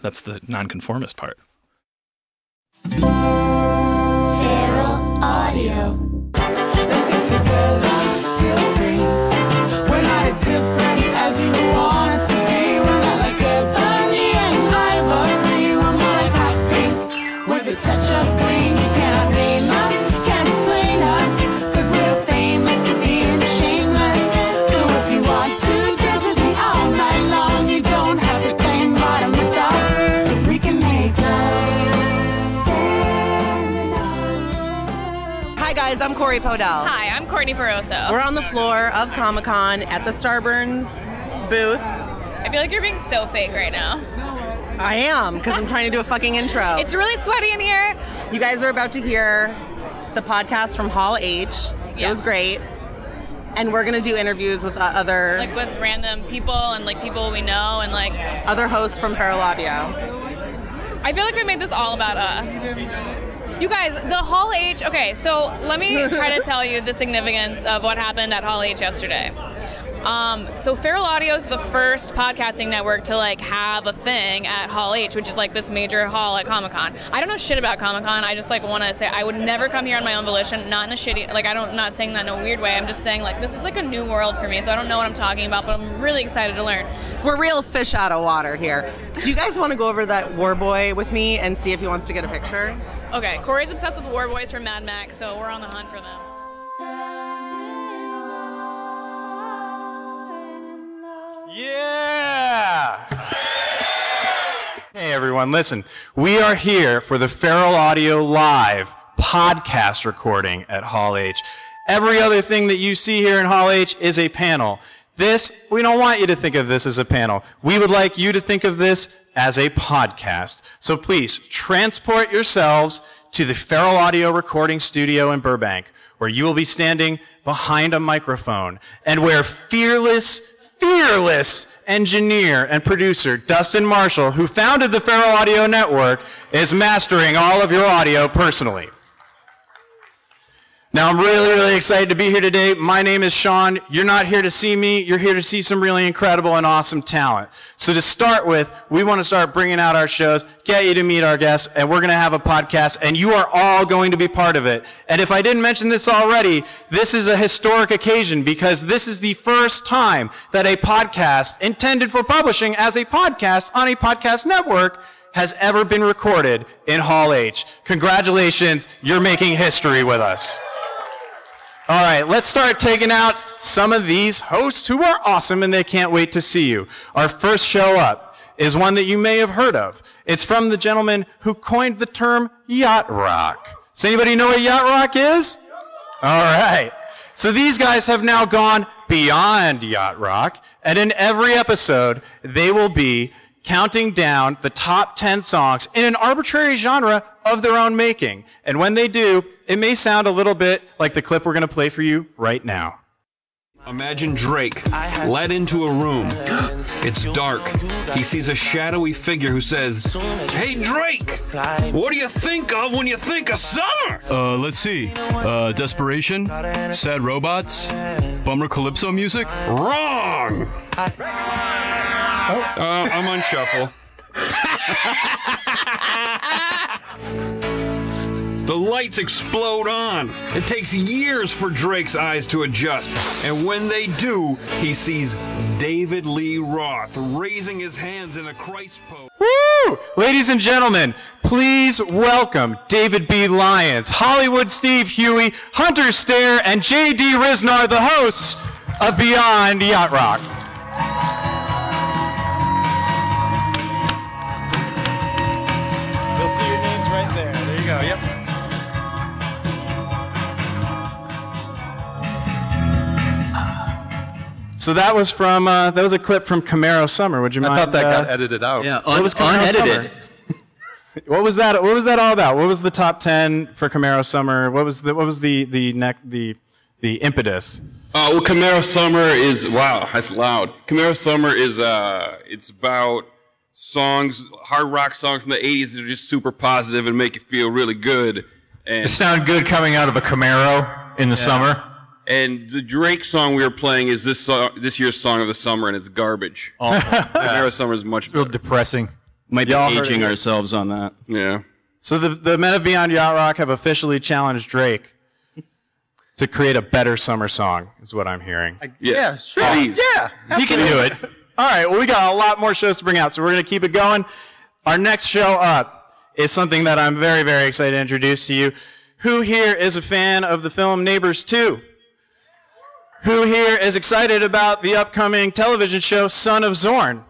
That's the nonconformist part. Feral Audio. Guys, Podell. Hi, I'm Courtney Peroso. We're on the floor of Comic Con at the Starburns booth. I feel like you're being so fake right now. I am because I'm trying to do a fucking intro. It's really sweaty in here. you guys are about to hear the podcast from Hall H. It was great, and we're gonna do interviews with uh, other Like with random people and like people we know and like other hosts from Feral Audio. I feel like we made this all about us. You guys, the Hall H. Okay, so let me try to tell you the significance of what happened at Hall H yesterday. Um, so Feral Audio is the first podcasting network to like have a thing at Hall H, which is like this major hall at Comic Con. I don't know shit about Comic Con. I just like want to say I would never come here on my own volition, not in a shitty like I don't not saying that in a weird way. I'm just saying like this is like a new world for me, so I don't know what I'm talking about, but I'm really excited to learn. We're real fish out of water here. Do you guys want to go over that War Boy with me and see if he wants to get a picture? Okay, Corey's obsessed with War Boys from Mad Max, so we're on the hunt for them. Yeah! Hey everyone, listen. We are here for the Feral Audio Live podcast recording at Hall H. Every other thing that you see here in Hall H is a panel. This, we don't want you to think of this as a panel. We would like you to think of this as a podcast. So please transport yourselves to the Feral Audio recording studio in Burbank, where you will be standing behind a microphone and where fearless, fearless engineer and producer Dustin Marshall, who founded the Feral Audio Network, is mastering all of your audio personally. Now, I'm really, really excited to be here today. My name is Sean. You're not here to see me. You're here to see some really incredible and awesome talent. So to start with, we want to start bringing out our shows, get you to meet our guests, and we're going to have a podcast, and you are all going to be part of it. And if I didn't mention this already, this is a historic occasion because this is the first time that a podcast intended for publishing as a podcast on a podcast network has ever been recorded in Hall H. Congratulations, you're making history with us. All right, let's start taking out some of these hosts who are awesome and they can't wait to see you. Our first show up is one that you may have heard of. It's from the gentleman who coined the term yacht rock. Does anybody know what yacht rock is? All right. So these guys have now gone beyond yacht rock, and in every episode, they will be counting down the top 10 songs in an arbitrary genre of their own making. And when they do, it may sound a little bit like the clip we're going to play for you right now. Imagine Drake led into a room. It's dark. He sees a shadowy figure who says, Hey Drake, what do you think of when you think of summer? Uh, let's see. Uh, Desperation, Sad Robots, Bummer Calypso music. Wrong! Uh, I'm on shuffle. The lights explode on. It takes years for Drake's eyes to adjust. And when they do, he sees David Lee Roth raising his hands in a Christ pose. Woo! Ladies and gentlemen, please welcome David B. Lyons, Hollywood Steve Huey, Hunter Stair, and J.D. Ryznar, the hosts of Beyond Yacht Rock. So that was from uh, that was a clip from Camaro Summer. Would you mind? I thought that uh, got edited out. Yeah, What un- was Camaro unedited. Summer? What was that? What was that all about? What was the top ten for Camaro Summer? What was the what was the the neck the the impetus? Uh, well, Camaro Summer is wow, that's loud. Camaro Summer is uh, it's about songs, hard rock songs from the '80s that are just super positive and make you feel really good. And It sound good coming out of a Camaro in the summer. And the Drake song we were playing is this song, this year's song of the summer, and it's garbage. Camaro Summer is much Real better. depressing. Might be Y'all heard aging it. ourselves on that. Yeah. So the the men of Beyond Yacht Rock have officially challenged Drake to create a better summer song. Is what I'm hearing. Yeah. sure. Please. Yeah. He can do it. All right. Well, we got a lot more shows to bring out, so we're going to keep it going. Our next show up is something that I'm very, very excited to introduce to you. Who here is a fan of the film Neighbors 2? Who here is excited about the upcoming television show Son of Zorn?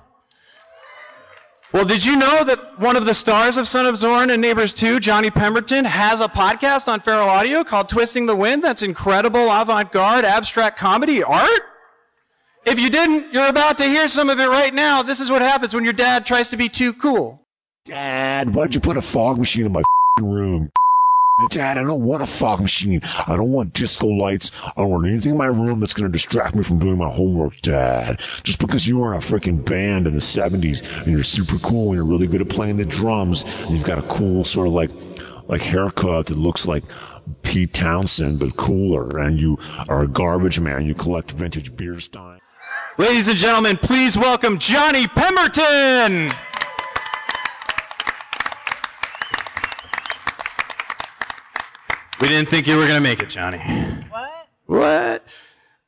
Well, did you know that one of the stars of Son of Zorn and Neighbors 2, Johnny Pemberton, has a podcast on Feral Audio called Twisting the Wind? That's incredible avant-garde abstract comedy art. If you didn't, you're about to hear some of it right now. This is what happens when your dad tries to be too cool. Dad, why'd you put a fog machine in my room? Dad, I don't want a fog machine. I don't want disco lights. I don't want anything in my room that's going to distract me from doing my homework, Dad. Just because you were in a freaking band in the 70s and you're super cool and you're really good at playing the drums and you've got a cool sort of like, like haircut that looks like Pete Townshend, but cooler. And you are a garbage man. You collect vintage beer stein. Ladies and gentlemen, please welcome Johnny Pemberton. We didn't think you were going to make it, Johnny. What? What?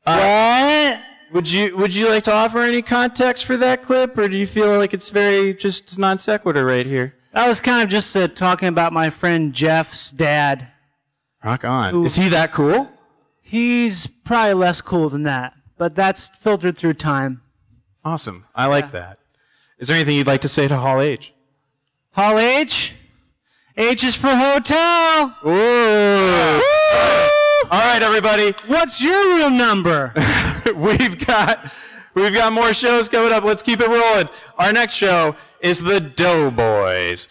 what? Would you Would you like to offer any context for that clip, or do you feel like it's very just non sequitur right here? That was kind of just uh, talking about my friend Jeff's dad. Rock on. Is he that cool? He's probably less cool than that, but that's filtered through time. Awesome. I like that. Is there anything you'd like to say to Hall H? Hall H? H is for hotel. Ooh. All right, everybody. What's your room number? we've got we've got more shows coming up. Let's keep it rolling. Our next show is the Doughboys.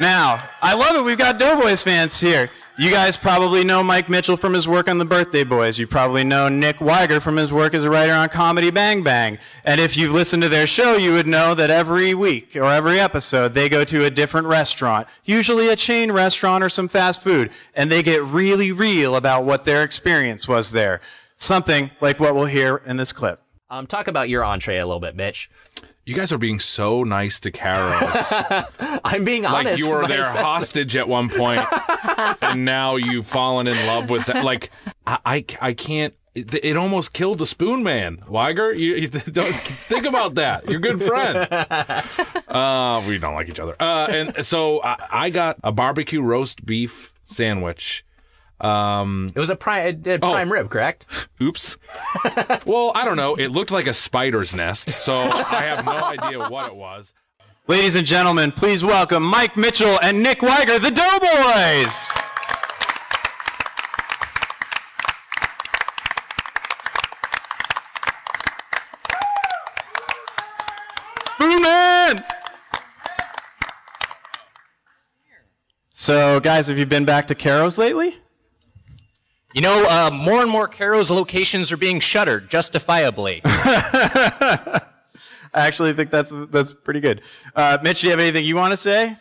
Now, I love it. We've got Doughboys fans here. You guys probably know Mike Mitchell from his work on the Birthday Boys. You probably know Nick Wiger from his work as a writer on Comedy Bang Bang. And if you've listened to their show, you would know that every week or every episode, they go to a different restaurant, usually a chain restaurant or some fast food, and they get really real about what their experience was there. Something like what we'll hear in this clip. Um, talk about your entree a little bit, Mitch. You guys are being so nice to Carrows. I'm being like honest. Like you were their assessment. hostage at one point, and now you've fallen in love with that. Like I, I, I can't. It, it almost killed the Spoon Man, Wiger. You, you don't think about that. You're a good friend. Uh, we don't like each other. Uh, and so I, I got a barbecue roast beef sandwich. Um, it was a prime, a prime rib, correct? Oops. well, I don't know. It looked like a spider's nest, so I have no idea what it was. Ladies and gentlemen, please welcome Mike Mitchell and Nick Wiger, the Doughboys. Spoonman! So, guys, have you been back to Carrows lately? You know, uh, more and more Carrows locations are being shuttered, justifiably. I actually think that's that's pretty good. Uh, Mitch, do you have anything you want to say?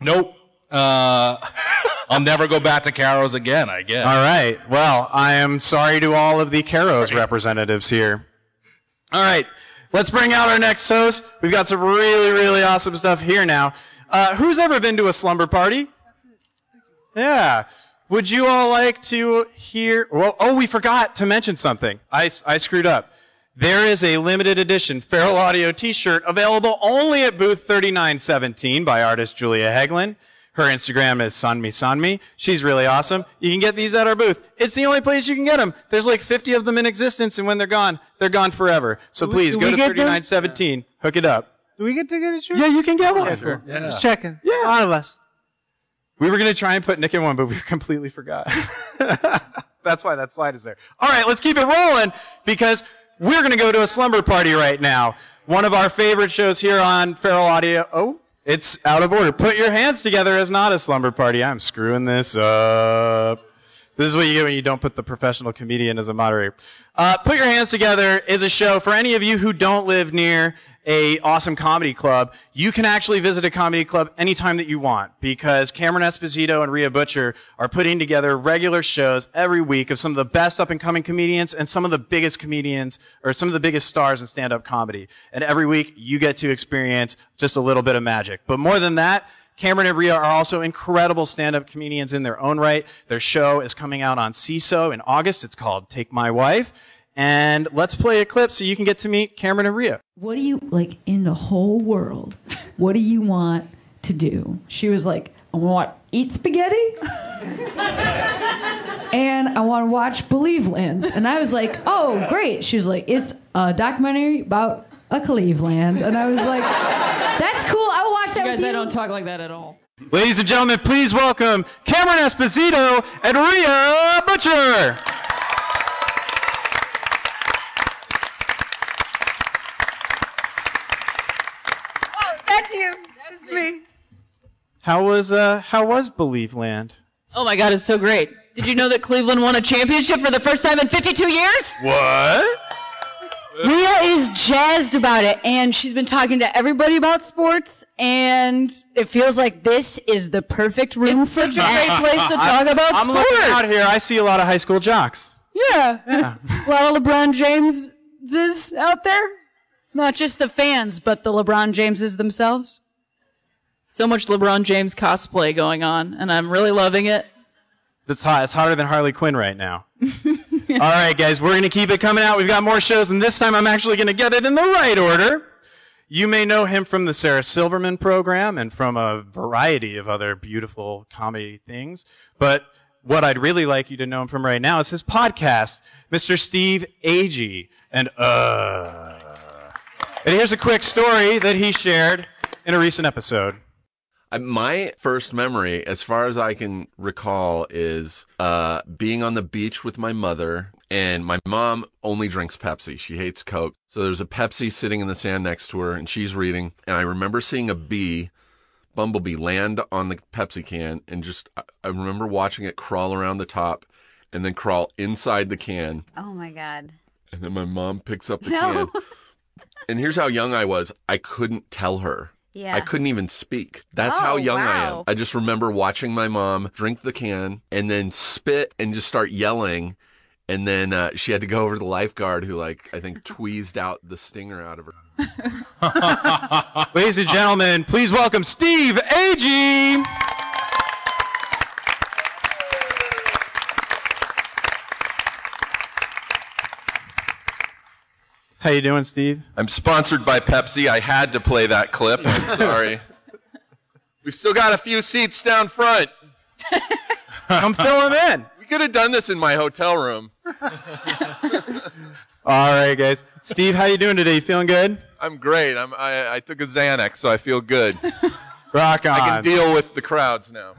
Nope. Uh, I'll never go back to Carrows again, I guess. All right. Well, I am sorry to all of the Carrows representatives here. All right. Let's bring out our next host. We've got some really, really awesome stuff here now. Uh, who's ever been to a slumber party? Yeah. Would you all like to hear? Well, oh, we forgot to mention something. I, I screwed up. There is a limited edition Feral Audio t-shirt available only at booth 3917 by artist Julia Heglin. Her Instagram is Sanmi Sanmi. She's really awesome. You can get these at our booth. It's the only place you can get them. There's like 50 of them in existence, and when they're gone, they're gone forever. So Do we- please do go we to get them? 3917. Hook it up. Do we get to get a shirt? Yeah, you can get one. Yeah, sure. Yeah. Just checking. Yeah. A lot of us. We were going to try and put Nick in one, but we completely forgot. That's why that slide is there. All right, let's keep it rolling because we're going to go to a slumber party right now. One of our favorite shows here on Feral Audio. Oh, it's out of order. Put your hands together as not a slumber party. I'm screwing this up. This is what you get when you don't put the professional comedian as a moderator. Uh, put your hands together is a show for any of you who don't live near a awesome comedy club. You can actually visit a comedy club anytime that you want because Cameron Esposito and Rhea Butcher are putting together regular shows every week of some of the best up and coming comedians and some of the biggest comedians or some of the biggest stars in stand up comedy. And every week you get to experience just a little bit of magic. But more than that, Cameron and Rhea are also incredible stand-up comedians in their own right. Their show is coming out on Seeso in August. It's called Take My Wife. And let's play a clip so you can get to meet Cameron and Rhea. What do you like in the whole world? What do you want to do? She was like, I want to eat spaghetti. and I want to watch Believeland. And I was like, oh, great. She was like, it's a documentary about a Cleveland. And I was like, that's cool. I will watch that You with guys, you. I don't talk like that at all. Ladies and gentlemen, please welcome Cameron Esposito and Rhea Butcher. Oh, that's you. That's me. How was uh how was Believeland? Oh my God, it's so great. Did you know that Cleveland won a championship for the first time in 52 years? What? Rhea is jazzed about it, and she's been talking to everybody about sports, and it feels like this is the perfect room it's such a great place to talk about sports. I'm sports. looking out here. I see a lot of high school jocks. Yeah. a lot of LeBron Jameses out there. Not just the fans, but the LeBron Jameses themselves. So much LeBron James cosplay going on, and I'm really loving it. That's hot. It's hotter than Harley Quinn right now. All right, guys, we're going to keep it coming out. We've got more shows, and this time I'm actually going to get it in the right order. You may know him from the Sarah Silverman program and from a variety of other beautiful comedy things. But what I'd really like you to know him from right now is his podcast, Mr. Steve Agee. And, uh. And here's a quick story that he shared in a recent episode. My first memory, as far as I can recall, is uh, being on the beach with my mother. And my mom only drinks Pepsi. She hates Coke. So there's a Pepsi sitting in the sand next to her, and she's reading. And I remember seeing a bee, bumblebee, land on the Pepsi can. And just, I- I remember watching it crawl around the top and then crawl inside the can. Oh my god. And then my mom picks up the No. can. And here's how young I was. I couldn't tell her. Yeah. I couldn't even speak. That's how Oh, young I am. I just remember watching my mom drink the can and then spit and just start yelling. And then uh, she had to go over to the lifeguard who, like, I think tweezed out the stinger out of her. Ladies and gentlemen, please welcome Steve Agee. How you doing, Steve? I'm sponsored by Pepsi. I had to play that clip. I'm sorry. We've still got a few seats down front. Come fill them in. We could have done this in my hotel room. All right, guys. Steve, how you doing today? You feeling good? I'm great. I'm, I, I took a Xanax, so I feel good. Rock on. I can deal with the crowds now.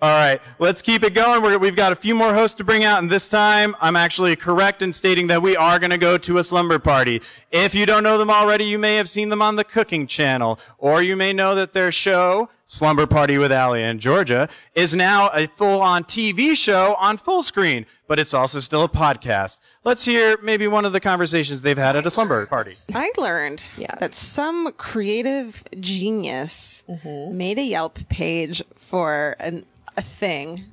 All right, let's keep it going. We're, we've got a few more hosts to bring out, and this time I'm actually correct in stating that we are going to go to a slumber party. If you don't know them already, you may have seen them on the Cooking Channel, or you may know that their show, Slumber Party with Allie in Georgia, is now a full-on TV show on Fullscreen, but it's also still a podcast. Let's hear maybe one of the conversations they've had at a slumber party. I learned that some creative genius mm-hmm. made a Yelp page for an, a thing.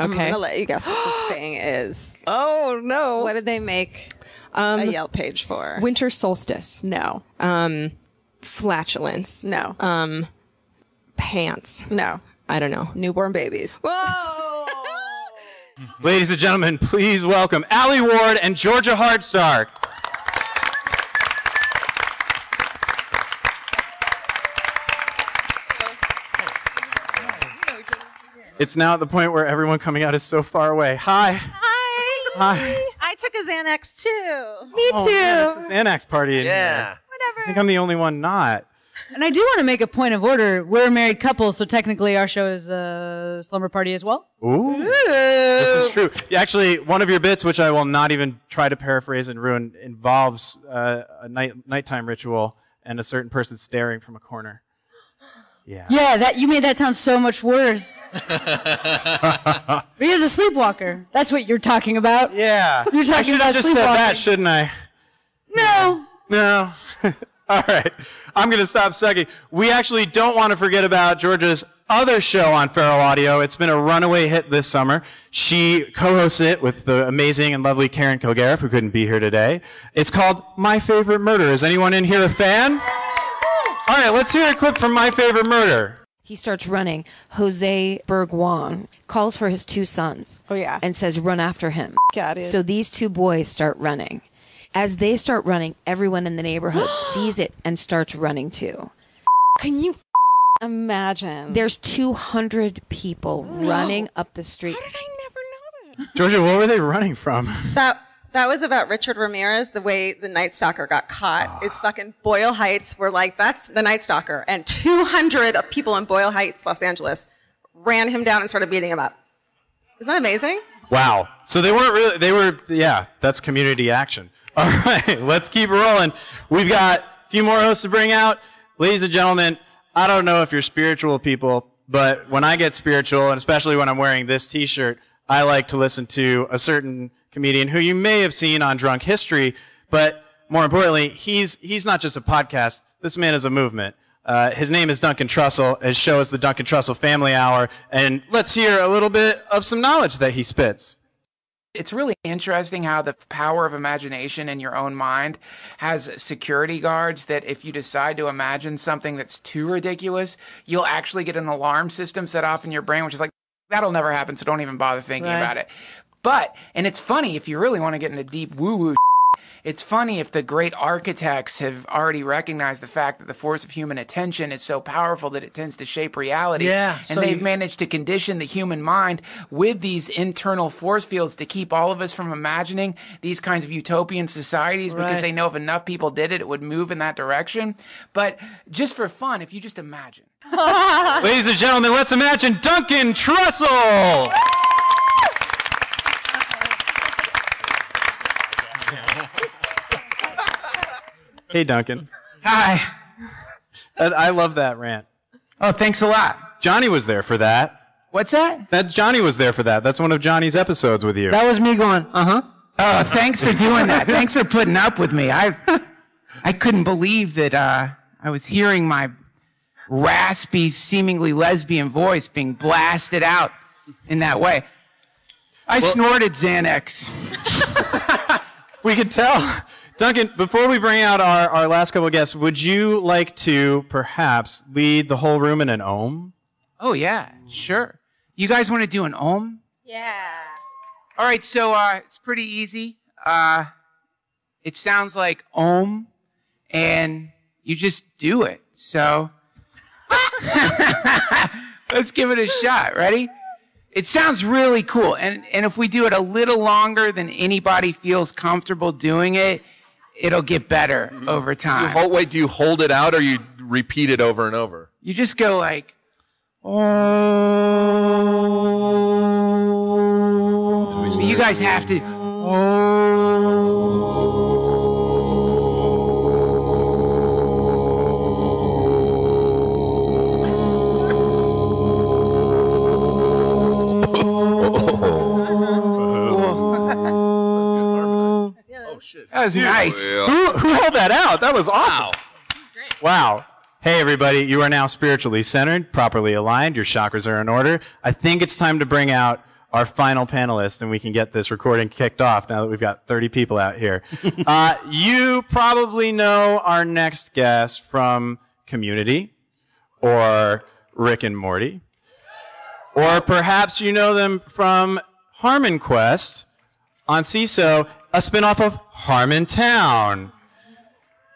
Okay. I'm gonna let you guess what the thing is. Oh no! What did they make a Yelp page for? Winter solstice. No. Um, flatulence. No. Um, pants. No. I don't know. Newborn babies. Whoa! Ladies and gentlemen, please welcome Allie Ward and Georgia Hardstark. It's now at the point where everyone coming out is so far away. Hi. Hi. Hi. I took a Xanax too. Me Oh, man, it's a Xanax party in Yeah. here. I think I'm the only one not. And I do want to make a point of order. We're a married couple, so technically our show is a slumber party as well. Ooh. This is true. Yeah, Actually, one of your bits, which I will not even try to paraphrase and ruin, involves uh, a night nighttime ritual and a certain person staring from a corner. Yeah. Yeah, that you made that sound so much worse. He is a sleepwalker. That's what you're talking about. Yeah. You're talking I should about have just said sleepwalking. that, shouldn't I? No. No. All right. I'm going to stop sucking. We actually don't want to forget about Georgia's other show on Feral Audio. It's been a runaway hit this summer. She co-hosts it with the amazing and lovely Karen Kilgariff, who couldn't be here today. It's called My Favorite Murder. Is anyone in here a fan? All right, let's hear a clip from My Favorite Murder. He starts running. Jose Berguan calls for his two sons. Oh yeah. And says, "Run after him." Yeah, dude. So these two boys start running. As they start running, everyone in the neighborhood sees it and starts running too. Can you imagine? There's 200 people running up the street. How did I never know that? Georgia, what were they running from? That that was about Richard Ramirez. The way the Night Stalker got caught is ah. fucking Boyle Heights. Were like, that's the Night Stalker, and 200 people in Boyle Heights, Los Angeles, ran him down and started beating him up. Isn't that amazing? Wow. So they weren't really, they were, yeah, that's community action. All right, let's keep rolling. We've got a few more hosts to bring out. Ladies and gentlemen, I don't know if you're spiritual people, but when I get spiritual, and especially when I'm wearing this t shirt, I like to listen to a certain comedian who you may have seen on Drunk History, but more importantly, he's, he's not just a podcast. This man is a movement. Uh, his name is Duncan Trussell. His show is the Duncan Trussell Family Hour. And let's hear a little bit of some knowledge that he spits. It's really interesting how the power of imagination in your own mind has security guards that if you decide to imagine something that's too ridiculous, you'll actually get an alarm system set off in your brain, which is like, that'll never happen, so don't even bother thinking Right. about it. But, and it's funny if you really want to get into deep woo woo it's funny if the great architects have already recognized the fact that the force of human attention is so powerful that it tends to shape reality. Yeah, And so they've you- managed to condition the human mind with these internal force fields to keep all of us from imagining these kinds of utopian societies because they know if enough people did it, it would move in that direction. But just for fun, if you just imagine. Ladies and gentlemen, let's imagine Duncan Trussell. Hey, Duncan. Hi. And I love that rant. Oh, thanks a lot. Johnny was there for that. What's that? That Johnny was there for that. That's one of Johnny's episodes with you. That was me going, uh huh. Oh, thanks for doing that. thanks for putting up with me. I, I couldn't believe that uh, I was hearing my raspy, seemingly lesbian voice being blasted out in that way. I snorted Xanax. we could tell. Duncan, before we bring out our, our last couple of guests, would you like to perhaps lead the whole room in an ohm? Oh yeah, sure. You guys want to do an ohm? Yeah. All right, so uh, it's pretty easy. Uh, it sounds like ohm, and you just do it. So let's give it a shot. Ready? It sounds really cool, and and if we do it a little longer than anybody feels comfortable doing it, it'll get better mm-hmm. over You time. hold, wait, do you hold it out or you repeat it over and over? You just go like. So you guys have to. Oh. That was nice. Who, who held that out? That was awesome. Wow. Hey, everybody, you are now spiritually centered, properly aligned. Your chakras are in order. I think it's time to bring out our final panelist and we can get this recording kicked off now that we've got 30 people out here. uh, you probably know our next guest from Community or Rick and Morty. Or perhaps you know them from Harmon Quest on Seeso, a spinoff of Harmontown.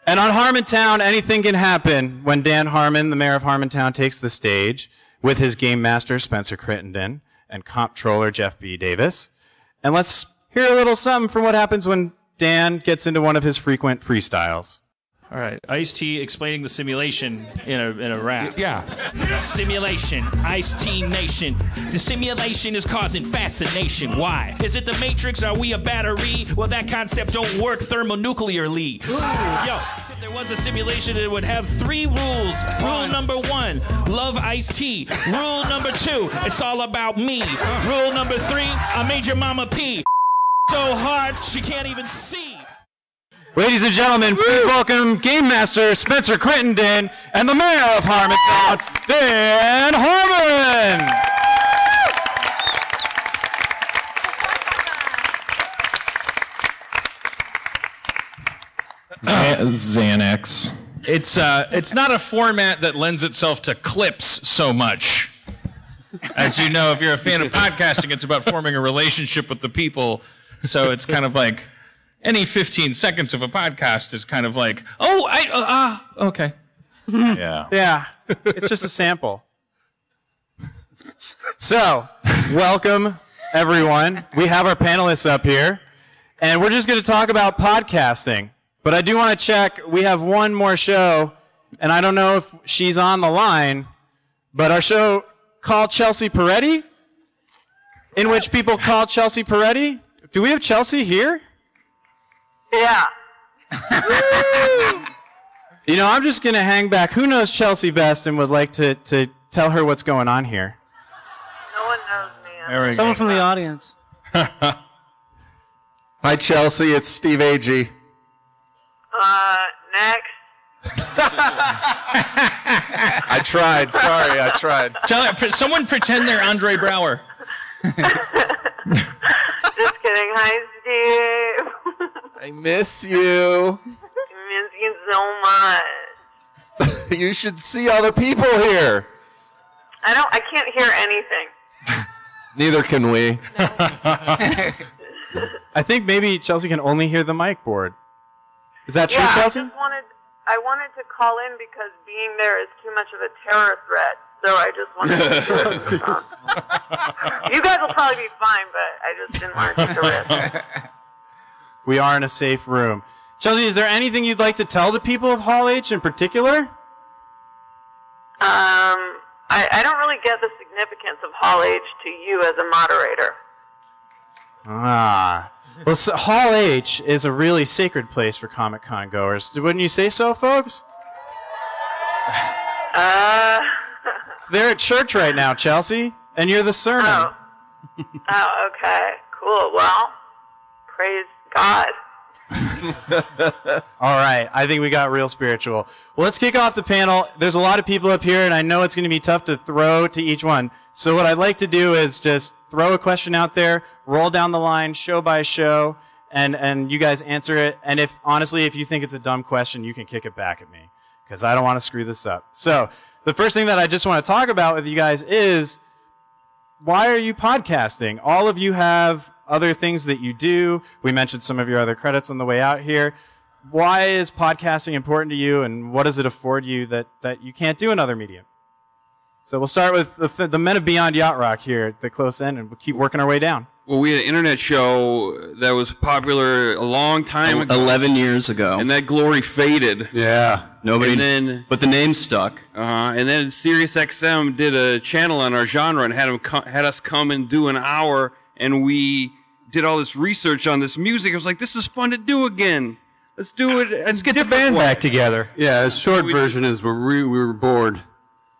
And on Harmontown, anything can happen when Dan Harmon, the mayor of Harmontown, takes the stage with his game master, Spencer Crittenden, and comptroller, Jeff B. Davis. And let's hear a little something from what happens when Dan gets into one of his frequent freestyles. All right. Ice T explaining the simulation in a in a rap. Yeah. Simulation, Ice T Nation. The simulation is causing fascination. Why? Is it the Matrix? Are we a battery? Well, that concept don't work thermonuclearly. Yo, if there was a simulation, it would have three rules. Rule number one, love Ice T. Rule number two, it's all about me. Rule number three, I made your mama pee. So hard she can't even see. Ladies and gentlemen, please welcome Game Master Spencer Crittenden and the Mayor of Harmontown, Dan Harmon. Xanax. It's uh, it's not a format that lends itself to clips so much. As you know, if you're a fan of podcasting, it's about forming a relationship with the people. So it's kind of like any 15 seconds of a podcast is kind of like, oh, I uh, ah, okay. Yeah. Yeah. It's just a sample. So, welcome everyone. We have our panelists up here, and we're just going to talk about podcasting. But I do want to check. We have one more show, and I don't know if she's on the line, but our show called Chelsea Peretti, in which people call Chelsea Peretti. Do we have Chelsea here? Yeah. You know, I'm just going to hang back. Who knows Chelsea best and would like to, to tell her what's going on here? No one knows me. There we Someone go. from the audience. Hi, Chelsea. It's Steve Agee. Uh, next. I tried. Sorry, I tried. Tell, pre- someone pretend they're Andre Braugher. Just kidding. Hi, Steve. I miss you. I miss you so much. you should see all the people here. I don't. I can't hear anything. Neither can we. I think maybe Chelsea can only hear the mic board. Is that true, yeah, Chelsea? I just wanted. I wanted to call in because being there is too much of a terror threat. So I just wanted to you guys will probably be fine, but I just didn't want to take a risk. We are in a safe room. Chelsea, is there anything you'd like to tell the people of Hall H in particular? Um, I, I don't really get the significance of Hall H to you as a moderator. Ah. Well, so Hall H is a really sacred place for Comic Con goers. Wouldn't you say so, folks? Uh, So they're at church right now, Chelsea, and you're the sermon. oh, okay, cool. Well, praise God. All right, I think we got real spiritual. Well, let's kick off the panel. There's a lot of people up here, and I know it's going to be tough to throw to each one. So what I'd like to do is just throw a question out there, roll down the line, show by show, and and you guys answer it. And if honestly, if you think it's a dumb question, you can kick it back at me because I don't want to screw this up. So the first thing that I just want to talk about with you guys is why are you podcasting? All of you have other things that you do. We mentioned some of your other credits on the way out here. Why is podcasting important to you, and what does it afford you that, that you can't do in other medium? So we'll start with the, the men of Beyond Yacht Rock here at the close end, and we'll keep working our way down. Well, we had an internet show that was popular a long time ago. 11 years ago. And that glory faded. Yeah. Nobody. And then, but the name stuck. uh huh. And then SiriusXM did a channel on our genre and had 'em co- had us come and do an hour, and we did all this research on this music. I was like, this is fun to do again. Let's do it. Let's get the band back together. Yeah, a short version is we we were bored.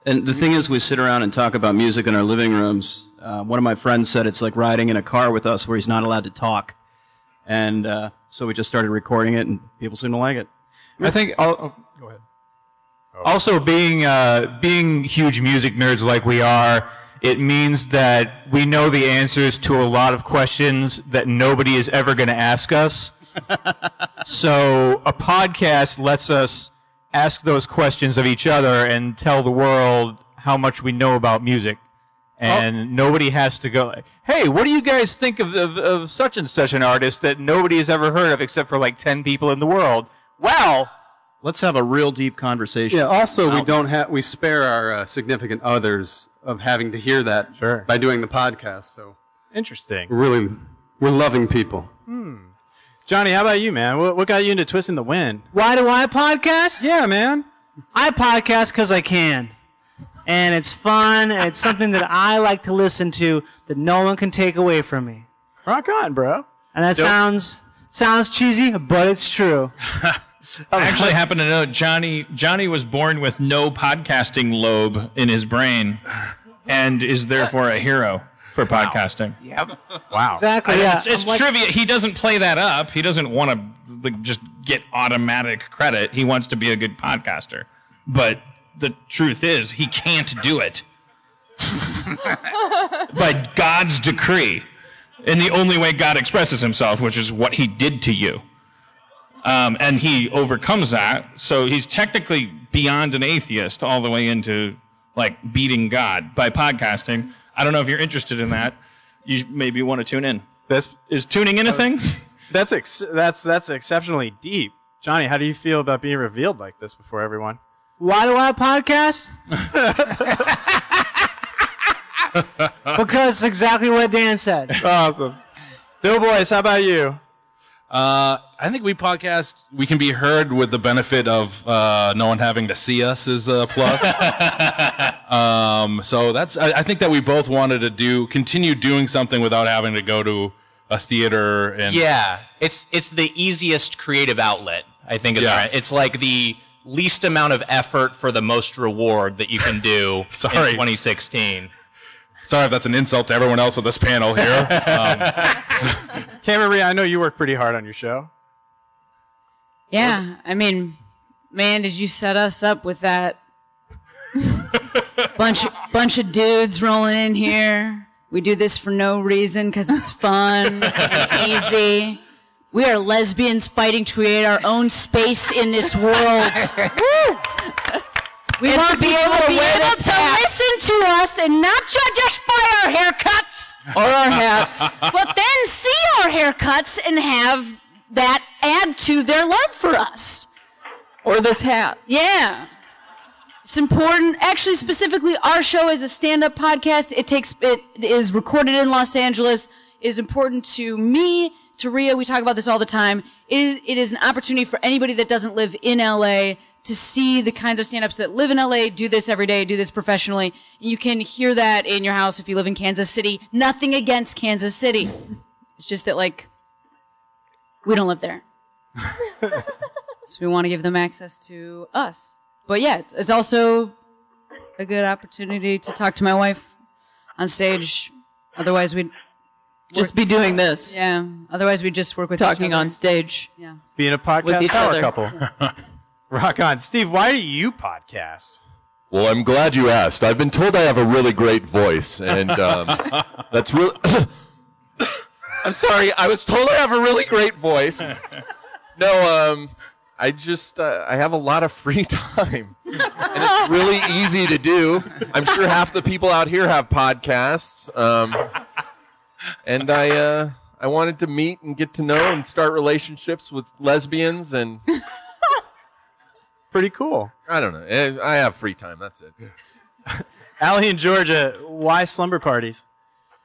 And the thing is, we sit around and talk about music in our living rooms. Uh, one of my friends said it's like riding in a car with us where he's not allowed to talk. And uh, so we just started recording it, and people seem to like it. I think. I'll, oh, go ahead. Also, being uh, being huge music nerds like we are, it means that we know the answers to a lot of questions that nobody is ever going to ask us. so a podcast lets us ask those questions of each other and tell the world how much we know about music. Oh. And nobody has to go, hey, what do you guys think of, of, of such and such an artist that nobody has ever heard of except for like 10 people in the world? Wow. Let's have a real deep conversation. Yeah. Also, we don't have we spare our uh, significant others of having to hear that sure. by doing the podcast. So Interesting. we're really we're loving people. Hmm. Johnny, how about you, man? What, what got you into twisting the wind? Why do I podcast? Yeah, man. I podcast because I can. And it's fun, and it's something that I like to listen to that no one can take away from me. Rock on, bro. And that Dope. sounds sounds cheesy, but it's true. I actually happen to know Johnny. Johnny was born with no podcasting lobe in his brain, and is therefore a hero for podcasting. Yep. Wow. Exactly. Yeah. It's, it's I'm like- trivia. He doesn't play that up. He doesn't want to like, just get automatic credit. He wants to be a good podcaster. But the truth is, he can't do it by God's decree, in the only way God expresses Himself, which is what He did to you. Um, and he overcomes that, so he's technically beyond an atheist, all the way into like beating God by podcasting. I don't know if you're interested in that. You maybe want to tune in. That's is tuning in a thing. That's ex- that's that's exceptionally deep. Johnny, how do you feel about being revealed like this before everyone? Why do I podcast? because exactly what Dan said. Awesome. Doughboys, how about you? Uh, I think we podcast. We can be heard with the benefit of uh, no one having to see us is a plus. um, so that's. I, I think that we both wanted to do continue doing something without having to go to a theater and yeah, it's it's the easiest creative outlet. I think is Yeah. right. It's like the least amount of effort for the most reward that you can do Sorry. in 2016. Sorry if that's an insult to everyone else on this panel here. Um, Maria, I know you work pretty hard on your show. Yeah, I mean, man, did you set us up with that bunch bunch of dudes rolling in here? We do this for no reason because it's fun and easy. We are lesbians fighting to create our own space in this world. Woo! We And want to be able to be able to listen to us and not judge us by our haircuts Or our hats. but then see our haircuts and have that add to their love for us. Or this hat. Yeah. It's important. Actually, specifically, our show is a stand-up podcast. It takes it is recorded in Los Angeles. It is important to me, to Rhea. We talk about this all the time. It is, it is an opportunity for anybody that doesn't live in LA to see the kinds of stand-ups that live in LA, do this every day, do this professionally. You can hear that in your house if you live in Kansas City. Nothing against Kansas City. It's just that like we don't live there. so we want to give them access to us. But yeah, it's also a good opportunity to talk to my wife on stage. Otherwise, we'd Just be doing this. Yeah. Otherwise, we'd just work with Talking each other. on stage. Yeah. Being a podcast With each power other. couple. Rock on. Steve, why do you podcast? Well, I'm glad you asked. I've been told I have a really great voice, and um, that's really. I'm sorry. I was told I have a really great voice. No, um, I just uh, I have a lot of free time, and it's really easy to do. I'm sure half the people out here have podcasts, um, and I uh, I wanted to meet and get to know and start relationships with lesbians and. Pretty cool. I don't know. Eh, I have free time. That's it. Allie in Georgia, why slumber parties?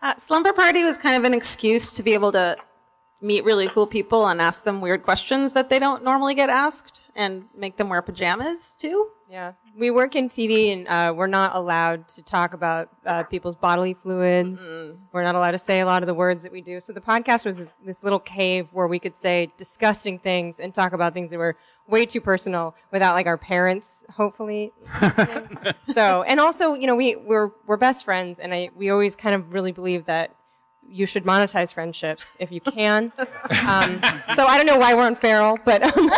Uh, slumber party was kind of an excuse to be able to meet really cool people and ask them weird questions that they don't normally get asked and make them wear pajamas too. Yeah, we work in TV and uh, we're not allowed to talk about uh, people's bodily fluids. We're not allowed to say a lot of the words that we do. So the podcast was this, this little cave where we could say disgusting things and talk about things that were way too personal without like our parents, hopefully. so, and also, you know, we we're we're best friends, and I we always kind of really believe that you should monetize friendships if you can. Um, so I don't know why we're on Feral, but um, no,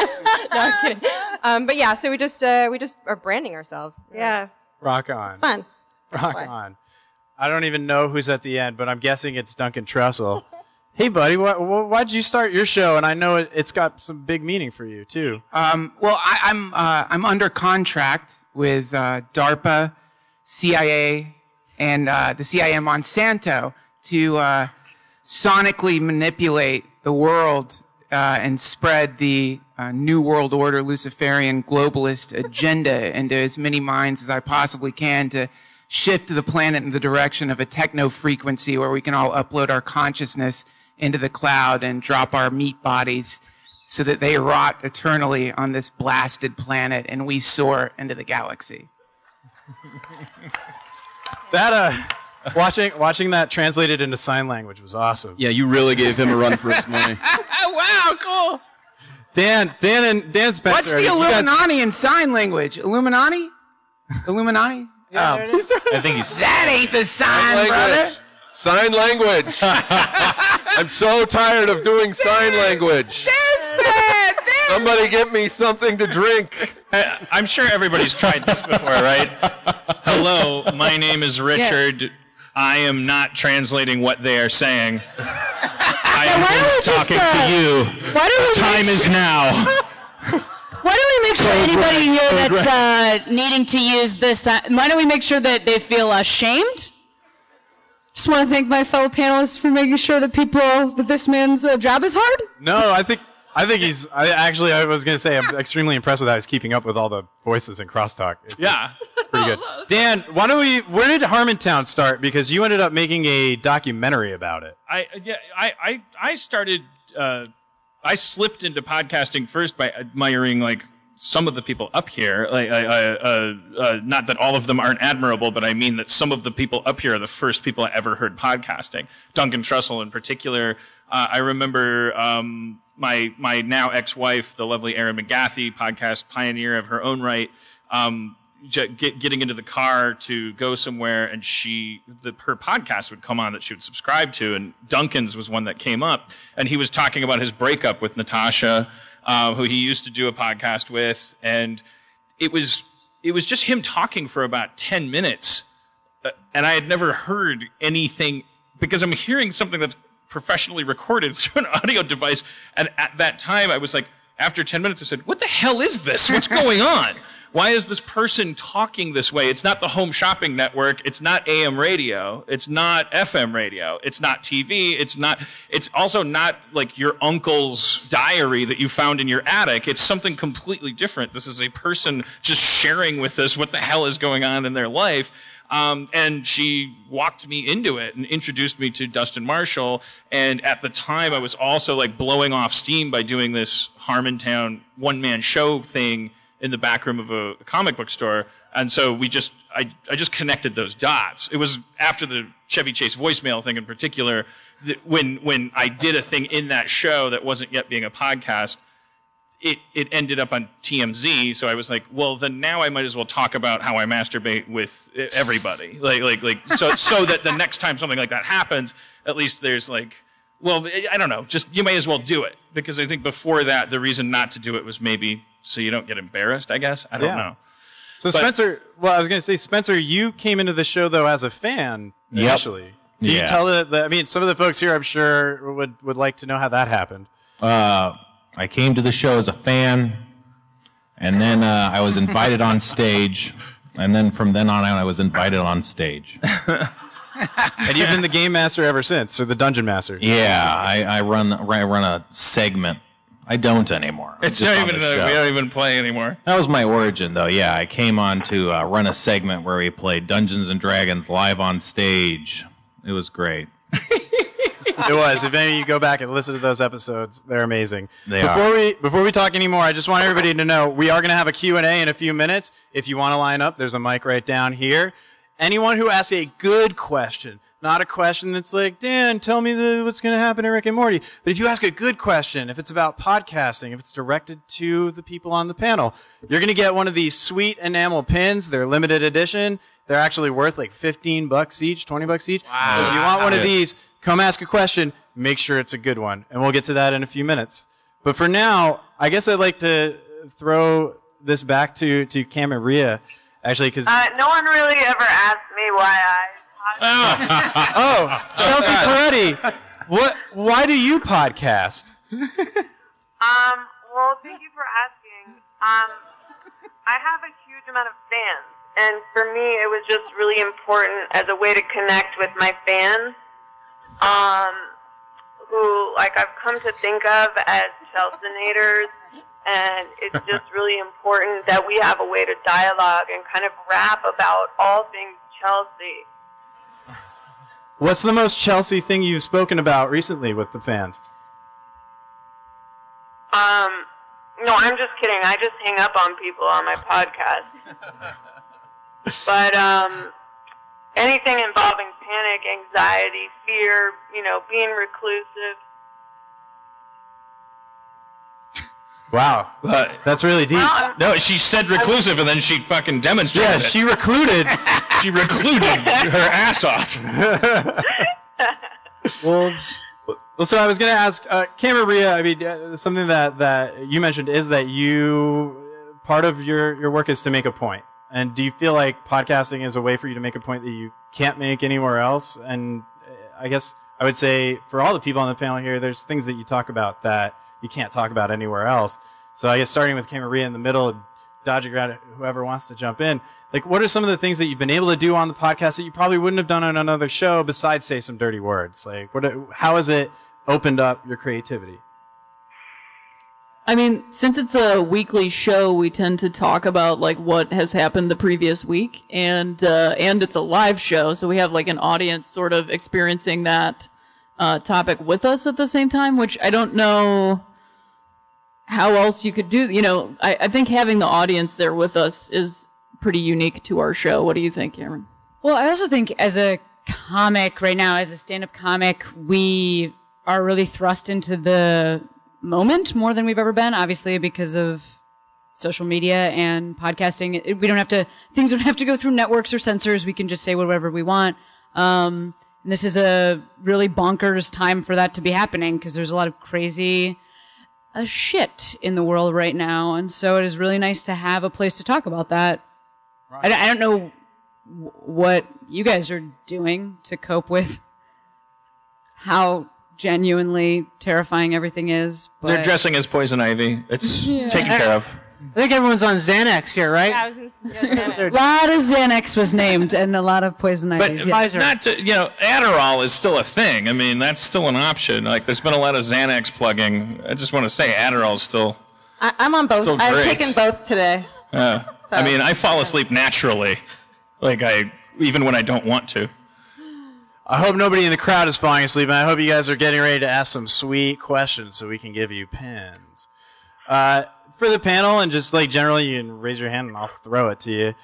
I'm kidding. Um, but yeah, so we just uh, we just are branding ourselves. Yeah, Rock on. it's fun. Rock on. I don't even know who's at the end, but I'm guessing it's Duncan Trussell. Hey, buddy, why, why'd you start your show? And I know it, it's got some big meaning for you, too. Um, well, I, I'm uh, I'm under contract with uh, DARPA, CIA, and uh, the CIA Monsanto to uh, sonically manipulate the world uh, and spread the uh, New World Order Luciferian globalist agenda into as many minds as I possibly can to shift the planet in the direction of a techno frequency where we can all upload our consciousness into the cloud and drop our meat bodies so that they rot eternally on this blasted planet and we soar into the galaxy. That uh, watching watching that translated into sign language was awesome. Yeah, you really gave him a run for his money. wow, cool. Dan, Dan, and Dan Spencer. What's the you guys- Illuminati in sign language? Illuminati? Illuminati? oh. I think he's. That ain't the sign, brother. Sign language. I'm so tired of doing sign language. This man. This. Somebody get me something to drink. I'm sure everybody's tried this before, right? Hello, my name is Richard. I am not translating what they are saying. I am why don't we just, talking uh, to you. why don't we time make is sure- now. Why don't we make sure anybody red, here code that's uh, needing to use this, uh, why don't we make sure that they feel ashamed? Just want to thank my fellow panelists for making sure that people that this man's uh, job is hard. No, I think I think he's. I actually I was gonna say I'm extremely impressed with how he's keeping up with all the voices in crosstalk. It's, Yeah. it's pretty good. Dan, why don't we? Where did Harmontown start? Because you ended up making a documentary about it. I yeah I I I started uh, I slipped into podcasting first by admiring like some of the people up here. Like uh, uh, not that all of them aren't admirable, but I mean that some of the people up here are the first people I ever heard podcasting. Duncan Trussell in particular. Uh, I remember um, my my now ex-wife, the lovely Erin McGathy, podcast pioneer of her own right. Um, get, getting into the car to go somewhere and she the her podcast would come on that she would subscribe to and Duncan's was one that came up and he was talking about his breakup with Natasha uh, who he used to do a podcast with and it was it was just him talking for about 10 minutes uh, and I had never heard anything because I'm hearing something that's professionally recorded through an audio device. And at that time, I was like, after 10 minutes, I said, What the hell is this? What's going on? Why is this person talking this way? It's not the home shopping network. It's not AM radio. It's not FM radio. It's not TV. It's not, it's also not like your uncle's diary that you found in your attic. It's something completely different. This is a person just sharing with us what the hell is going on in their life. Um, and she walked me into it and introduced me to Dustin Marshall. And at the time, I was also like blowing off steam by doing this Harmontown one man show thing in the back room of a comic book store. And so we just, I, I just connected those dots. It was after the Chevy Chase voicemail thing in particular, that when, when I did a thing in that show that wasn't yet being a podcast, it, it ended up on TMZ. So I was like, well, then now I might as well talk about how I masturbate with everybody. Like, like, like, so, so that the next time something like that happens, at least there's like, well, I don't know, just you may as well do it. Because I think before that, the reason not to do it was maybe so you don't get embarrassed, I guess. I don't Yeah. know. So But- Spencer, well, I was going to say, Spencer, you came into the show though as a fan Yep. initially. Can Yeah. you tell the, the? I mean, some of the folks here, I'm sure, would would like to know how that happened. Uh, I came to the show as a fan, and then uh, I was invited on stage, and then from then on out, I was invited on stage. and you've been the game master ever since, or the dungeon master. Yeah, I, I run I run a segment. I don't anymore. I'm It's just not on even, the uh, show. we don't even play anymore. That was my origin, though. Yeah, I came on to uh, run a segment where we played Dungeons and Dragons live on stage. It was great. it was. If any of you go back and listen to those episodes, they're amazing. They before are. we before we talk anymore, I just want everybody to know we are going to have a Q&A in a few minutes. If you want to line up, there's a mic right down here. Anyone who asks a good question, not a question that's like, Dan, tell me the, what's going to happen in Rick and Morty. But if you ask a good question, if it's about podcasting, if it's directed to the people on the panel, you're going to get one of these sweet enamel pins. They're limited edition. They're actually worth like 15 bucks each, 20 bucks each. Wow. So if you want one of these, come ask a question. Make sure it's a good one. And we'll get to that in a few minutes. But for now, I guess I'd like to throw this back to, to Cam and Rhea, actually, because. Uh, no one really ever asked me why I. oh, Chelsea Peretti, what? Why do you podcast? Um, well, thank you for asking. Um, I have a huge amount of fans, and for me, it was just really important as a way to connect with my fans, um, who, like, I've come to think of as Chelseanators, and it's just really important that we have a way to dialogue and kind of rap about all things Chelsea. What's the most Chelsea thing you've spoken about recently with the fans? Um, no, I'm just kidding. I just hang up on people on my podcast. but um, anything involving panic, anxiety, fear, you know, being reclusive. Wow, that's really deep. No, she said reclusive, and then she fucking demonstrated. Yeah, it. she recluded. she recluded her ass off. Wolves. Well, so I was going to ask, uh, Cam and Rhea, I mean, uh, something that, that you mentioned is that you, part of your, your work is to make a point. And do you feel like podcasting is a way for you to make a point that you can't make anywhere else? And uh, I guess I would say for all the people on the panel here, there's things that you talk about that you can't talk about anywhere else. So I guess starting with Cam and Rhea in the middle, dodging around whoever wants to jump in. Like, what are some of the things that you've been able to do on the podcast that you probably wouldn't have done on another show besides say some dirty words? Like, what, how has it opened up your creativity? I mean, since it's a weekly show, we tend to talk about like what has happened the previous week, and uh, and it's a live show, so we have like an audience sort of experiencing that uh, topic with us at the same time. Which I don't know how else you could do. You know, I, I think having the audience there with us is pretty unique to our show. What do you think, Cameron? Well, I also think as a comic right now, as a stand-up comic, we are really thrust into the moment more than we've ever been, obviously because of social media and podcasting. It- we don't have to, things don't have to go through networks or censors. We can just say whatever we want. Um, and this is a really bonkers time for that to be happening because there's a lot of crazy uh, shit in the world right now. And so it is really nice to have a place to talk about that. I, don't- I don't know what you guys are doing to cope with how genuinely terrifying everything is. But They're dressing as poison ivy. It's Yeah. taken care of. I think everyone's on Xanax here, right? Yeah, I was in, a lot of Xanax was named and a lot of poison ivy But ivies. yeah. not to, you know, Adderall is still a thing. I mean, that's still an option. Like, there's been a lot of Xanax plugging. I just want to say Adderall is still. I, I'm on both. Still I've great. taken both today. Uh, I mean, I fall asleep naturally. Like I, even when I don't want to. I hope nobody in the crowd is falling asleep, and I hope you guys are getting ready to ask some sweet questions so we can give you pins. Uh, for the panel, and just like generally, you can raise your hand and I'll throw it to you.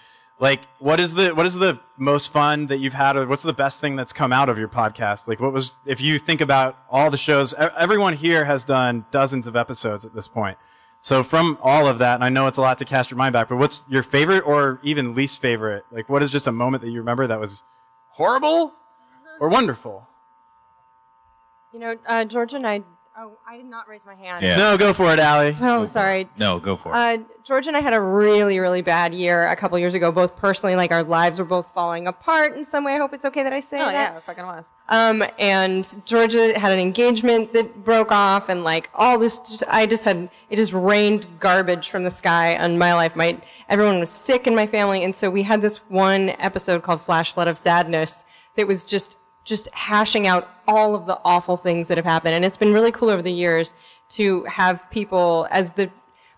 Like, what is the what is the most fun that you've had, or what's the best thing that's come out of your podcast? Like, what was if you think about all the shows? Everyone here has done dozens of episodes at this point. So from all of that, and I know it's a lot to cast your mind back, but what's your favorite or even least favorite? Like, what is just a moment that you remember that was horrible or wonderful? You know, uh, Georgia and I. Oh, I did not raise my hand. Yeah. No, go for it, Allie. So sorry. No, go for it. Uh, George and I had a really, really bad year a couple years ago, both personally. Like our lives were both falling apart in some way. I hope it's okay that I say Oh that. yeah, it fucking was. Um, and Georgia had an engagement that broke off, and like all this, just, I just had it just rained garbage from the sky on my life. My everyone was sick in my family, and so we had this one episode called "Flash Flood of Sadness" that was just just hashing out all of the awful things that have happened, and it's been really cool over the years to have people as the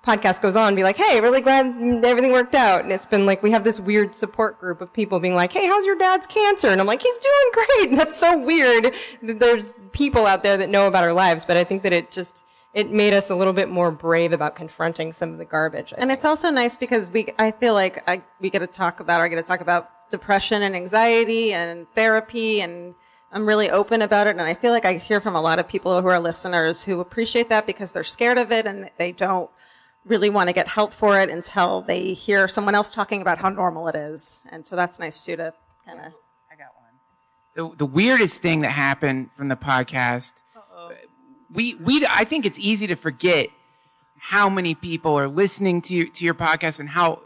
podcast goes on be like, hey, really glad everything worked out. And it's been like, we have this weird support group of people being like, hey, how's your dad's cancer? And I'm like, he's doing great. And that's so weird that there's people out there that know about our lives. But I think that it just, it made us a little bit more brave about confronting some of the garbage. And it's also nice because we, I feel like I, we get to talk about, or I get to talk about depression and anxiety and therapy and I'm really open about it. And I feel like I hear from a lot of people who are listeners who appreciate that because they're scared of it and they don't really want to get help for it until they hear someone else talking about how normal it is. And so that's nice too to kind of. Oh, I got one. The, the weirdest thing that happened from the podcast we we i think it's easy to forget how many people are listening to your, to your podcast and how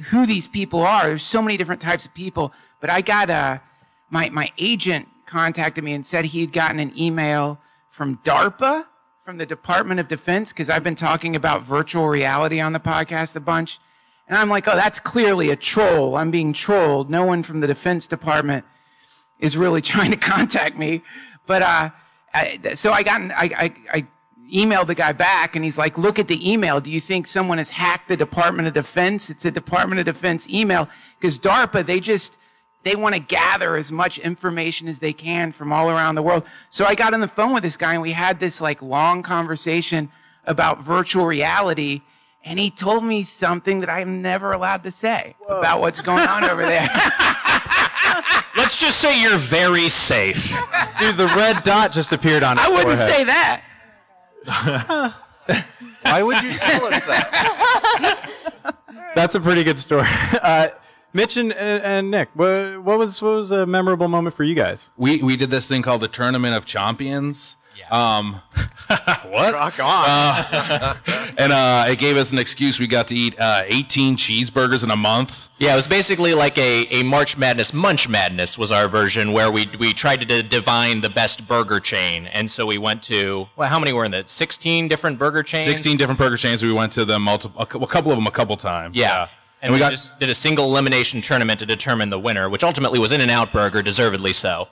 who these people are. There's so many different types of people but i got a my my agent contacted me and said he'd gotten an email from darpa from the department of defense because i've been talking about virtual reality on the podcast a bunch. And i'm like oh that's clearly a troll. I'm being trolled. No one from the defense department is really trying to contact me. But uh, I, so I got, I, I, I emailed the guy back, and he's like, "Look at the email. Do you think someone has hacked the Department of Defense? It's a Department of Defense email because DARPA they just they want to gather as much information as they can from all around the world. So I got on the phone with this guy and we had this like long conversation about virtual reality. And he told me something that I'm never allowed to say about what's going on over there. Let's just say you're very safe. Dude, the red dot just appeared on his I wouldn't forehead. say that. Why would you tell us that? That's a pretty good story. Uh, Mitch and, and Nick, what, what was what was a memorable moment for you guys? We we did this thing called the Tournament of Champions. Um, what? Rock on. Uh, and uh, it gave us an excuse. We got to eat uh, 18 cheeseburgers in a month. Yeah, it was basically like a, a March Madness, Munch Madness was our version where we we tried to d- divine the best burger chain, and so we went to well, how many were in that? Sixteen different burger chains. 16 different burger chains. We went to them multiple, a couple of them a couple times. Yeah. And, And we, we got- just did a single elimination tournament to determine the winner, which ultimately was In and Out Burger, deservedly so.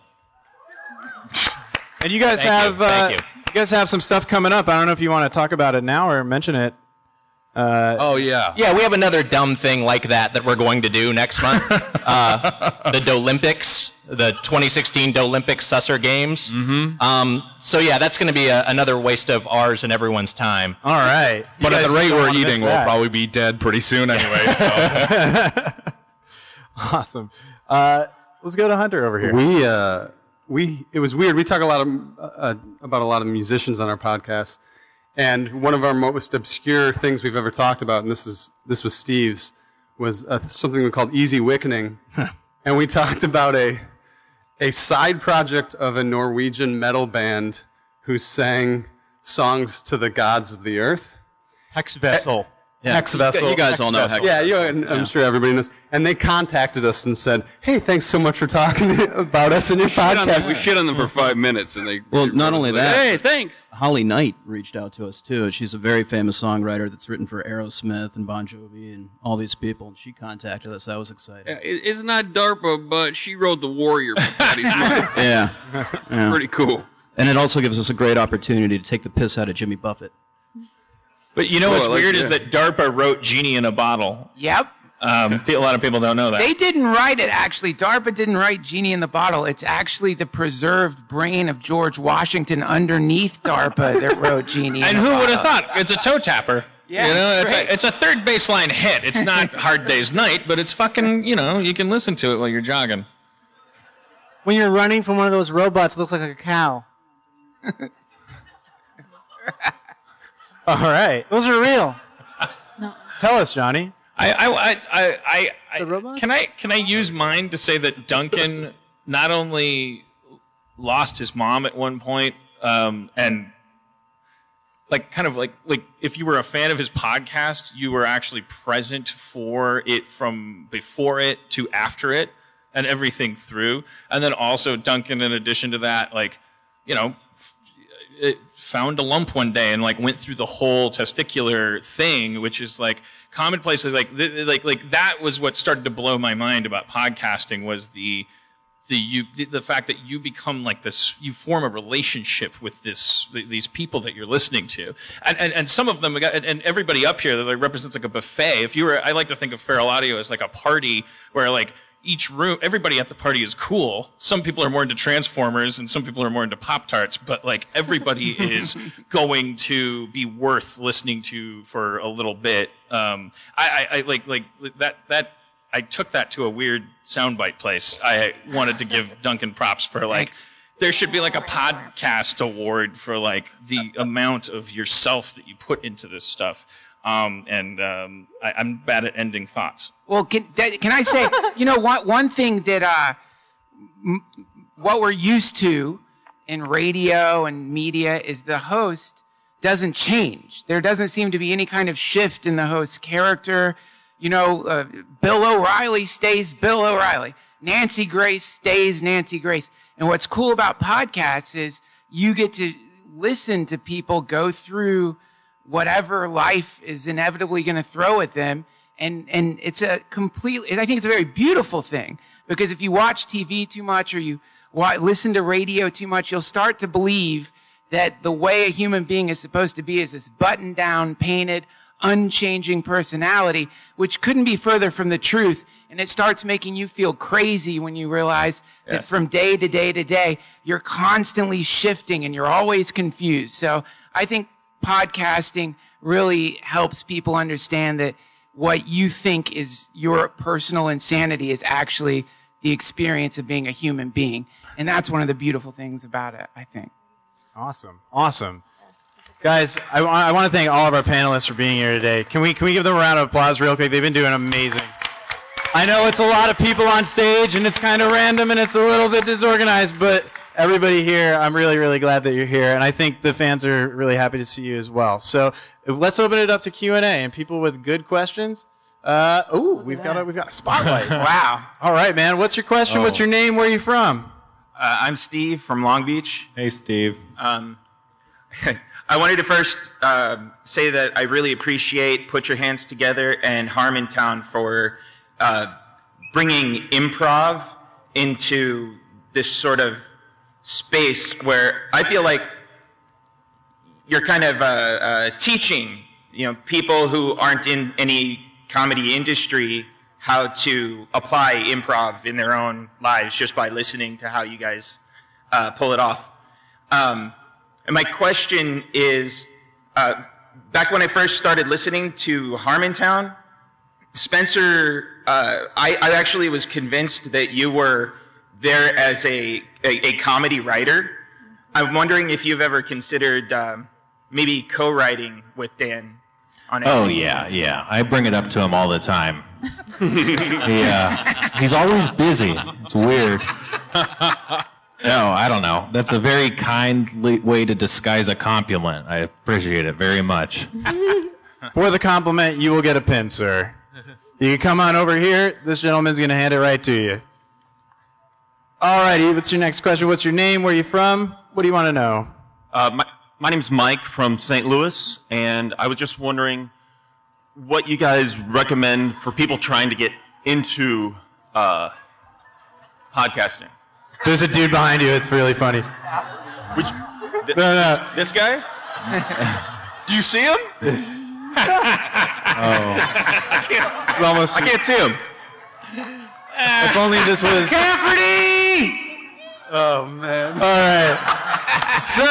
And you guys Thank you, have uh, thank you. you. guys have some stuff coming up. I don't know if you want to talk about it now or mention it. Uh, oh yeah. Yeah, we have another dumb thing like that that we're going to do next month. uh, the Dolympics, the 2016 Dolympic Susser Games. Mm-hmm. Um, so yeah, that's going to be a, another waste of ours and everyone's time. All right. But at the rate we're eating, we'll probably be dead pretty soon anyway. So. awesome. Uh, let's go to Hunter over here. We uh, we it was weird. We talk a lot of uh, about a lot of musicians on our podcast, and one of our most obscure things we've ever talked about, and this is this was Steve's, was uh, something we called Easy Wickening, and we talked about a a side project of a Norwegian metal band who sang songs to the gods of the earth. Hex Vessel. Yeah. Hex Vessel. You guys all know Hex Yeah, you, and I'm Yeah. sure everybody knows. And they contacted us and said, "Hey, thanks so much for talking about us in your podcast." we shit on them for five minutes, and they. Well, not only that. Hey, thanks. Holly Knight reached out to us too. She's a very famous songwriter that's written for Aerosmith and Bon Jovi and all these people. And she contacted us. That was exciting. Yeah, it- it's not DARPA, but she wrote the Warrior. by Patty Smyth. Yeah. Yeah. Pretty cool. And it also gives us a great opportunity to take the piss out of Jimmy Buffett. But you know what's I like weird is that. that DARPA wrote Genie in a Bottle. Yep. Um, a lot of people don't know that. They didn't write it, actually. DARPA didn't write Genie in the Bottle. It's actually the preserved brain of George Washington underneath DARPA that wrote Genie and in the who would have thought? It's a toe tapper. Yeah, you know, it's it's, a, it's a third baseline hit. It's not Hard Day's Night, but it's fucking, you know, you can listen to it while you're jogging. When you're running from one of those robots, it looks like a cow. All right. Those are real. No. Tell us, Johnny. I, I, I, I, I, I can I can I use mine to say that Duncan not only lost his mom at one point, um, and like kind of like like if you were a fan of his podcast, you were actually present for it from before it to after it and everything through. And then also Duncan, in addition to that, like you know, f- it found a lump one day and like went through the whole testicular thing, which is like commonplace. Is like th- like like that was what started to blow my mind about podcasting was the the you the- fact that you become like this you form a relationship with this th- these people that you're listening to and and, and some of them and, and everybody up here that like represents like a buffet if you were i like to think of feral audio as like a party where like each room everybody at the party is cool some people are more into transformers and some people are more into pop tarts but like everybody is going to be worth listening to for a little bit um i i, I like like that that I took that to a weird soundbite place. I wanted to give Duncan props for like there should be like a podcast award for like the amount of yourself that you put into this stuff. Um, and um, I, I'm bad at ending thoughts. Well, can, that, can I say, you know, one, one thing that, uh, m- what we're used to in radio and media is the host doesn't change. There doesn't seem to be any kind of shift in the host's character. You know, uh, Bill O'Reilly stays Bill O'Reilly. Nancy Grace stays Nancy Grace. And what's cool about podcasts is you get to listen to people go through whatever life is inevitably going to throw at them. And, and it's a completely, I think it's a very beautiful thing because if you watch TV too much or you wa- listen to radio too much, you'll start to believe that the way a human being is supposed to be is this button down, painted, unchanging personality, which couldn't be further from the truth And it starts making you feel crazy when you realize that from day to day to day, you're constantly shifting and you're always confused. So I think podcasting really helps people understand that what you think is your personal insanity is actually the experience of being a human being. And that's one of the beautiful things about it, I think. Awesome. Awesome. Guys, I, I want to thank all of our panelists for being here today. Can we, can we give them a round of applause real quick? They've been doing amazing. I know it's a lot of people on stage and it's kind of random and it's a little bit disorganized, but everybody here, I'm really, really glad that you're here. And I think the fans are really happy to see you as well. So let's open it up to Q&A and people with good questions. Uh, ooh, we've got a, we've got a spotlight. wow. All right, man. What's your question? What's Oh. your name? Where are you from? Uh, I'm Steve from Long Beach. Hey, Steve. Um, I wanted to first um say that I really appreciate Put Your Hands Together and Harmontown for uh, bringing improv into this sort of space where I feel like you're kind of uh, uh, teaching, you know, people who aren't in any comedy industry how to apply improv in their own lives just by listening to how you guys uh, pull it off. Um, and my question is, uh, back when I first started listening to Harmontown, Spencer, uh, I, I actually was convinced that you were there as a, a, a comedy writer. I'm wondering if you've ever considered um, maybe co-writing with Dan on Oh yeah, yeah. I bring it up to him all the time. he, uh, he's always busy. It's weird. No, I don't know. That's a very kindly way to disguise a compliment. I appreciate it very much. For the compliment, you will get a pin, sir. You can come on over here. This gentleman's going to hand it right to you. All righty. What's your next question? What's your name? Where are you from? What do you want to know? Uh, my, my name's Mike from St. Louis, and I was just wondering what you guys recommend for people trying to get into uh, podcasting. There's a dude behind you. It's really funny. Which, th- No, no. This, this guy? Do you see him? I can't. It's almost. I can't see him. If only this was. Cafferty! Oh man. All right. So.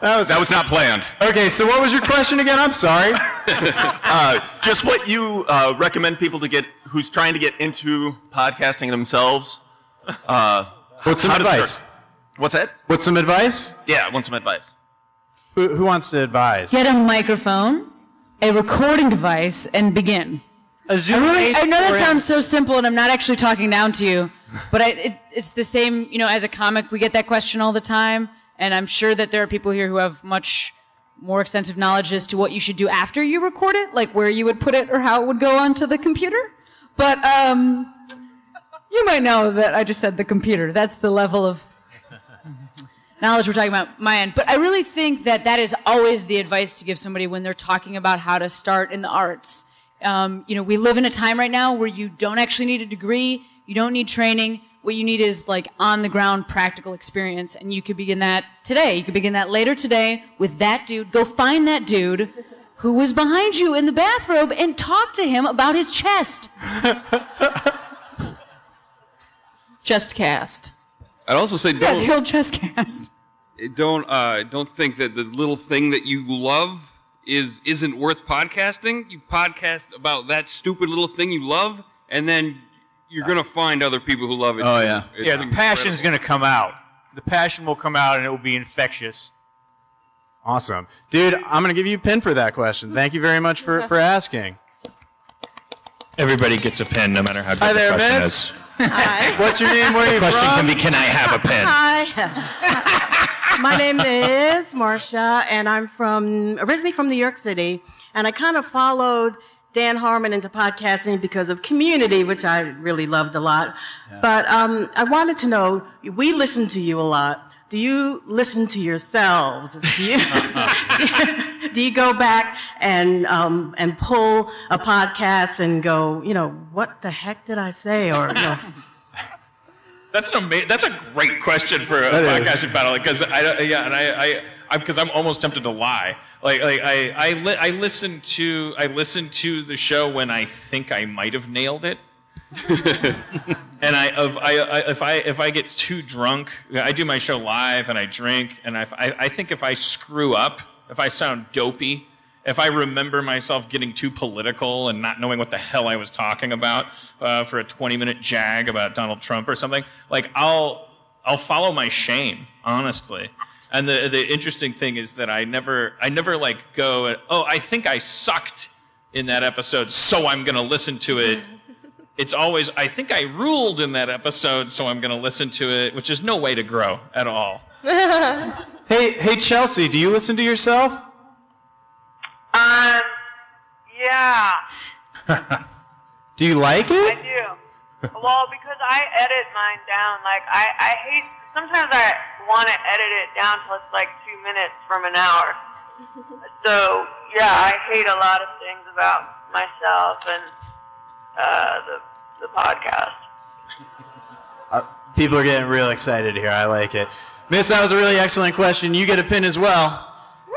That was, that was not planned. Okay, so what was your question again? I'm sorry. uh, just what you uh, recommend people to get who's trying to get into podcasting themselves. Uh, What's some advice? What's that? What's some advice? Yeah, I want some advice. Who, who wants to advise? Get a microphone, a recording device, and begin. A Zoom I, really, I know that sounds so simple, and I'm not actually talking down to you, but I, it, it's the same. You know, as a comic, we get that question all the time, and I'm sure that there are people here who have much more extensive knowledge as to what you should do after you record it, like where you would put it or how it would go onto the computer. But um, you might know that I just said the computer. That's the level of knowledge we're talking about my end. But I really think that that is always the advice to give somebody when they're talking about how to start in the arts. Um, you know, we live in a time right now where you don't actually need a degree, you don't need training. What you need is like on the ground practical experience, and you could begin that today. You could begin that later today with that dude. Go find that dude who was behind you in the bathrobe and talk to him about his chest. chest cast. I'd also say don't the old chest cast. don't uh, don't think that the little thing that you love is isn't worth podcasting. You podcast about that stupid little thing you love, and then you're gonna find other people who love it. Oh too. yeah, It's yeah. The passion's going to come out. The passion will come out, and it will be infectious. Awesome. Dude, I'm going to give you a pin for that question. Thank you very much for, for asking. Everybody gets a pin, no matter how good Hi the there, question miss. is. What's your name? Where are The you question from? can be, can I have a pen? Hi. My name is Marcia, and I'm from originally from New York City, and I kind of followed Dan Harmon into podcasting because of Community, which I really loved a lot. But um, I wanted to know: we listen to you a lot. Do you listen to yourselves? Do you do you go back and um, and pull a podcast and go, you know, what the heck did I say? Or you know, That's an ama- That's a great question for a That is. podcasting battle because I don't- yeah, and I I because I'm almost tempted to lie. Like like I I li- I listen to I listen to the show when I think I might have nailed it. and I, if I, I if I if I get too drunk, I do my show live and I drink, and I, I, I think if I screw up, if I sound dopey, if I remember myself getting too political and not knowing what the hell I was talking about uh, for a 20 minute jag about Donald Trump or something, like I'll I'll follow my shame, honestly. And the the interesting thing is that I never I never like go oh I think I sucked in that episode, so I'm gonna listen to it it's always I think I ruled in that episode, so I'm going to listen to it, which is no way to grow at all. Hey, hey, Chelsea, do you listen to yourself? Um, yeah, Do you like it? I do. well, because I edit mine down. Like, I, I hate, sometimes I want to edit it down till it's like two minutes from an hour. So, yeah, I hate a lot of things about myself and uh, the, the podcast. Uh, people are getting real excited here. I like it. Miss, that was a really excellent question. You get a pin as well.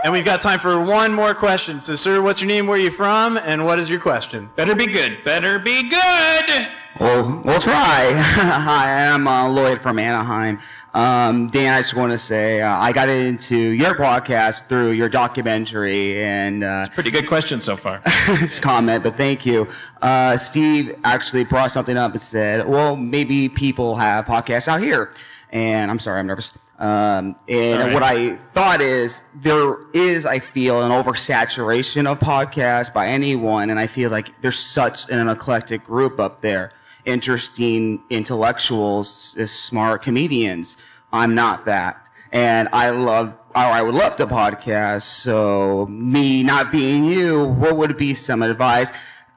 And we've got time for one more question. So, sir, what's your name? Where are you from? And what is your question? Better be good. Better be good. Well, we'll try. Hi, I'm uh, Lloyd from Anaheim. Um, Dan, I just want to say uh, I got into your podcast through your documentary, and uh, Pretty good question so far. it's comment, but thank you. Uh, Steve actually brought something up and said, "Well, maybe people have podcasts out here," and I'm sorry, I'm nervous. Um, and right. what I thought is there is, I feel, an oversaturation of podcasts by anyone, and I feel like there's such an eclectic group up there. Interesting intellectuals, uh, smart comedians. I'm not that, and I love, or I would love to podcast. So me not being you, what would be some advice?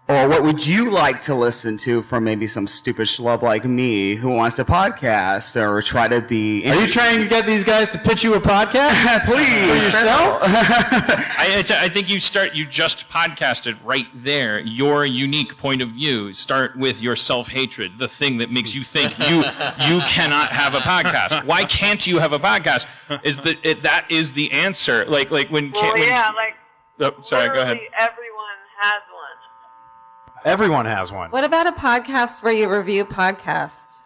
Or what would you like to listen to from maybe some stupid schlub like me who wants to podcast or try to be? Are you trying to get these guys to pitch you a podcast? Please, For yourself? I, it's- I think you start. You just podcasted right there. Your unique point of view. Start with your self hatred, the thing that makes you think you you cannot have a podcast. Why can't you have a podcast? Is that it, that is the answer? Like like when. Well, when yeah, like, Oh, sorry. Go ahead. everyone has one. Everyone has one. What about a podcast where you review podcasts?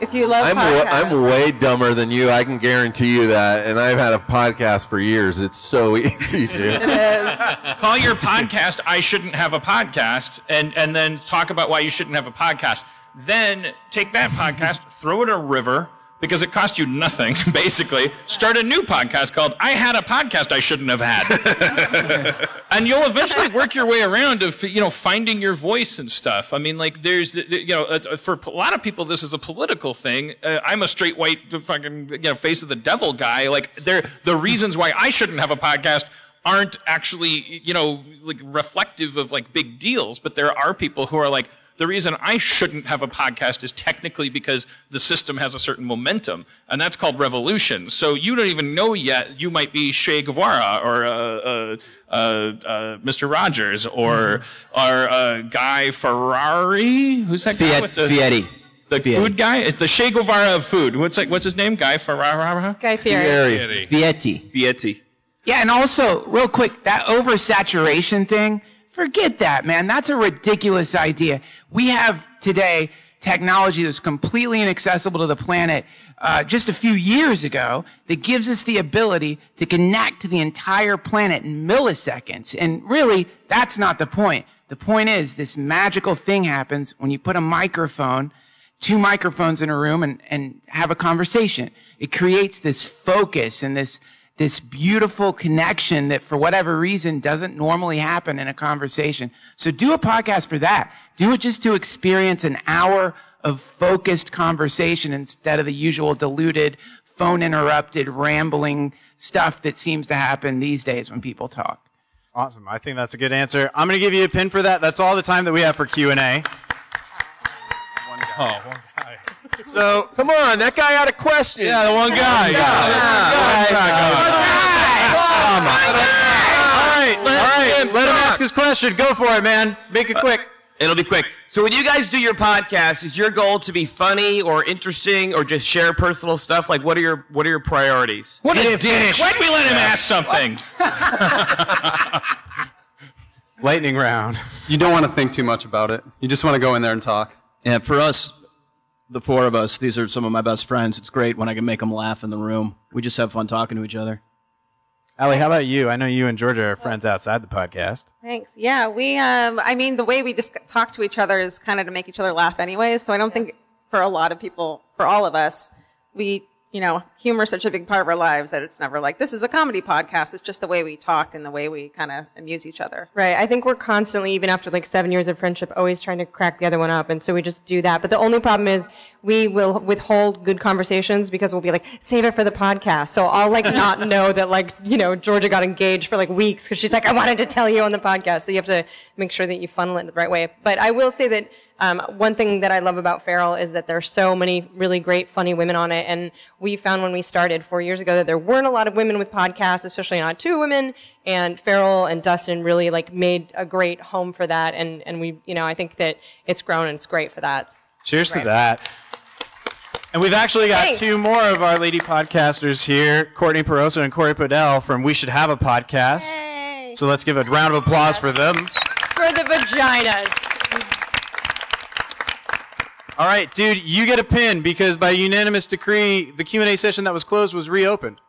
If you love I'm, podcasts. wa- I'm way dumber than you. I can guarantee you that. And I've had a podcast for years. It's so easy to. it is. Call your podcast I shouldn't have a podcast and and then talk about why you shouldn't have a podcast. Then take that podcast, throw it in a river because it cost you nothing basically. Start a new podcast called I had a podcast I shouldn't have had. and you'll eventually work your way around of, you know finding your voice and stuff. I mean like there's you know uh, for a lot of people this is a political thing. Uh, I'm a straight white fucking you know face of the devil guy. Like the reasons why I shouldn't have a podcast aren't actually, you know, like reflective of like big deals, but there are people who are like, the reason I shouldn't have a podcast is technically because the system has a certain momentum, and that's called revolution. So you don't even know yet. You might be Che Guevara or uh, uh, uh, uh, Mr. Rogers or or uh, Guy Ferrari. Who's that guy Fiat- with the Fieri. the food guy? It's the Che Guevara of food. What's like? What's his name? Guy Ferrara. Guy Fieri. Vietti. Vietti. Yeah, and also, real quick, that oversaturation thing, forget that, man. That's a ridiculous idea. We have today technology that's completely inaccessible to the planet uh, just a few years ago that gives us the ability to connect to the entire planet in milliseconds. And really, that's not the point. The point is this magical thing happens when you put a microphone two microphones in a room and, and have a conversation. It creates this focus and this, this beautiful connection that for whatever reason doesn't normally happen in a conversation. So do a podcast for that. Do it just to experience an hour of focused conversation instead of the usual diluted, phone interrupted, rambling stuff that seems to happen these days when people talk. Awesome. I think that's a good answer. I'm going to give you a pin for that. That's all the time that we have for Q&A. Oh, one guy. So come on, that guy had a question. Yeah, the one guy. Yeah, All right, all right. Let him ask his question. Go for it, man. Make it quick. It'll be quick. So when you guys do your podcast, is your goal to be funny or interesting or just share personal stuff? Like, what are your what are your priorities? What a dish! Why'd we let him ask something? Lightning round. You don't want to think too much about it. You just want to go in there and talk. Yeah, for us, the four of us, these are some of my best friends. It's great when I can make them laugh in the room. We just have fun talking to each other. Allie, how about you? I know you and Georgia are friends outside the podcast. Thanks. Yeah, we. Um, I mean, the way we just talk to each other is kind of to make each other laugh, anyways. So I don't think for a lot of people, for all of us, we, you know, humor is such a big part of our lives that it's never like this is a comedy podcast. It's just the way we talk and the way we kind of amuse each other. Right. I think we're constantly, even after like seven years of friendship, always trying to crack the other one up. And so we just do that. But the only problem is we will withhold good conversations because we'll be like, save it for the podcast. So I'll like not know that like, you know, Georgia got engaged for like weeks because she's like, I wanted to tell you on the podcast. So you have to make sure that you funnel it the right way. But I will say that um, one thing that I love about Feral is that there's so many really great, funny women on it. And we found when we started four years ago that there weren't a lot of women with podcasts, especially not two women. And Feral and Dustin really like made a great home for that. And, and we, you know, I think that it's grown and it's great for that. Cheers Right. to that. And we've actually got Thanks. two more of our lady podcasters here, Courtney Pauroso and Corey Podell from We Should Have a Podcast. So let's give a round of applause for them. For the vaginas. All right, dude, you get a pin because by unanimous decree, the Q&A session that was closed was reopened.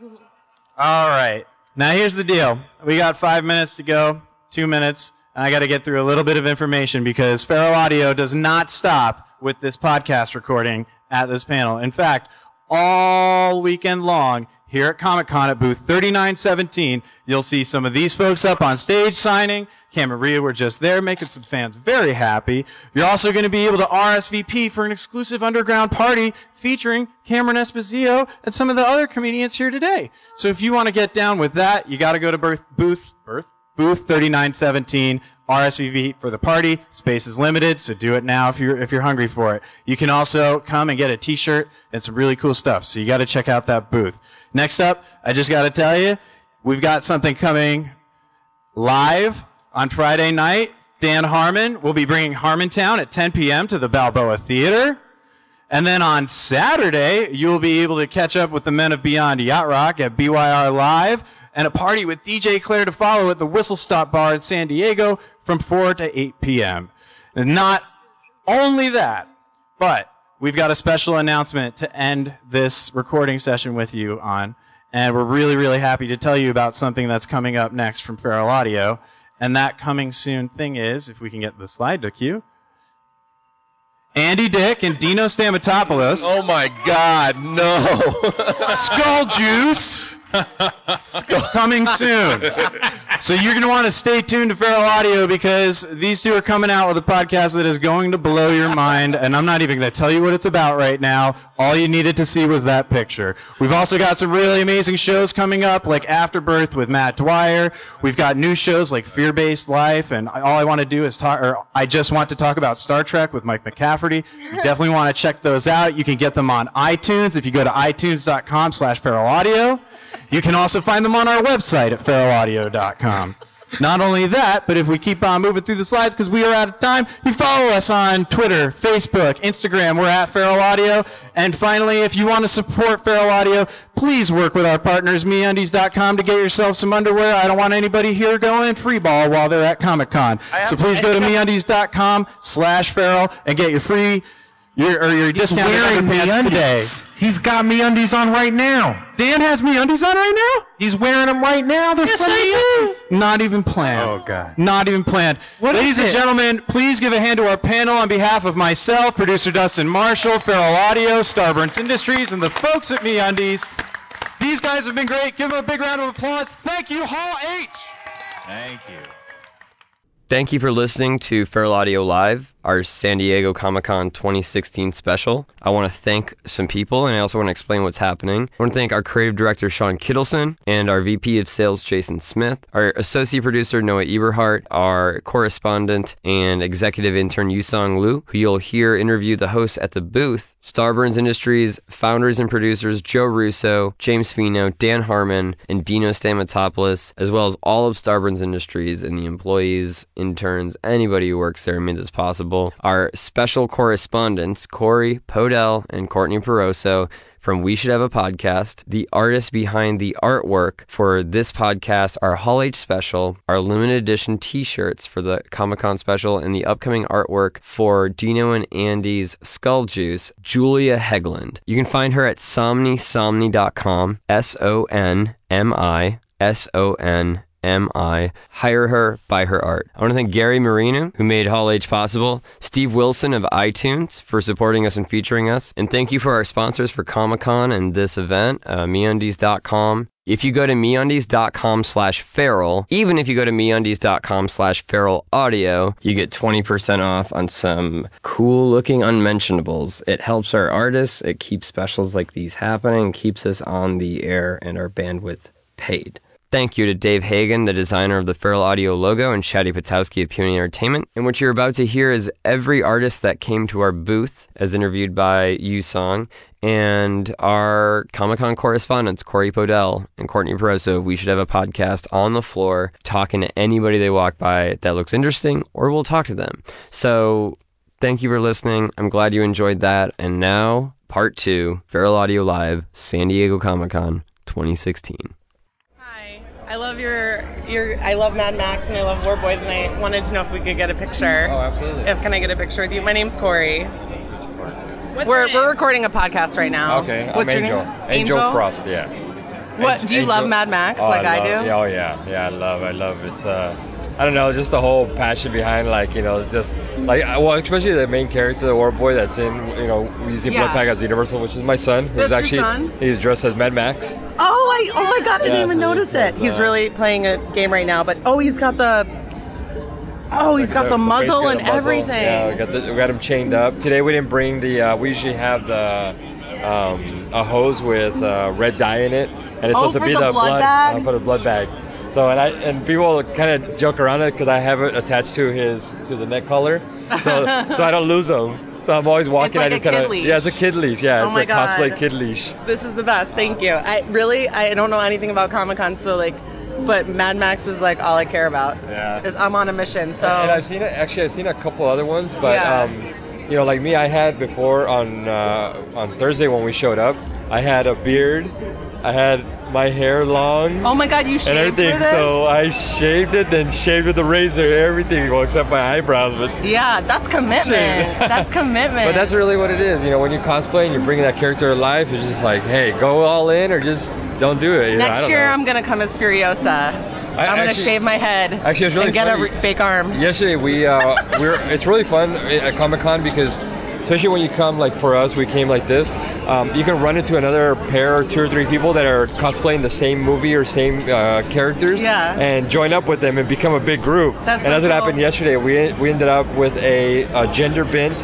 All right. Now here's the deal. We got five minutes to go, two minutes, and I got to get through a little bit of information because Feral Audio does not stop with this podcast recording at this panel. In fact, all weekend long here at Comic Con at booth 3917, you'll see some of these folks up on stage signing. Cam and Rhea were just there making some fans very happy. You're also going to be able to RSVP for an exclusive underground party featuring Cameron Esposito and some of the other comedians here today. So if you want to get down with that, you got to go to birth, booth, birth, booth 3917, RSVP for the party. Space is limited, so do it now if you're, if you're hungry for it. You can also come and get a t-shirt and some really cool stuff. So you got to check out that booth. Next up, I just got to tell you, we've got something coming live on Friday night. Dan Harmon will be bringing Harmontown at 10 p.m. to the Balboa Theater. And then on Saturday, you'll be able to catch up with the men of Beyond Yacht Rock at BYR Live and a party with DJ Claire to follow at the Whistle Stop Bar in San Diego from 4 to 8 p.m. And not only that, but we've got a special announcement to end this recording session with you on. And we're really, really happy to tell you about something that's coming up next from Feral Audio. And that coming soon thing is, if we can get the slide to cue, Andy Dick and Dino Stamatopoulos. Oh my God, no. Skull Juice. Coming soon. So you're going to want to stay tuned to Feral Audio because these two are coming out with a podcast that is going to blow your mind. And I'm not even going to tell you what it's about right now. All you needed to see was that picture. We've also got some really amazing shows coming up, like Afterbirth with Matt Dwyer. We've got new shows like Fear Based Life. And all I want to do is talk, or I just want to talk about Star Trek with Mike McCafferty. You definitely want to check those out. You can get them on iTunes if you go to itunes.com slash feral audio. You can also find them on our website at feralaudio.com. Not only that, but if we keep on moving through the slides because we are out of time, you follow us on Twitter, Facebook, Instagram. We're at Feral Audio. And finally, if you want to support Feral Audio, please work with our partners, MeUndies.com, to get yourself some underwear. I don't want anybody here going free ball while they're at Comic Con. So please go to MeUndies.com slash Feral and get your free your, or your discounted wearing underpants today. MeUndies. He's got me undies on right now. Dan has me undies on right now. He's wearing them right now. They're Yes, funny I undies. Not even planned. Oh, God. Not even planned. What Ladies and gentlemen, please give a hand to our panel on behalf of myself, producer Dustin Marshall, Feral Audio, Starburns Industries, and the folks at MeUndies. These guys have been great. Give them a big round of applause. Thank you, Hall H. Thank you. Thank you for listening to Feral Audio Live. Our San Diego Comic Con 2016 special. I want to thank some people and I also want to explain what's happening. I want to thank our creative director, Sean Kittleson, and our VP of sales, Jason Smith, our associate producer, Noah Eberhart, our correspondent and executive intern, Yusong Lu, who you'll hear interview the hosts at the booth, Starburns Industries, founders and producers, Joe Russo, James Fino, Dan Harmon, and Dino Stamatopoulos, as well as all of Starburns Industries and the employees, interns, anybody who works there made this possible. Our special correspondents, Corey Podell and Courtney Pauroso, from We Should Have a Podcast, the artist behind the artwork for this podcast, our Hall H special, our limited edition t shirts for the Comic Con special, and the upcoming artwork for Dino and Andy's Skull Juice, Julia Hegland. You can find her at sonmisonmi.com, S O N M I S O N M I. Hire her, buy her art. I want to thank Gary Marino, who made Hall H possible, Steve Wilson of iTunes for supporting us and featuring us, and thank you for our sponsors for Comic Con and this event, uh, MeUndies.com. If you go to MeUndies.com slash feral, even if you go to MeUndies.com slash feral audio, you get 20% off on some cool looking unmentionables. It helps our artists, it keeps specials like these happening, keeps us on the air and our bandwidth paid. Thank you to Dave Hagen, the designer of the Feral Audio logo, and Shadi Petosky of Puny Entertainment. And what you're about to hear is every artist that came to our booth, as interviewed by Yu Song, and our Comic Con correspondents, Corey Podell and Courtney Pauroso. We should have a podcast on the floor talking to anybody they walk by that looks interesting, or we'll talk to them. So thank you for listening. I'm glad you enjoyed that. And now, part two Feral Audio Live, San Diego Comic Con 2016. I love your your. I love Mad Max and I love War Boys, and I wanted to know if we could get a picture. Oh, absolutely. If can I get a picture with you? My name's Corey. What's we're your we're recording a podcast right now. Okay, What's I'm your Angel. name? Angel Frost, yeah. What do you love Mad Max Oh, like I, love- do? Oh yeah, yeah. I love, I love. It's uh, I don't know, just the whole passion behind like you know, just like well, especially the main character, the War Boy that's in you know, using Yeah. Blood Pack as Universal, which is my son, who's That's your actually son? he's dressed as Mad Max. Oh, I oh my god, I Yeah, didn't even so notice it. He's uh, really playing a game right now, but oh, he's got the oh, he's got the, face muzzle got and muzzle. everything. Yeah, we got the, we got him chained up. Today we didn't bring the. Uh, we usually have the um, a hose with uh, red dye in it, and it's Oh, supposed to be the the blood blood bag? uh, for the blood bag. So and I and people kind of joke around it because I have it attached to his to the neck collar, so so I don't lose him. So I'm always walking. like I a just kind kid of leash. yeah, it's a kid leash. Yeah, Oh it's my a cosplay God. kid leash. This is the best. Thank you. I really I don't know anything about Comic Con, so like, but Mad Max is like all I care about. Yeah. I'm on a mission, so And I've seen it. Actually, I've seen a couple other ones, but Yeah. um, you know, like me, I had before on uh, on Thursday when we showed up, I had a beard, I had my hair long. Oh my God, you and shaved everything. for this? So I shaved it, then shaved with the razor, everything, well, except my eyebrows. But yeah, that's commitment. that's commitment. but that's really what it is. You know, when you cosplay and you're bringing that character to life, it's just like, hey, go all in or just don't do it. You know, Next don't year, know. I'm gonna come as Furiosa. I- I'm gonna actually- shave my head. Actually, it's really and get funny. a re- fake arm. Yesterday we uh, we're it's really fun at Comic Con because especially when you come like for us we came like this um, you can run into another pair or two or three people that are cosplaying the same movie or same uh, characters Yeah. and join up with them and become a big group. That's and so that's what happened yesterday. We we ended up with a, a gender bent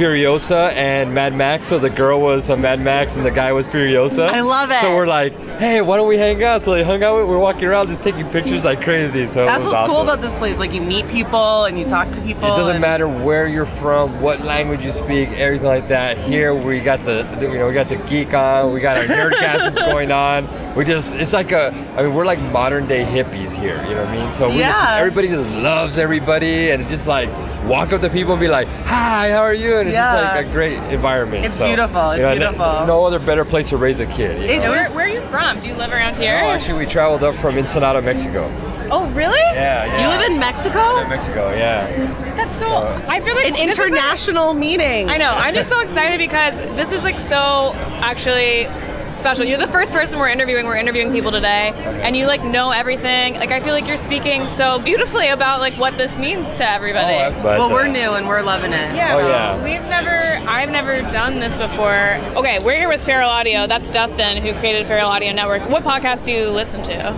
Furiosa and Mad Max so the girl was a Mad Max and the guy was Furiosa I love it. so we're like hey why don't we hang out so they hung out we're walking around just taking pictures like crazy so That's what's cool about this place. Like you meet people and you talk to people. It doesn't matter where you're from, what language you speak, everything like that. Here we got the, you know we got the geek on, we got our nerdgasms going on. We just it's like a I mean we're like modern day hippies here. You know what I mean? So we just, Yeah. everybody just loves everybody and just like walk up to people and be like, hi, how are you? And it's Yeah. just like a great environment. It's So, beautiful, it's you know, beautiful. No other better place to raise a kid. You know? where, where are you from? Do you live around here? Oh, actually, we traveled up from Ensenada, Mexico. Oh, really? Yeah, yeah. You live in Mexico? Mexico, yeah. That's so. I feel like An this is, like- international meeting. I know. I'm just so excited because this is like so actually special. You're the first person we're interviewing. We're interviewing people today, and you like know everything. Like I feel like you're speaking so beautifully about like what this means to everybody. well, we're new and we're loving it. Yeah, Oh, we've never, I've never done this before. Okay, we're here with Feral Audio. That's Dustin, who created Feral Audio Network. What podcast do you listen to?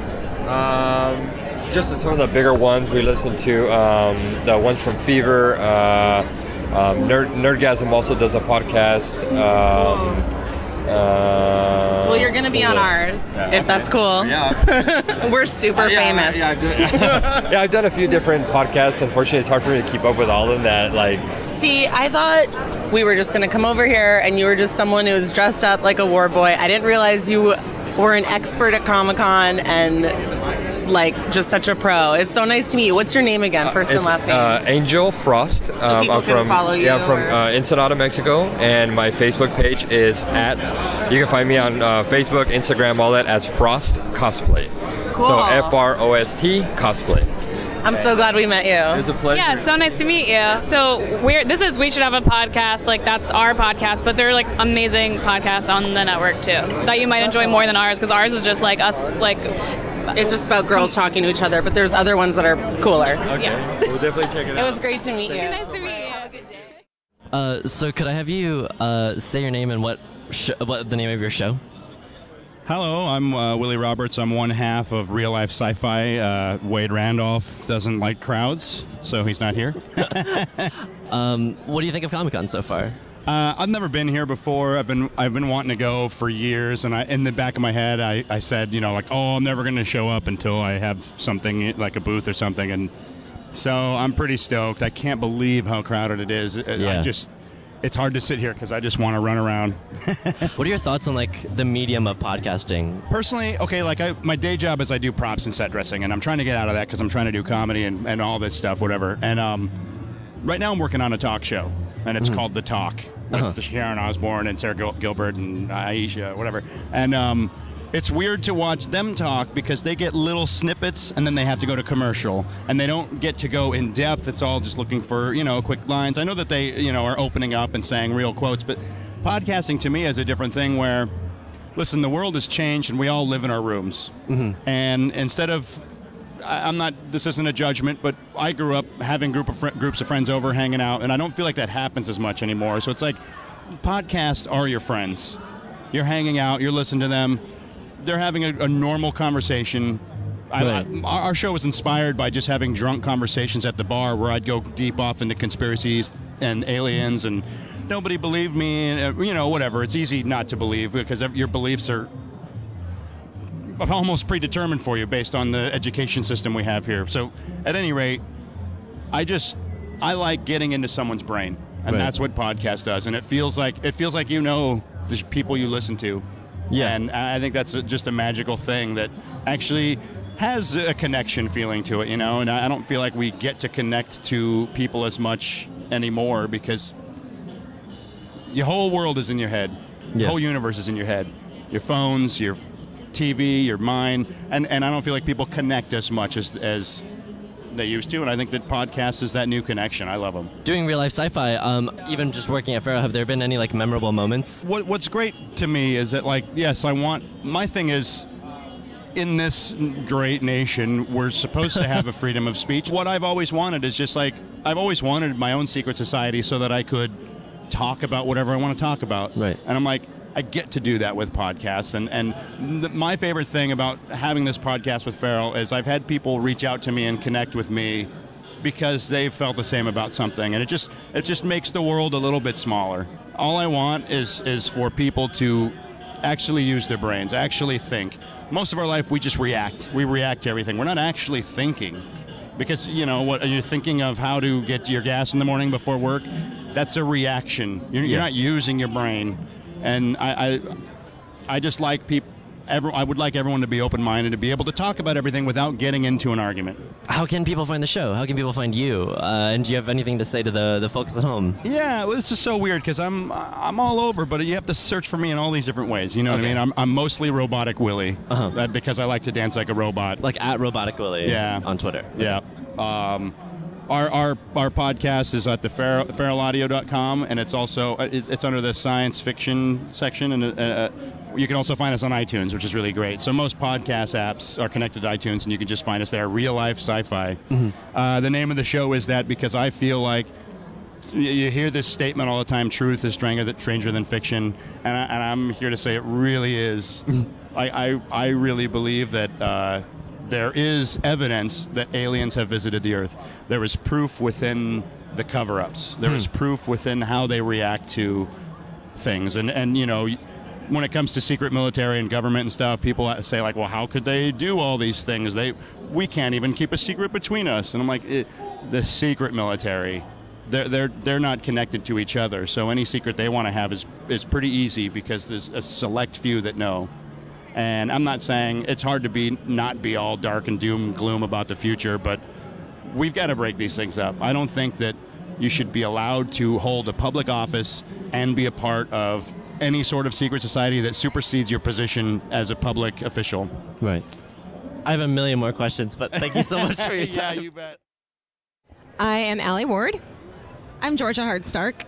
Um, just some of the bigger ones we listen to. Um, the ones from Fever, uh, Nerd, Nerdgasm also does a podcast. Um, uh, Well, you're gonna be on ours if that's cool. Yeah. We're super famous. Yeah, yeah, I've done a few different podcasts. Unfortunately, it's hard for me to keep up with all of them. That like, See, I thought we were just gonna come over here and you were just someone who was dressed up like a war boy. I didn't realize you were an expert at Comic Con and like just such a pro. It's so nice to meet you. What's your name again, first and last name? Uh, Angel Frost. Um, I'm can from follow yeah, I'm from or- uh, Ensenada, Mexico, and my Facebook page is at. You can find me on uh, Facebook, Instagram, all that as Frost Cosplay. Cool. So F R O S T cosplay. I'm so glad we met you. It's a pleasure. Yeah, so nice to meet you. So we're this is we should have a podcast like that's our podcast, but they're like amazing podcasts on the network too that you might enjoy more than ours because ours is just like us like It's just about girls talking to each other, but there's other ones that are cooler. Okay, we'll definitely check it out. It was great to meet you. nice to meet you. Have a good day. Uh, so could I have you uh, say your name and what sh- what the name of your show? Hello, I'm uh, Willie Roberts. I'm one half of Real Life Sci-Fi. Uh, Wade Randolph doesn't like crowds, so he's not here. Um, what do you think of Comic Con so far? Uh, I've never been here before. I've been I've been wanting to go for years, and I, in the back of my head, I, I said, you know, like, oh, I'm never going to show up until I have something like a booth or something, and so I'm pretty stoked. I can't believe how crowded it is. I- I Yeah. just it's hard to sit here because I just want to run around. what are your thoughts on like the medium of podcasting? Personally, okay, like I, my day job is I do props and set dressing, and I'm trying to get out of that because I'm trying to do comedy and, and all this stuff, whatever. And um, right now I'm working on a talk show, and it's Mhm. called The Talk with Uh-huh. Sharon Osbourne and Sarah Gil- Gilbert and Aisha, whatever. And um, it's weird to watch them talk because they get little snippets and then they have to go to commercial, and they don't get to go in depth. It's all just looking for you know quick lines. I know that they you know are opening up and saying real quotes, but podcasting to me is a different thing where listen, the world has changed and we all live in our rooms. And instead of, I'm not, this isn't a judgment, but I grew up having group of fr- groups of friends over hanging out, and I don't feel like that happens as much anymore. So it's like, podcasts are your friends. You're hanging out, you're listening to them, they're having a, a normal conversation. I, I, our show was inspired by just having drunk conversations at the bar where I'd go deep off into conspiracies and aliens and nobody believed me and uh, you know whatever it's easy not to believe because your beliefs are almost predetermined for you based on the education system we have here so at any rate i just i like getting into someone's brain and Right. that's what podcast does and it feels like it feels like you know the people you listen to yeah and i think that's just a magical thing that actually has a connection feeling to it you know and i don't feel like we get to connect to people as much anymore because your whole world is in your head. The whole universe is in your head. Your phones, your TV, your mind, and, and I don't feel like people connect as much as as they used to. And I think that podcasts is that new connection. I love them. Doing real life sci-fi, um, even just working at Feral, have there been any like memorable moments? What What's great to me is that like yes, I want my thing is. In this great nation, we're supposed to have a freedom of speech. What I've always wanted is just like I've always wanted my own secret society so that I could talk about whatever I want to talk about. Right. And I'm like, I get to do that with podcasts. And and th- my favorite thing about having this podcast with Feral is I've had people reach out to me and connect with me because they've felt the same about something, and it just it just makes the world a little bit smaller. All I want is is for people to actually use their brains, actually think. Most of our life, we just react. We react to everything. We're not actually thinking because you know what you're thinking of how to get your gas in the morning before work that's a reaction you're, you're not using your brain and i i, I just like people Every, I would like everyone to be open-minded to be able to talk about everything without getting into an argument. How can people find the show? How can people find you? Uh, and do you have anything to say to the, the folks at home? Yeah, well, this is so weird because I'm I'm all over, but you have to search for me in all these different ways. You know what I mean? I'm, I'm mostly robotic Willie, uh because I like to dance like a robot. Like at robotic Willie. Yeah. On Twitter. Yeah. Um, our, our, our podcast is at the feral, feralaudio.com, and it's also uh, it's, under the science fiction section, and uh, uh, you can also find us on iTunes, which is really great. So most podcast apps are connected to iTunes, and you can just find us there. Real life sci-fi. Uh, the name of the show is that because I feel like you hear this statement all the time: "Truth is stranger than, stranger than fiction," and, I, and I'm here to say it really is. I, I I really believe that uh, there is evidence that aliens have visited the Earth. There is proof within the cover-ups. There hmm. is proof within how they react to things, and and you know. When it comes to secret military and government and stuff, people say like, "Well, how could they do all these things? They, we can't even keep a secret between us." And I'm like, eh, "The secret military, they're they're they're not connected to each other. So any secret they want to have is is pretty easy because there's a select few that know." And I'm not saying it's hard to be not be all dark and doom and gloom about the future, but we've got to break these things up. I don't think that you should be allowed to hold a public office and be a part of any sort of secret society that supersedes your position as a public official. Right. I have a million more questions, but thank you so much for your time. Yeah, time. you bet. I am Allie Ward. I'm Georgia Hardstark.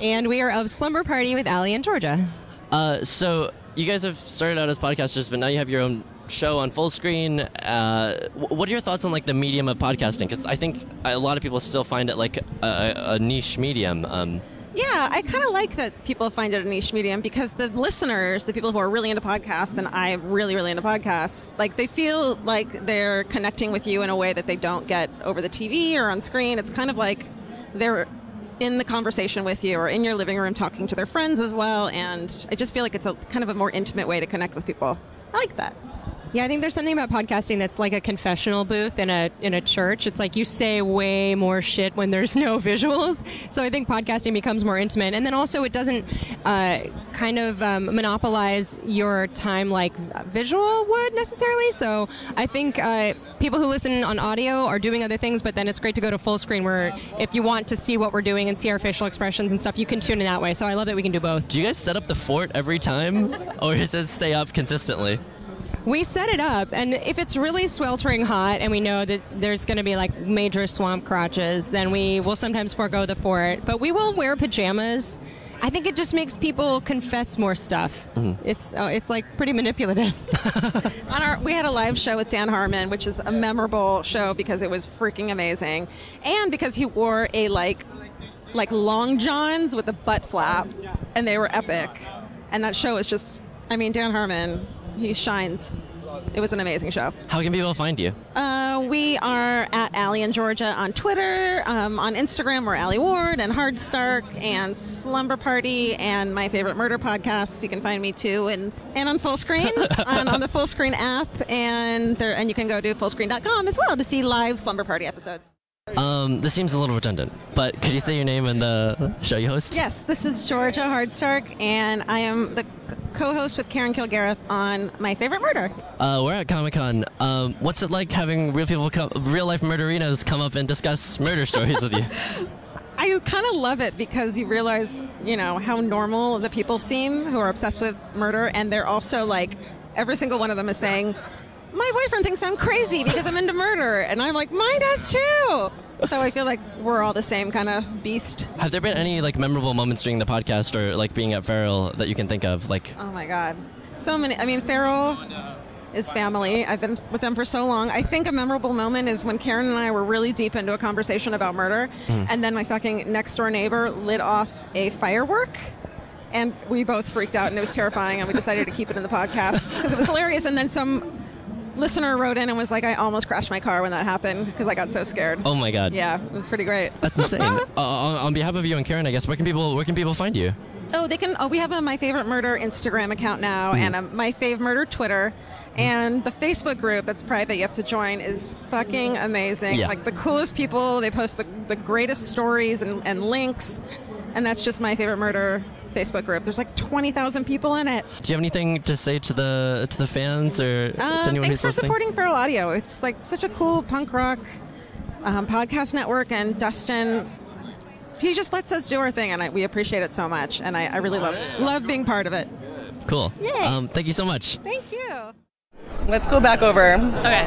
And we are of Slumber Party with Allie and Georgia. Uh, so you guys have started out as podcasters, but now you have your own show on Fullscreen. Uh, what are your thoughts on like the medium of podcasting? Because I think a lot of people still find it like a, a niche medium. Um, Yeah, I kind of like that people find it a niche medium because the listeners, the people who are really into podcasts, and I'm really, really into podcasts, like they feel like they're connecting with you in a way that they don't get over the TV or on screen. It's kind of like they're in the conversation with you or in your living room talking to their friends as well. And I just feel like it's a kind of a more intimate way to connect with people. I like that. Yeah, I think there's something about podcasting that's like a confessional booth in a in a church. It's like you say way more shit when there's no visuals. So I think podcasting becomes more intimate, and then also it doesn't uh, kind of um, monopolize your time like visual would necessarily. So I think uh, people who listen on audio are doing other things, but then it's great to go to Fullscreen where if you want to see what we're doing and see our facial expressions and stuff, you can tune in that way. So I love that we can do both. do you guys set up the fort every time, or does it stay up consistently? We set it up, and if it's really sweltering hot and we know that there's going to be like major swamp crotches, then we will sometimes forego the fort. But we will wear pajamas. I think it just makes people confess more stuff. It's uh, it's like pretty manipulative. On our, we had a live show with Dan Harmon, which is a memorable show because it was freaking amazing, and because he wore a like, like long johns with a butt flap, and they were epic. And that show is just, I mean, Dan Harmon, he shines. It was an amazing show. How can people find you? Uh, we are at Allie and Georgia on Twitter. Um, on Instagram, we're Allie Ward and Hard Stark and Slumber Party and my favorite murder podcasts. You can find me too, and and on Fullscreen on, on the Fullscreen app, and there and you can go to fullscreen.com as well to see live Slumber Party episodes. Um, this seems a little redundant, but could you say your name and the show you host? Yes, this is Georgia Hardstark, and I am the co-host with Karen Kilgariff on My Favorite Murder. Uh, we're at Comic Con. Um, what's it like having real people, come, real life murderinos, come up and discuss murder stories with you? I kind of love it because you realize, you know, how normal the people seem who are obsessed with murder, and they're also like, every single one of them is saying, "My boyfriend thinks I'm crazy because I'm into murder," and I'm like, "Mine does too." So I feel like we're all the same kind of beast. Have there been any like memorable moments during the podcast or like being at Feral that you can think of? Like, Oh my god, so many. I mean, Feral is family. I've been with them for so long. I think a memorable moment is when Karen and I were really deep into a conversation about murder, Mm. and then my fucking next door neighbor lit off a firework. And we both freaked out, and it was terrifying. And we decided to keep it in the podcast because it was hilarious. And then some listener wrote in and was like, "I almost crashed my car when that happened because I got so scared." oh my god, Yeah, it was pretty great. that's insane. uh, on, on behalf of you and Karen, I guess where can people where can people find you? Oh, they can. Oh, we have a My Favorite Murder Instagram account now, Hmm. and a My Fave Murder Twitter, and the Facebook group that's private. You have to join is fucking amazing. Yeah. Like the coolest people. They post the, the greatest stories and, and links, and that's just My Favorite Murder Facebook group. There's like twenty thousand people in it. Do you have anything to say to the to the fans or to Uh, anyone thanks who's for listening? supporting Feral Audio. It's like such a cool punk rock um, podcast network, and Dustin. He just lets us do our thing, and I, we appreciate it so much. And I, I really love love being part of it. Cool. Yay. Um, thank you so much. Thank you. Let's go back over Okay.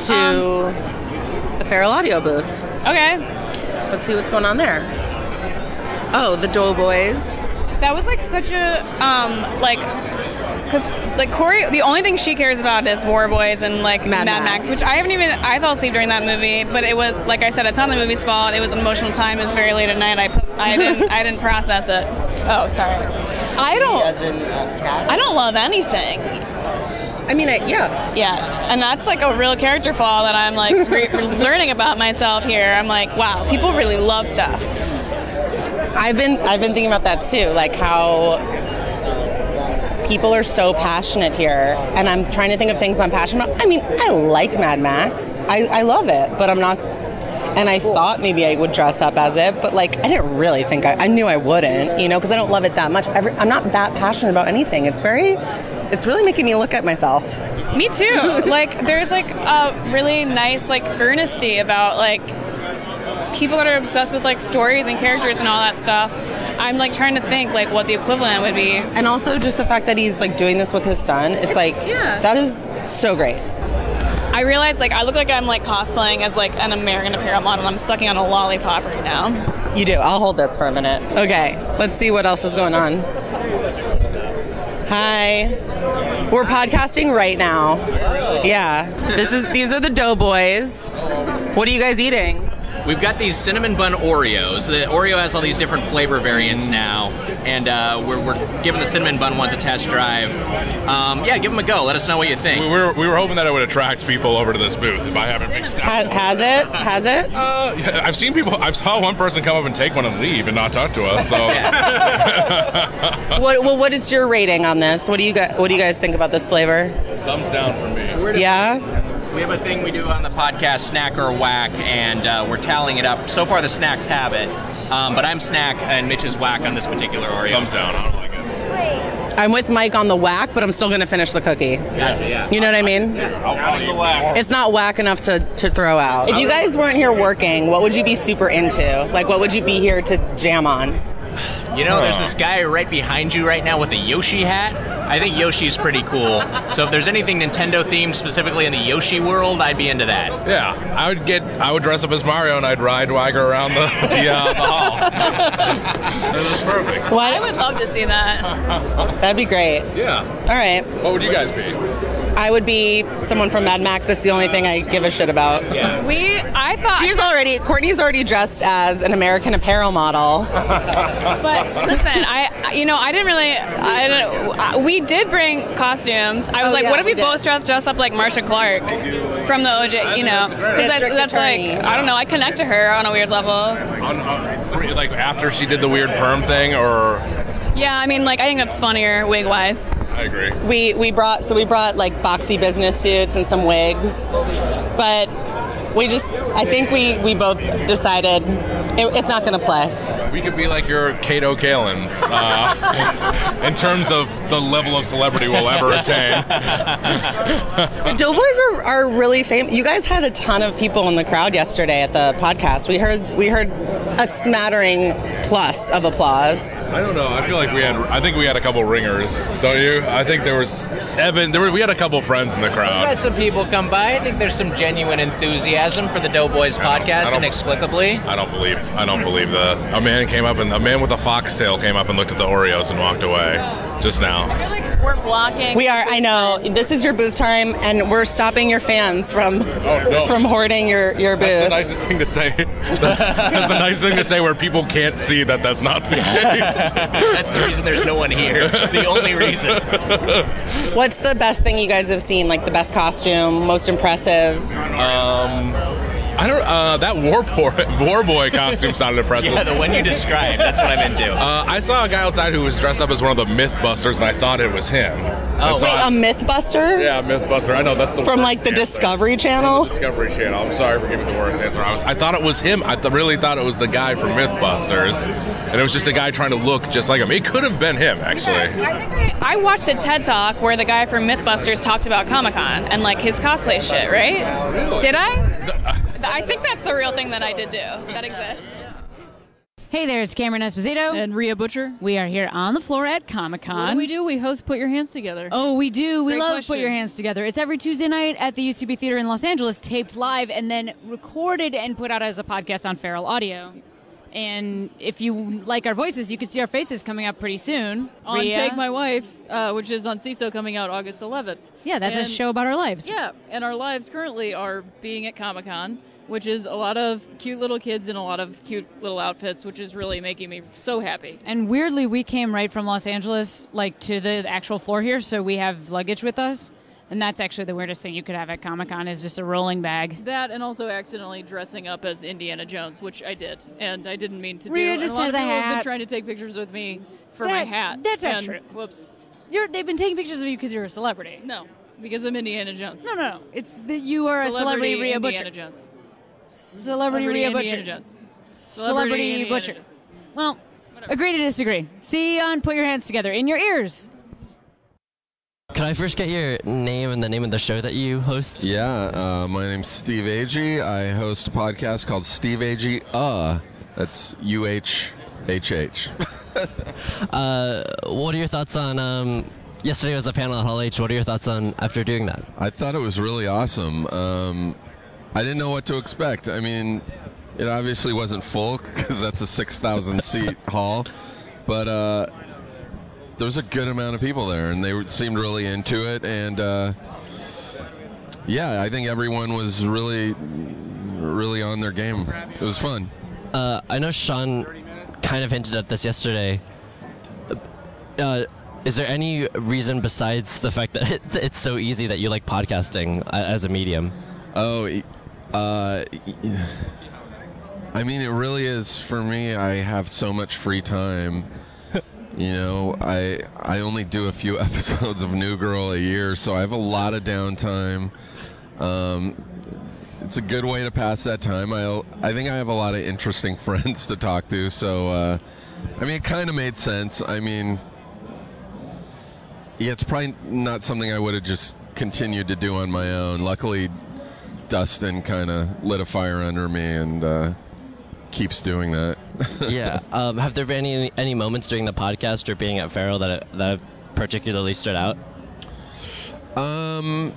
to the Feral Audio booth. Okay. Let's see what's going on there. Oh, the Doughboys. That was like such a um like because like Corey, the only thing she cares about is War Boys and like Mad, Max. Max. which I haven't even. I fell asleep during that movie, but it was like I said, it's not the movie's fault. It was an emotional time. It was very late at night. I put, I didn't I didn't process it. Oh, sorry. I don't. I don't love anything. I mean, I, yeah. Yeah, and that's like a real character flaw that I'm like re- learning about myself here. I'm like, wow, people really love stuff. I've been I've been thinking about that too, like how people are so passionate here, and I'm trying to think of things I'm passionate about. I mean, I like Mad Max, I, I love it, but I'm not. And I thought maybe I would dress up as it, but like I didn't really think I, I knew I wouldn't, you know, because I don't love it that much. Every, I'm not that passionate about anything. It's very, it's really making me look at myself. Me too. like, there's like a really nice like earnesty about like people that are obsessed with like stories and characters and all that stuff. I'm like trying to think like what the equivalent would be. And also just the fact that he's like doing this with his son. It's like yeah. that is so great. I realize like I look like I'm like cosplaying as like an American Apparel model. I'm sucking on a lollipop right now. You do. I'll hold this for a minute. Okay, let's see what else is going on. Hi. We're podcasting right now. Yeah. This is these are the Doughboys. What are you guys eating? We've got these cinnamon bun Oreos. The Oreo has all these different flavor variants now, and uh, we're, we're giving the cinnamon bun ones a test drive. Um, yeah, give them a go. Let us know what you think. We were, we were hoping that it would attract people over to this booth if I haven't mixed up. Ha- has it? Has it? Uh, yeah, I've seen people. I saw one person come up and take one and leave and not talk to us. So What well what is your rating on this? What do you guys what do you guys think about this flavor? thumbs down for me. Yeah? We have a thing we do on the podcast, Snack or Whack, and uh, we're tallying it up. So far, the snacks have it, um, but I'm Snack and Mitch is Whack on this particular Oreo. Thumbs down. I don't like it. I'm with Mike on the whack, but I'm still gonna finish the cookie. Gotcha, yeah. You know what I mean? It's not whack enough to, to throw out. If you guys weren't here working, what would you be super into? Like, what would you be here to jam on? You know, there's this guy right behind you right now with a Yoshi hat. I think Yoshi's pretty cool. So if there's anything Nintendo themed specifically in the Yoshi world, I'd be into that. Yeah, I would get. I would dress up as Mario and I'd ride Wiger around the the, uh, the hall. that was perfect. Well I would love to see that. That'd be great. Yeah. All right. What would you guys be? I would be someone from Mad Max. That's the only thing I give a shit about. Yeah. We, I thought She's already, Courtney's already dressed as an American Apparel model. But listen, I you know I didn't really I don't, uh, we did bring costumes. I was Oh, like, yeah, what if we, we both dress, dress up like Marcia Clark from the OJ? You know, because that's, District that's like. I don't know. I connect to her on a weird level. On, uh, like after she did the weird perm thing, or Yeah, I mean, like I think that's funnier wig wise. I agree. We we brought so we brought like boxy business suits and some wigs, but we just I think we we both decided it, it's not going to play. We could be like your Kato Kaelins uh, in terms of the level of celebrity we'll ever attain. The Doughboys are, are really famous. You guys had a ton of people in the crowd yesterday at the podcast. We heard we heard a smattering plus of applause. I don't know. I feel like we had. I think we had a couple ringers, don't you? I think there was seven. There were. We had a couple friends in the crowd. We've had some people come by. I think there's some genuine enthusiasm for the Doughboys I podcast, don't- inexplicably. I don't believe. I don't believe the. A man came up and a man with a foxtail came up and looked at the Oreos and walked away just now. We're blocking. We are. I know. This is your booth time, and we're stopping your fans from no. from hoarding your your booth. That's the nicest thing to say. That's, that's the nicest thing to say where people can't see that that's not the case. That's the reason there's no one here. The only reason. What's the best thing you guys have seen? Like the best costume, most impressive? Um, I don't. Uh, that war boy, war boy costume sounded impressive. Yeah, the one you described. That's what I'm into. Uh, I saw a guy outside who was dressed up as one of the MythBusters, and I thought it was him. Oh, so Wait, I- a MythBuster yeah, MythBuster. I know that's the from worst like the answer. Discovery Channel. Discovery Channel. I'm sorry for giving the worst answer. I was. I thought it was him. I th- really thought it was the guy from MythBusters, and it was just a guy trying to look just like him. It could have been him, actually. I think I, I watched a TED talk where the guy from MythBusters talked about Comic Con and like his cosplay shit. Right? Did I? I think that's the real thing that I did do. That exists. Hey there, it's Cameron Esposito. And Rhea Butcher. We are here on the floor at Comic Con. What do we do? We host Put Your Hands Together. Oh, we do. We Great love question. Put Your Hands Together. It's every Tuesday night at the UCB Theater in Los Angeles, taped live and then recorded and put out as a podcast on Feral Audio. And if you like our voices, you can see our faces coming up pretty soon. On Rhea? Take My Wife, uh, which is on Seeso coming out August 11th. Yeah, that's a show about our lives. Yeah, and our lives currently are being at Comic Con, which is a lot of cute little kids in a lot of cute little outfits, which is really making me so happy. And weirdly, we came right from Los Angeles, like to the actual floor here, so we have luggage with us. And that's actually the weirdest thing you could have at Comic Con is just a rolling bag. That and also accidentally dressing up as Indiana Jones, which I did, and I didn't mean to do. Rita And just a lot has of a people have been trying to take pictures with me for my hat. that's not and- true. Whoops. You're, they've been taking pictures of you because you're a celebrity. No, because I'm Indiana Jones. No, no, no. It's that you are a celebrity Rhea Indiana Butcher. Jones. Celebrity Celebrity Rhea Butcher. Jones. Celebrity Indiana Butcher. Jones. Well, agree to disagree. See you on Put Your Hands Together in your ears. Can I first get your name and the name of the show that you host? Yeah, uh, my name's Steve Agee. I host a podcast called Steve Agee Uh. That's U H H H. Uh, what are your thoughts on? Um, yesterday was a panel at Hall H. What are your thoughts on after doing that? I thought it was really awesome. Um, I didn't know what to expect. I mean, it obviously wasn't full because that's a 6,000 seat hall, but uh, there was a good amount of people there, and they seemed really into it. And uh, yeah, I think everyone was really, really on their game. It was fun. Uh, I know Sean kind of hinted at this yesterday. Uh, is there any reason besides the fact that it's, it's so easy that you like podcasting as a medium? Oh, uh, I mean, it really is for me. I have so much free time. You know, I I only do a few episodes of New Girl a year, so I have a lot of downtime. Um, it's a good way to pass that time. I I think I have a lot of interesting friends to talk to, so uh, I mean, it kind of made sense. I mean, yeah, it's probably not something I would have just continued to do on my own. Luckily, Dustin kind of lit a fire under me and uh, keeps doing that. yeah. Um, have there been any, any moments during the podcast or being at Feral that that have particularly stood out? Um,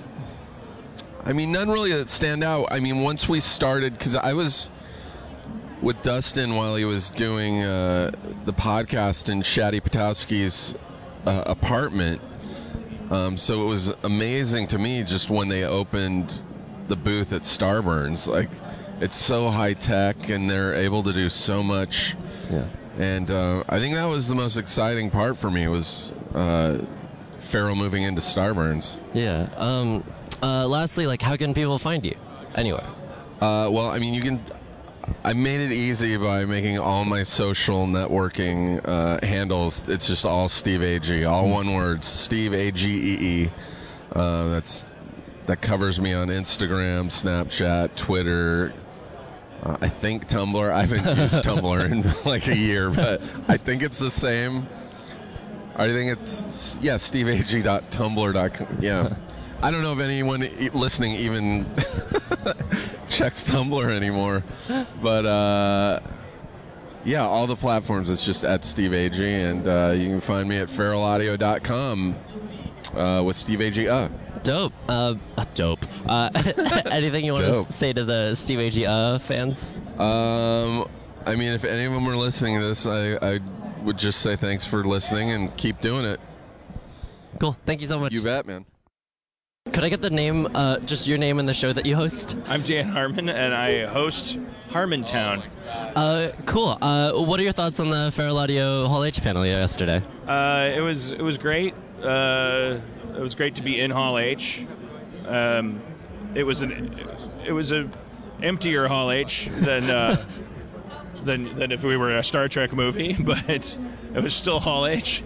I mean, none really that stand out. I mean, once we started, because I was with Dustin while he was doing uh, the podcast in Shadi Petosky's uh, apartment. Um, so it was amazing to me just when they opened the booth at Starburns. Like, it's so high tech, and they're able to do so much. Yeah. And uh, I think that was the most exciting part for me was uh, Feral moving into Starburns. Yeah. Um, uh, lastly, like, how can people find you? Anywhere. Uh, well, I mean, you can. I made it easy by making all my social networking uh, handles. It's just all Steve Agee, all one word, Steve A G E E. Uh, that's that covers me on Instagram, Snapchat, Twitter. Uh, I think Tumblr. I haven't used Tumblr in like a year, but I think it's the same. I think it's yeah, steveagee.tumblr.com. Yeah. I don't know if anyone listening even checks Tumblr anymore, but uh, yeah, all the platforms. It's just at Steve Agee, and uh, you can find me at feralaudio.com uh, with Steve Agee. Uh. Dope. Uh, dope. Uh, anything you want Dope. to say to the Steve Agee uh, fans? Um, I mean, if any of them are listening to this, I, I would just say thanks for listening and keep doing it. Cool. Thank you so much. You bet, man. Could I get the name, uh, just your name and the show that you host? I'm Dan Harmon, and I host Harmontown. Uh, cool. Uh, what are your thoughts on the Feral Audio Hall H panel yesterday? Uh, it was it was great. Uh, it was great to be in Hall H. Um, it was an it was a emptier Hall H than uh, than than if we were a Star Trek movie, but it was still Hall H.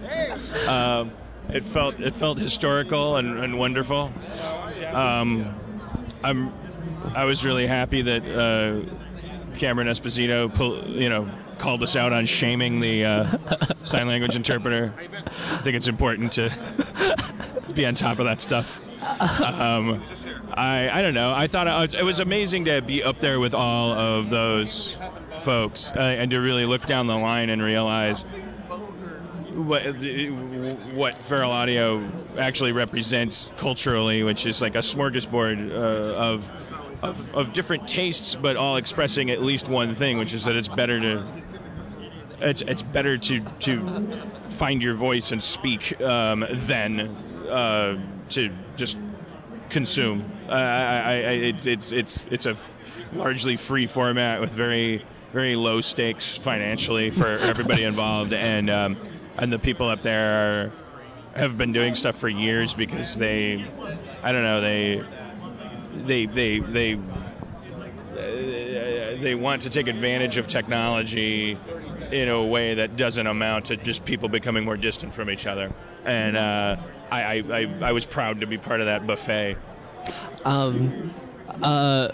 Um, it felt it felt historical and, and wonderful. Um, I'm I was really happy that uh, Cameron Esposito you know called us out on shaming the uh, sign language interpreter. I think it's important to be on top of that stuff. Um, I I don't know. I thought it was, it was amazing to be up there with all of those folks uh, and to really look down the line and realize what what feral audio actually represents culturally, which is like a smorgasbord uh, of, of of different tastes, but all expressing at least one thing, which is that it's better to it's it's better to to find your voice and speak um, than uh, to just consume. Uh, I, I, it's it's it's it's a largely free format with very very low stakes financially for everybody involved, and um, and the people up there are have been doing stuff for years because they, I don't know, they, they, they, they, uh, they want to take advantage of technology in a way that doesn't amount to just people becoming more distant from each other. And uh, I, I, I, I was proud to be part of that buffet. Um, uh,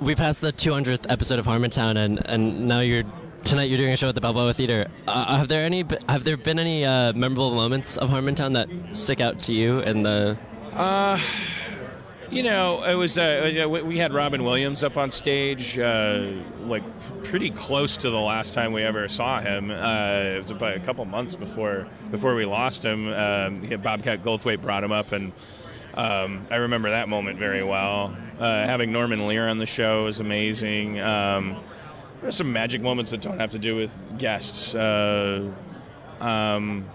we passed the 200th episode of Harmontown, and, and now you're tonight. You're doing a show at the Balboa Theater. Uh, have there any? Have there been any uh, memorable moments of Harmontown that stick out to you? In the Uh, you know, it was uh, we had Robin Williams up on stage, uh, like pretty close to the last time we ever saw him. Uh, it was about a couple months before before we lost him. Um, Bobcat Goldthwait brought him up, and um, I remember that moment very well. Uh, having Norman Lear on the show is amazing. Um, there's some magic moments that don't have to do with guests. Uh, um,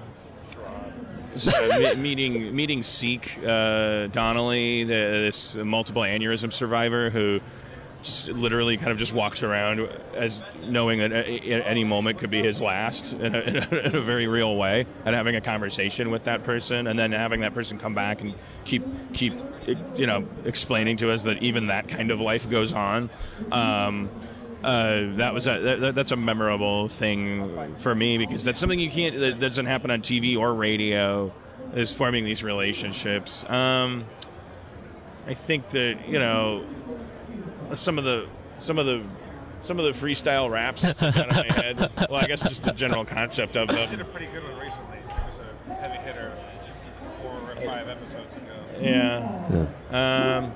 so, meeting meeting Seek uh, Donnelly, the, this multiple aneurysm survivor who just literally kind of just walks around as knowing that at any moment could be his last in a, in a, in a very real way, and having a conversation with that person, and then having that person come back and keep keep you know explaining to us that even that kind of life goes on. Um, uh, that was a that, that's a memorable thing for me because that's something you can't that doesn't happen on TV or radio is forming these relationships. Um, I think that you know some of the some of the some of the freestyle raps out of my head. Well, I guess just the general concept of You did a them. pretty good one recently. It was a heavy hitter four or five episodes ago. Yeah. Um,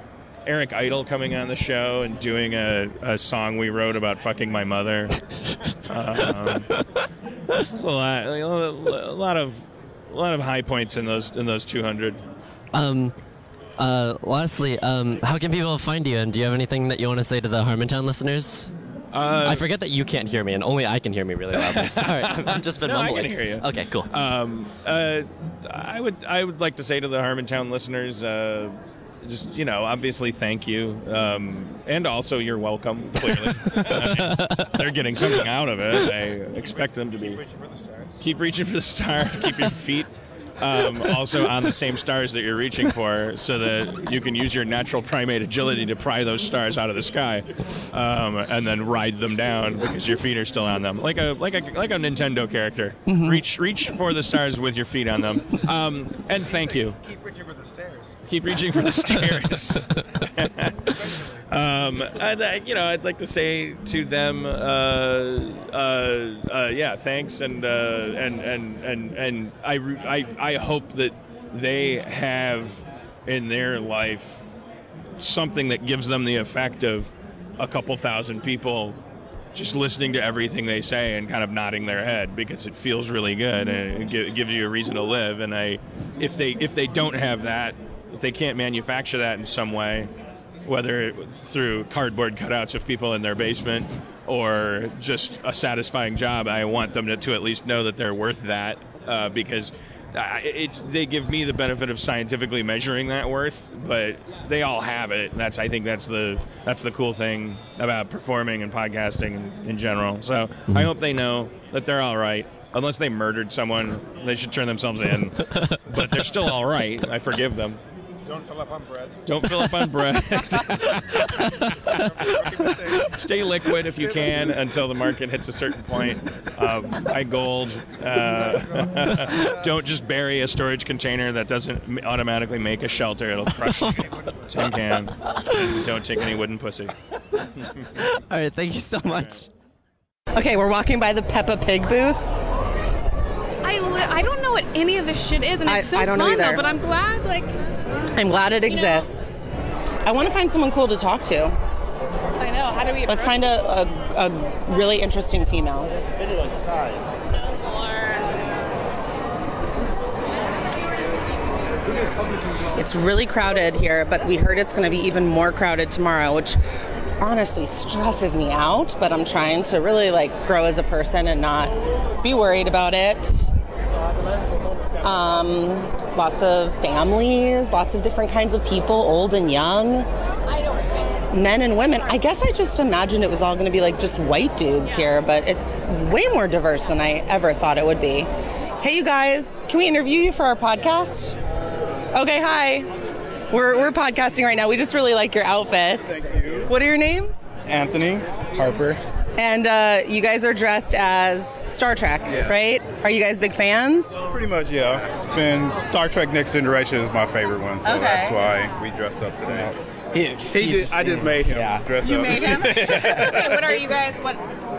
Eric Idle coming on the show and doing a, a song we wrote about fucking my mother. um, it's a lot, a lot of a lot of high points in those in those 200. um, uh, lastly, um, how can people find you? And do you have anything that you want to say to the Harmontown listeners? Uh, I forget that you can't hear me, and only I can hear me really loudly. Sorry, I've just been no, I mumbling. can hear you. Okay, cool. Um, uh, I would I would like to say to the Harmontown listeners, uh, just you know, obviously, thank you, um, and also you're welcome. Clearly, they're getting something out of it. I expect them to be keep reaching for the stars. Keep your feet. Um, also on the same stars that you're reaching for, so that you can use your natural primate agility to pry those stars out of the sky, um, and then ride them down because your feet are still on them, like a like a like a Nintendo character. Reach reach for the stars with your feet on them. Um, and thank you. Keep reaching for the stairs. Keep reaching for the stairs. um, and, uh, you know, I'd like to say to them, uh, uh, uh, yeah, thanks, and uh, and and and and I, I I hope that they have in their life something that gives them the effect of a couple thousand people just listening to everything they say and kind of nodding their head because it feels really good and it gives you a reason to live. And I, if they if they don't have that, if they can't manufacture that in some way, whether through cardboard cutouts of people in their basement or just a satisfying job, I want them to, to at least know that they're worth that uh, because. I- It's they give me the benefit of scientifically measuring that worth, but they all have it. And that's I think that's the that's the cool thing about performing and podcasting in, in general. So I hope they know that they're all right. Unless they murdered someone, they should turn themselves in. but they're still all right. I forgive them. Don't fill up on bread. Don't fill up on bread. Stay liquid if you can until the market hits a certain point. Uh, buy gold. Uh, don't just bury a storage container that doesn't automatically make a shelter. It'll crush you. Tin can. Don't take any wooden pussy. All right, thank you so much. Okay, we're walking by the Peppa Pig booth. I, li- I don't know what any of this shit is, and I- it's so I don't know fun though. But I'm glad, like, I'm glad it exists. I want to find someone cool to talk to. I know. How do we? Let's find a, a, a really interesting female. Video inside. It's really crowded here, but we heard it's going to be even more crowded tomorrow, which honestly stresses me out. But I'm trying to really like grow as a person and not be worried about it. Um, lots of families, lots of different kinds of people, old and young, men and women. I guess I just imagined it was all going to be like just white dudes here, but it's way more diverse than I ever thought it would be. Hey, you guys, can we interview you for our podcast? Okay, hi. We're, we're podcasting right now. We just really like your outfits. Thank you. What are your names? Anthony Harper. And uh, you guys are dressed as Star Trek, right? Are you guys big fans? Pretty much, yeah. It's been Star Trek Next Generation is my favorite one, so Okay. that's why we dressed up today. He, he just, I just made him dress You up. made him? okay, what are you guys? What's are you?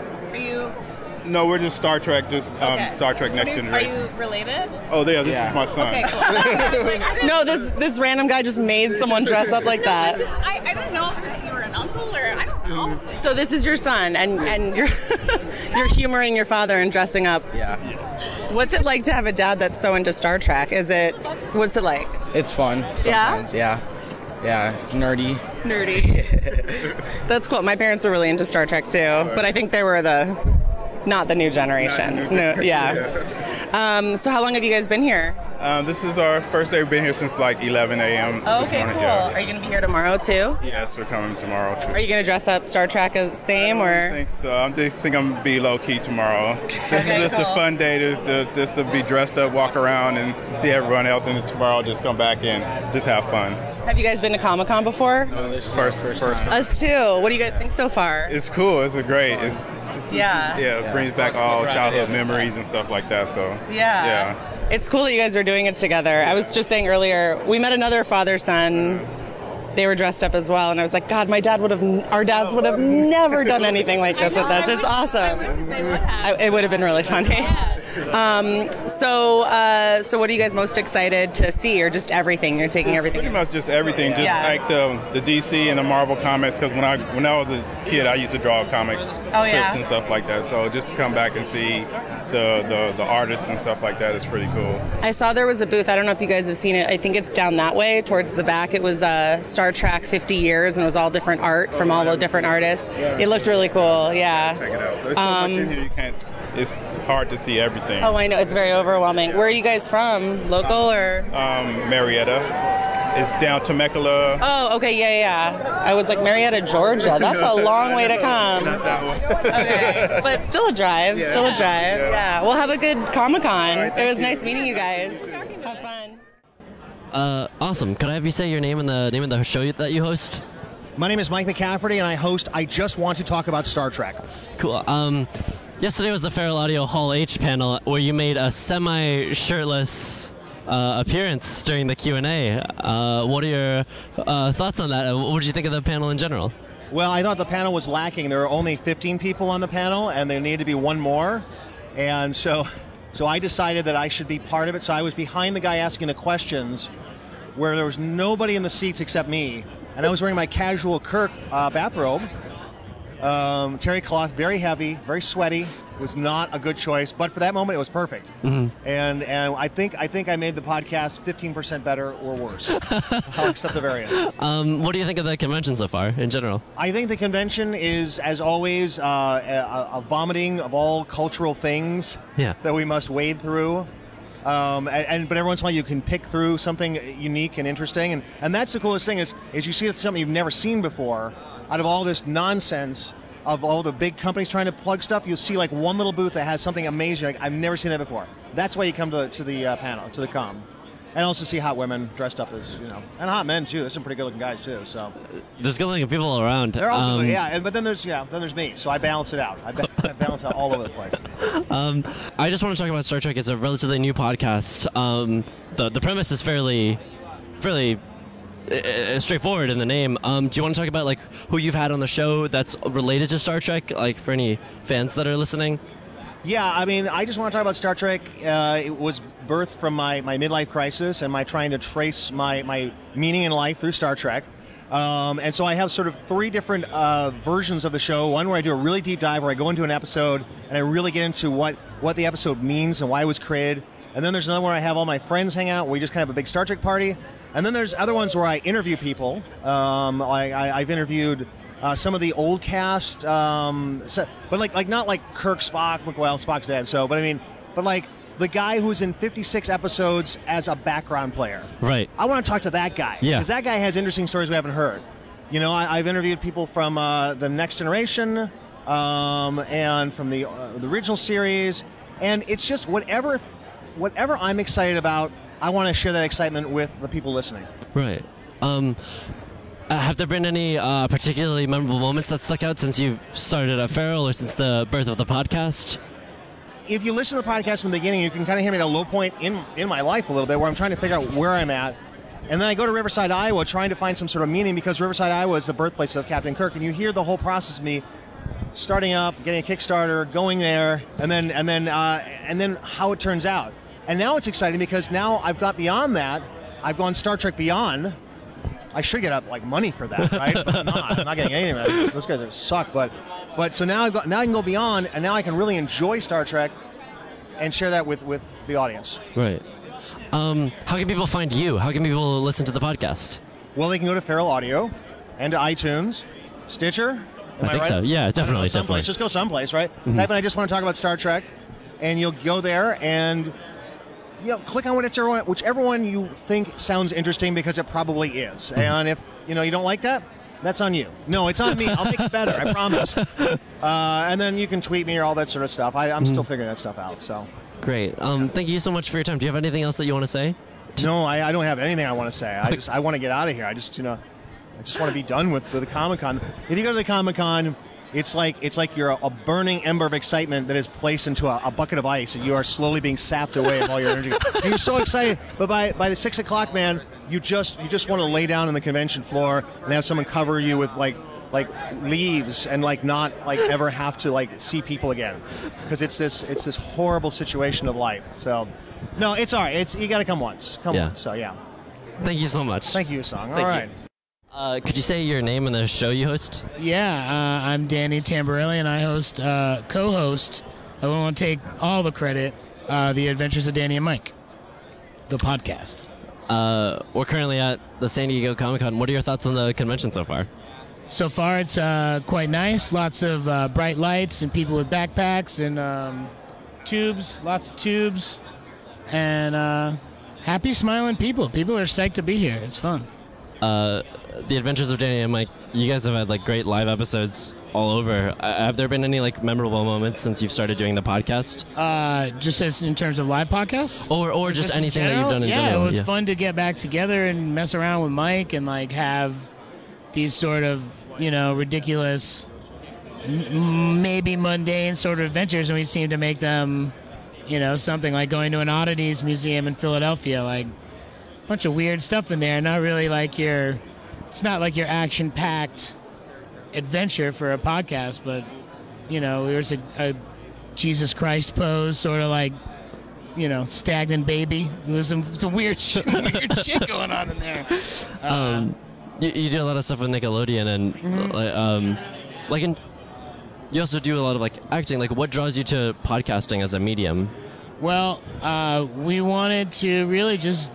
No, we're just Star Trek, just um, Okay. Star Trek Next Generation. Are you related? Oh, there, this is my son. Okay, cool. no, this this random guy just made someone dress up like No, that. I just I, I don't know if it was you were an uncle or I don't know. So this is your son, and and you're you're humoring your father and dressing up. Yeah. What's it like to have a dad that's so into Star Trek? Is it what's it like? It's fun. Sometimes. Yeah. Yeah. It's nerdy. Nerdy. That's cool. My parents were really into Star Trek too, but I think they were the not the new generation. No, yeah. Um, so how long have you guys been here? Um, this is our first day. We've been here since like 11 a.m. Oh, okay, cool. Yeah. Are you going to be here tomorrow too? Yes, we're coming tomorrow too. Are you going to dress up Star Trek as same or? I think so. I just think I'm gonna be low key tomorrow. This Okay, is just cool. a fun day to, to just to be dressed up, walk around, and see everyone else. And tomorrow, just come back and just have fun. Have you guys been to Comic Con before? First, first, time. Us too. What do you guys think so far? It's cool. It's a great. It's, it's Yeah. yeah. It brings back all childhood memories and stuff like that. So Yeah. yeah. It's cool that you guys are doing it together. I was just saying earlier, we met another father son. They were dressed up as well, and I was like, God, my dad would have, our dads would have oh. never done anything like this with us. It's awesome. I, it would have been really funny. Um, so, uh, so what are you guys most excited to see, or just everything? You're taking everything. Pretty much just everything, just Yeah. like the the DC and the Marvel comics. Because when I when I was a kid, I used to draw comics Oh, strips yeah? and stuff like that. So just to come back and see the, the the artists and stuff like that is pretty cool. I saw there was a booth. I don't know if you guys have seen it. I think it's down that way towards the back. It was uh, Star Trek 50 years, and it was all different art from all the different artists. It looked really cool. Yeah. Check it out. So so much in here you can't. It's hard to see everything. Oh, I know. It's very overwhelming. Where are you guys from? Local or? Um, Murrieta. It's down Temecula. Oh, okay. Yeah, yeah. I was like, Marietta, Georgia. That's a long way to come. Not that one. Okay. But still a drive. Yeah. Still a drive. Yeah. Yeah. Well, have a good Comic Con. right, it was you. nice meeting you guys. Have fun. Uh, awesome. Could I have you say your name and the name of the show that you host? My name is Mike McCafferty, and I host I Just Want to Talk About Star Trek. Cool. Um, yesterday was the Feral Audio Hall H panel where you made a semi-shirtless uh, appearance during the Q and A. Uh, what are your uh, thoughts on that? Uh, What did you think of the panel in general? Well, I thought the panel was lacking. There were only 15 people on the panel, and there needed to be one more. And so, so I decided that I should be part of it. So I was behind the guy asking the questions, where there was nobody in the seats except me, and I was wearing my casual Kirk uh, bathrobe, um, terry cloth, very heavy, very sweaty. Was not a good choice, but for that moment, it was perfect. Mhm. And and I think I think I made the podcast 15% better or worse. I'll accept the variance. Um, what do you think of the convention so far in general? I think the convention is, as always, uh, a, a vomiting of all cultural things Yeah. that we must wade through. Um, and, and but every once in a while you can pick through something unique and interesting, and, and that's the coolest thing is is you see something you've never seen before. Out of all this nonsense of all the big companies trying to plug stuff, you'll see like one little booth that has something amazing. Like I've never seen that before. That's why you come to the, to the uh, panel, to the com, and also see hot women dressed up as you know, and hot men too. There's some pretty good looking guys too. So. There's good looking people around. They're all Um, yeah, but then there's yeah, then there's me, so I balance it out. I, ba- I balance out all over the place. Um, I just want to talk about Star Trek. It's a relatively new podcast. Um, the the premise is fairly, fairly straightforward in the name. Um, do you want to talk about like who you've had on the show that's related to Star Trek, like for any fans that are listening? Yeah, I mean, I just want to talk about Star Trek. Uh, it was birthed from my, my midlife crisis and my trying to trace my, my meaning in life through Star Trek. Um, and so I have sort of three different uh, versions of the show. One where I do a really deep dive, where I go into an episode and I really get into what, what the episode means and why it was created. And then there's another one where I have all my friends hang out. We just kind of have a big Star Trek party. And then there's other ones where I interview people. Um, I, I, I've interviewed uh, some of the old cast, um, so, but like like not like Kirk, Spock, well Spock's dead. So, but I mean, but like the guy who's in 56 episodes as a background player. Right. I want to talk to that guy Yeah. because that guy has interesting stories we haven't heard. You know, I, I've interviewed people from uh, the Next Generation um, and from the uh, the original series, and it's just whatever whatever I'm excited about, I want to share that excitement with the people listening. Right. Um, uh, have there been any uh, particularly memorable moments that stuck out since you started at Feral or since the birth of the podcast? If you listen to the podcast in the beginning, you can kind of hear me at a low point in in my life a little bit, where I'm trying to figure out where I'm at. And then I go to Riverside, Iowa, trying to find some sort of meaning because Riverside, Iowa is the birthplace of Captain Kirk, and you hear the whole process of me starting up, getting a Kickstarter, going there, and then and then uh, and then how it turns out. And now it's exciting because now I've got beyond that. I've gone Star Trek Beyond. I should get up like money for that, right? But I'm not. I'm not getting anything. Those guys are suck. But but so now I've got now I can go beyond, and now I can really enjoy Star Trek and share that with with the audience. Right. Um, how can people find you? How can people listen to the podcast? Well, they can go to Feral Audio and to iTunes, Stitcher. I think right? so. Yeah, don't know, definitely, someplace. definitely. Just go someplace, right? Mhm. Type in "I just want to talk about Star Trek," and you'll go there and you know, click on whichever one, whichever one you think sounds interesting because it probably is. Mm-hmm. And if you know you don't like that, that's on you. No, it's on me. I'll make it better. I promise. Uh, and then you can tweet me or all that sort of stuff. I, I'm Mm-hmm. still figuring that stuff out. So. Great. Um, thank you so much for your time. Do you have anything else that you want to say? No, I, I don't have anything I want to say. I just I want to get out of here. I just you know, I just want to be done with, with the Comic Con. If you go to the Comic Con, it's like it's like you're a, a burning ember of excitement that is placed into a, a bucket of ice, and you are slowly being sapped away of all your energy. and you're so excited, but by by the six o'clock, man, you just you just want to lay down on the convention floor and have someone cover you with like like leaves and like not like ever have to like see people again because it's this it's this horrible situation of life. So. No, it's all right. It's you got to come once. Come Yeah. once. So yeah. Thank you so much. Thank you, Song. All Thank you. Uh, could you say your name and the show you host? Yeah, uh, I'm Danny Tamberelli, and I host, uh, co-host. I won't take all the credit. Uh, the Adventures of Danny and Mike, the podcast. Uh, we're currently at the San Diego Comic Con. What are your thoughts on the convention so far? So far, it's uh, quite nice. Lots of uh, bright lights and people with backpacks and um, tubes. Lots of tubes, and uh, happy, smiling people. People are psyched to be here. It's fun. The Adventures of Danny and Mike. You guys have had like great live episodes all over. Uh, have there been any like memorable moments since you've started doing the podcast? Uh, just as in terms of live podcasts, or or just, in anything that you've done in yeah, general? it was fun to get back together and mess around with Mike and like have these sort of you know ridiculous, m- maybe mundane sort of adventures, and we seem to make them, you know, something like going to an oddities museum in Philadelphia, like a bunch of weird stuff in there. Not really like your, it's not like your action packed adventure for a podcast, but you know, there's a, a Jesus Christ pose, sort of like, you know, stagnant baby. There's some, some weird, shit, weird shit going on in there. um, you, you do a lot of stuff with Nickelodeon, and Mhm. like, um, like, in, you also do a lot of like acting. Like, what draws you to podcasting as a medium? Well, uh, we wanted to really just.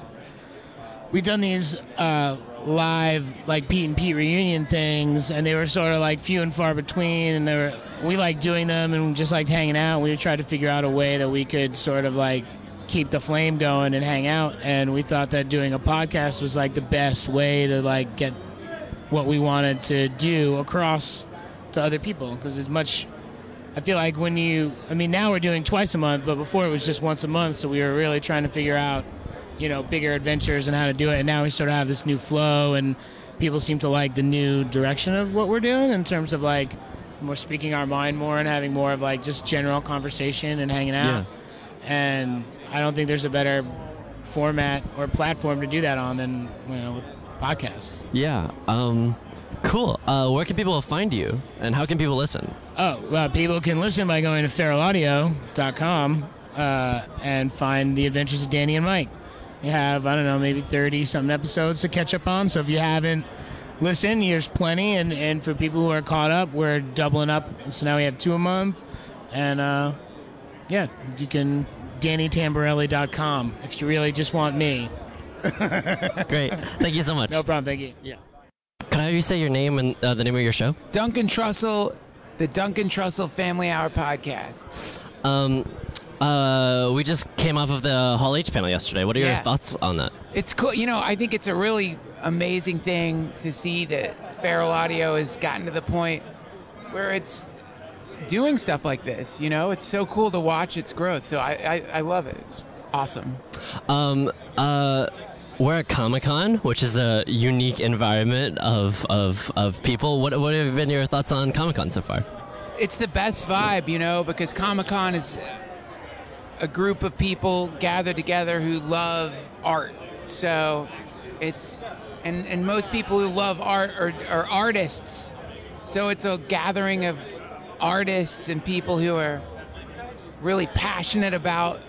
We've done these uh, live, like Pete and Pete reunion things, and they were sort of like few and far between. And they were, we liked doing them and just liked hanging out. We tried to figure out a way that we could sort of like keep the flame going and hang out. And we thought that doing a podcast was like the best way to like get what we wanted to do across to other people because it's much I feel like when you, I mean, now we're doing twice a month, but before it was just once a month. So we were really trying to figure out, you know, bigger adventures and how to do it. And now we sort of have this new flow, and people seem to like the new direction of what we're doing in terms of like we're speaking our mind more and having more of like just general conversation and hanging out. And I don't think there's a better format or platform to do that on than you know with podcasts. Yeah. Um, cool. Uh, where can people find you, and how can people listen? Oh, well, people can listen by going to feralaudio.com uh, and find the adventures of Danny and Mike. We have, I don't know, maybe 30 something episodes to catch up on. So if you haven't listened, there's plenty. And, and for people who are caught up, we're doubling up. So now we have two a month. And uh, yeah, you can DannyTamberelli.com if you really just want me. Great. Thank you so much. No problem. Thank you. Yeah. Can I have you say your name and uh, the name of your show? Duncan Trussell, the Duncan Trussell Family Hour podcast. Um, uh, we just came off of the Hall H panel yesterday. What are your thoughts on that? It's cool. You know, I think it's a really amazing thing to see that Feral Audio has gotten to the point where it's doing stuff like this. You know, it's so cool to watch its growth. So I, I, I love it. It's awesome. Um, uh, we're at Comic Con, which is a unique environment of, of, of people. What, what have been your thoughts on Comic Con so far? It's the best vibe, you know, because Comic Con is a group of people gathered together who love art. So it's and and most people who love art are, are artists. So it's a gathering of artists and people who are really passionate about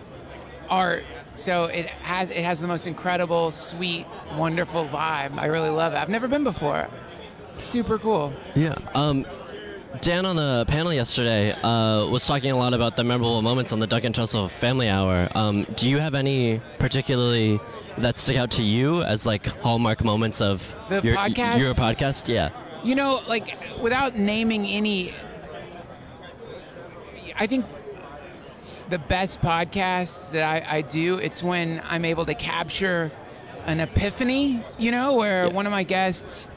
art. So it has it has the most incredible, sweet, wonderful vibe. I really love it. I've never been before. Super cool. Yeah. Um, Dan on the panel yesterday uh, was talking a lot about the memorable moments on the Duncan Trussell Family Hour. Um, do you have any particularly that stick out to you as like hallmark moments of The your podcast? your podcast? Yeah. You know, like without naming any, I think the best podcasts that I, I do, it's when I'm able to capture an epiphany, you know, where one of my guests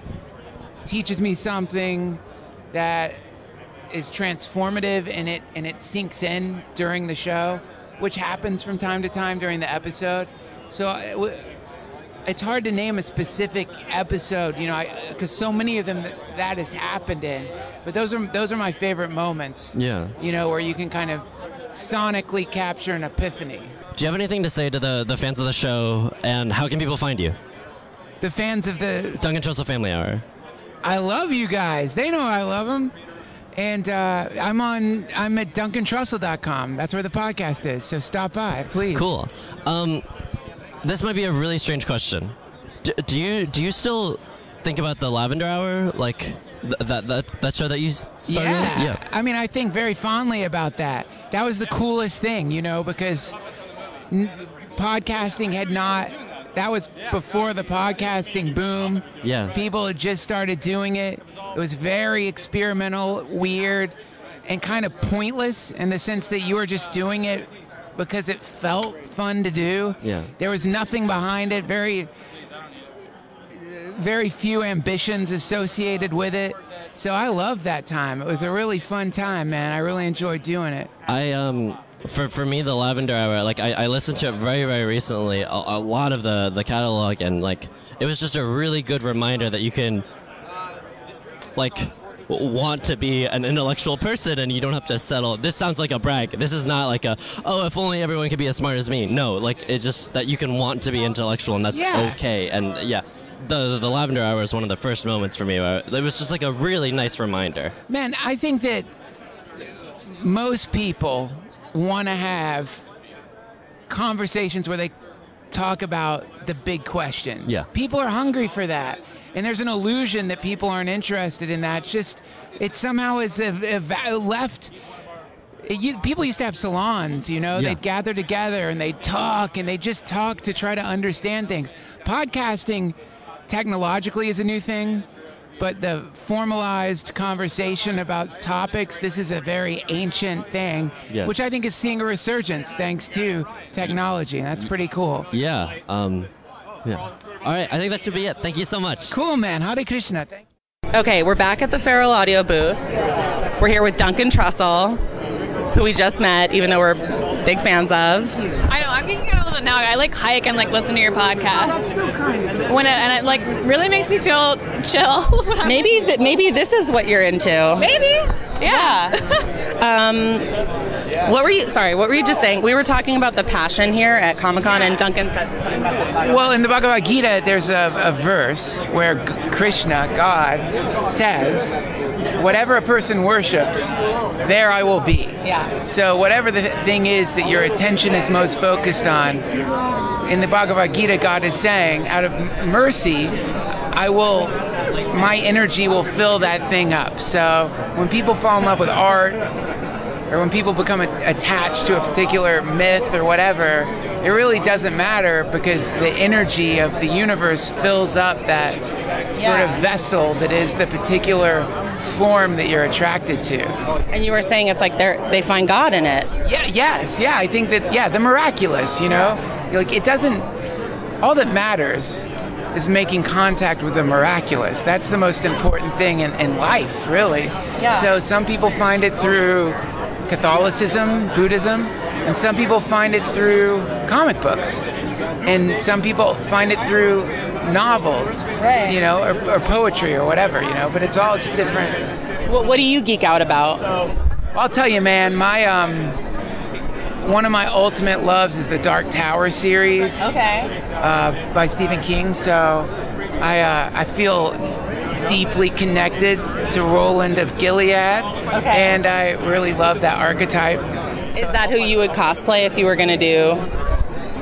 teaches me something that is transformative and it and it sinks in during the show, which happens from time to time during the episode. So uh, it it's hard to name a specific episode, you know, because so many of them that, that has happened in. But those are those are my favorite moments. Yeah. You know, where you can kind of sonically capture an epiphany. Do you have anything to say to the, the fans of the show, and how can people find you? The fans of the Duncan Trussell Family Hour. I love you guys. They know I love them. And uh, I'm on. I'm at DuncanTrussell.com. That's where the podcast is. So stop by, please. Cool. Um, this might be a really strange question. Do, do you do you still think about the Lavender Hour, like th- that that that show that you started? Yeah. I mean, I think very fondly about that. That was the coolest thing, you know, because n- podcasting had not. That was before the podcasting boom. Yeah. People had just started doing it. It was very experimental, weird, and kind of pointless in the sense that you were just doing it because it felt fun to do. Yeah. There was nothing behind it. Very, very few ambitions associated with it. So I loved that time. It was a really fun time, man. I really enjoyed doing it. I um for for me the Lavender Hour like I, I listened to it very very recently. A, a lot of the the catalog and like it was just a really good reminder that you can like want to be an intellectual person and you don't have to settle. This sounds like a brag. This is not like a oh if only everyone could be as smart as me. No like it's just that you can want to be intellectual and that's Yeah. okay. And yeah the the lavender hour is one of the first moments for me where it was just like a really nice reminder. Man, I think that most people want to have conversations where they talk about the big questions. Yeah. People are hungry for that. And there's an illusion that people aren't interested in that. It's just, it somehow is ev- ev- left. you, people used to have salons, you know, Yeah. they'd gather together and they'd talk and they'd just talk to try to understand things. Podcasting technologically is a new thing, but the formalized conversation about topics, this is a very ancient thing, Yeah. which I think is seeing a resurgence thanks to technology. And that's pretty cool. yeah um yeah all right i think that should be it thank you so much cool man hare krishna thank Okay, we're back at the Feral Audio booth. We're here with Duncan Trussell, who we just met, even though we're big fans of. I know. I'm geeking out a little bit now. I like hike and like listen to your podcast. that's so kind. When it, and it like really makes me feel chill. Maybe th- maybe this is what you're into. Maybe. Yeah. Um, what were you? Sorry, what were you just saying? We were talking about the passion here at Comic Con, and Duncan said something about the Well, in the Bhagavad Gita, there's a, a verse where G- Krishna, God, says, Whatever a person worships, there I will be. Yeah. So, whatever the thing is that your attention is most focused on, in the Bhagavad Gita, God is saying, out of mercy, I will, my energy will fill that thing up. So, when people fall in love with art, or when people become attached to a particular myth or whatever, it really doesn't matter because the energy of the universe fills up that sort of vessel that is the particular form that you're attracted to. And you were saying it's like they they find God in it. Yeah, yes, yeah, I think that yeah, the miraculous, you know? Like it doesn't all that matters is making contact with the miraculous. That's the most important thing in, in life, really. Yeah. So some people find it through Catholicism, Buddhism. and some people find it through comic books, and some people find it through novels, right. you know, or, or poetry or whatever, you know. But it's all just different. What, what do you geek out about? I'll tell you, man. My um, one of my ultimate loves is the Dark Tower series. Okay. Uh, by Stephen King. So I uh, I feel deeply connected to Roland of Gilead. Okay. And I really love that archetype. Is that who you would cosplay if you were going to do?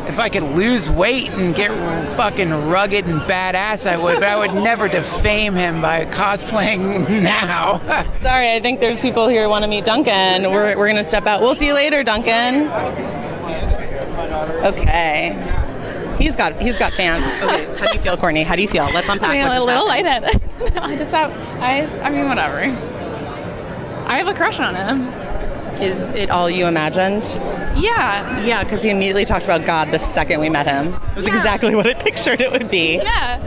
If I could lose weight and get fucking rugged and badass, I would, but I would never defame him by cosplaying now. Sorry, I think there's people here who want to meet Duncan. We're, we're going to step out. We'll see you later, Duncan. Okay. He's got he's got fans. Okay, how do you feel, Courtney? How do you feel? Let's unpack. I mean, what a little happened. lightheaded. I just have, I, I mean, whatever. I have a crush on him. Is it all you imagined? Yeah. Yeah, because he immediately talked about God the second we met him. It was exactly what I pictured it would be. Yeah.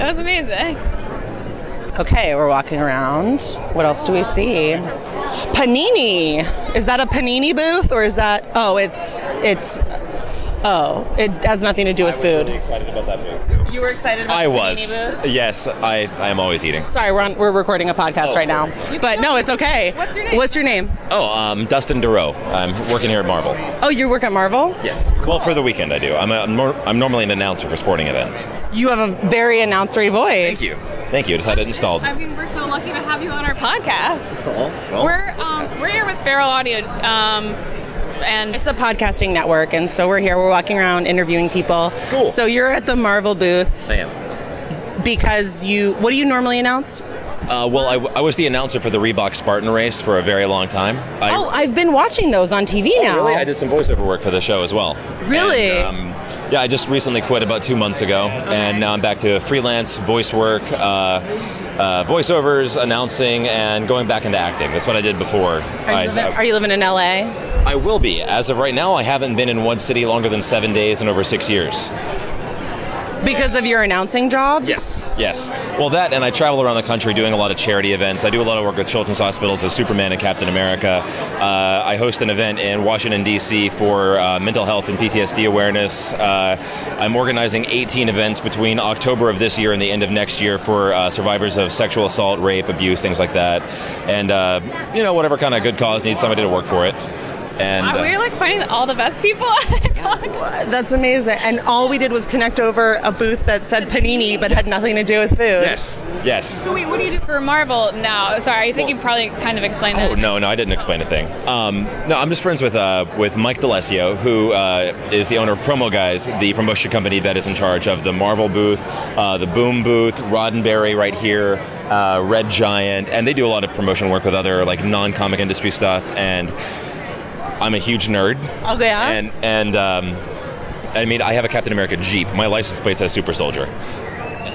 It was amazing. Okay, we're walking around. What else do we see? Panini. Is that a Panini booth or is that? Oh, it's it's. Oh, it has nothing to do with food. excited about that move. You were excited about I the was. Booth? Yes, I, I am always eating. Sorry, we're on, we're recording a podcast right now. But no, it's okay. What's your name? What's your name? Oh, um, Dustin Duro. I'm working here at Marvel. Oh, you work at Marvel? Yes. Well, for the weekend I do. I'm, a, I'm, nor- I'm normally an announcer for sporting events. You have a very announcery voice. Thank you. Thank you. I just had it installed. I mean, we're so lucky to have you on our podcast. Well, We're um, we're here with Feral Audio, um, and it's a podcasting network, and so we're here. We're walking around interviewing people. Cool. So you're at the Marvel booth I am. because you. What do you normally announce? Uh, well, I was the announcer for the Reebok Spartan race for a very long time. I, oh, I've been watching those on TV Oh, now. Really? I did some voiceover work for the show as well. Really? And, um, yeah, I just recently quit about two months ago, and now I'm back to freelance voice work, uh, uh, voiceovers, announcing, and going back into acting. That's what I did before. Are I, living, are you living in LA? I will be. As of right now, I haven't been in one city longer than seven days in over six years. Because of your announcing jobs? Yes. Yes. Well, that, and I travel around the country doing a lot of charity events. I do a lot of work with children's hospitals as Superman and Captain America. Uh, I host an event in Washington, D.C. for uh, mental health and PTSD awareness. Uh, I'm organizing 18 events between October of this year and the end of next year for uh, survivors of sexual assault, rape, abuse, things like that. And, uh, you know, whatever kind of good cause needs somebody to work for it. And, Uh, uh, we're like finding all the best people. That's amazing. And all we did was connect over a booth that said panini but had nothing to do with food. Yes. Yes. so wait, what do you do for Marvel now? Sorry, I think you probably kind of explained Oh it. no, no, I didn't explain a thing. Um, no, I'm just friends with uh, with Mike Delesio, who uh, is the owner of Promo Guys, the promotion company that is in charge of the Marvel booth, uh, the Boom booth, Roddenberry right here, uh, Red Giant, and they do a lot of promotion work with other like non-comic industry stuff. And I'm a huge nerd. Yeah. And and um, I mean, I have a Captain America Jeep. My license plate says Super Soldier.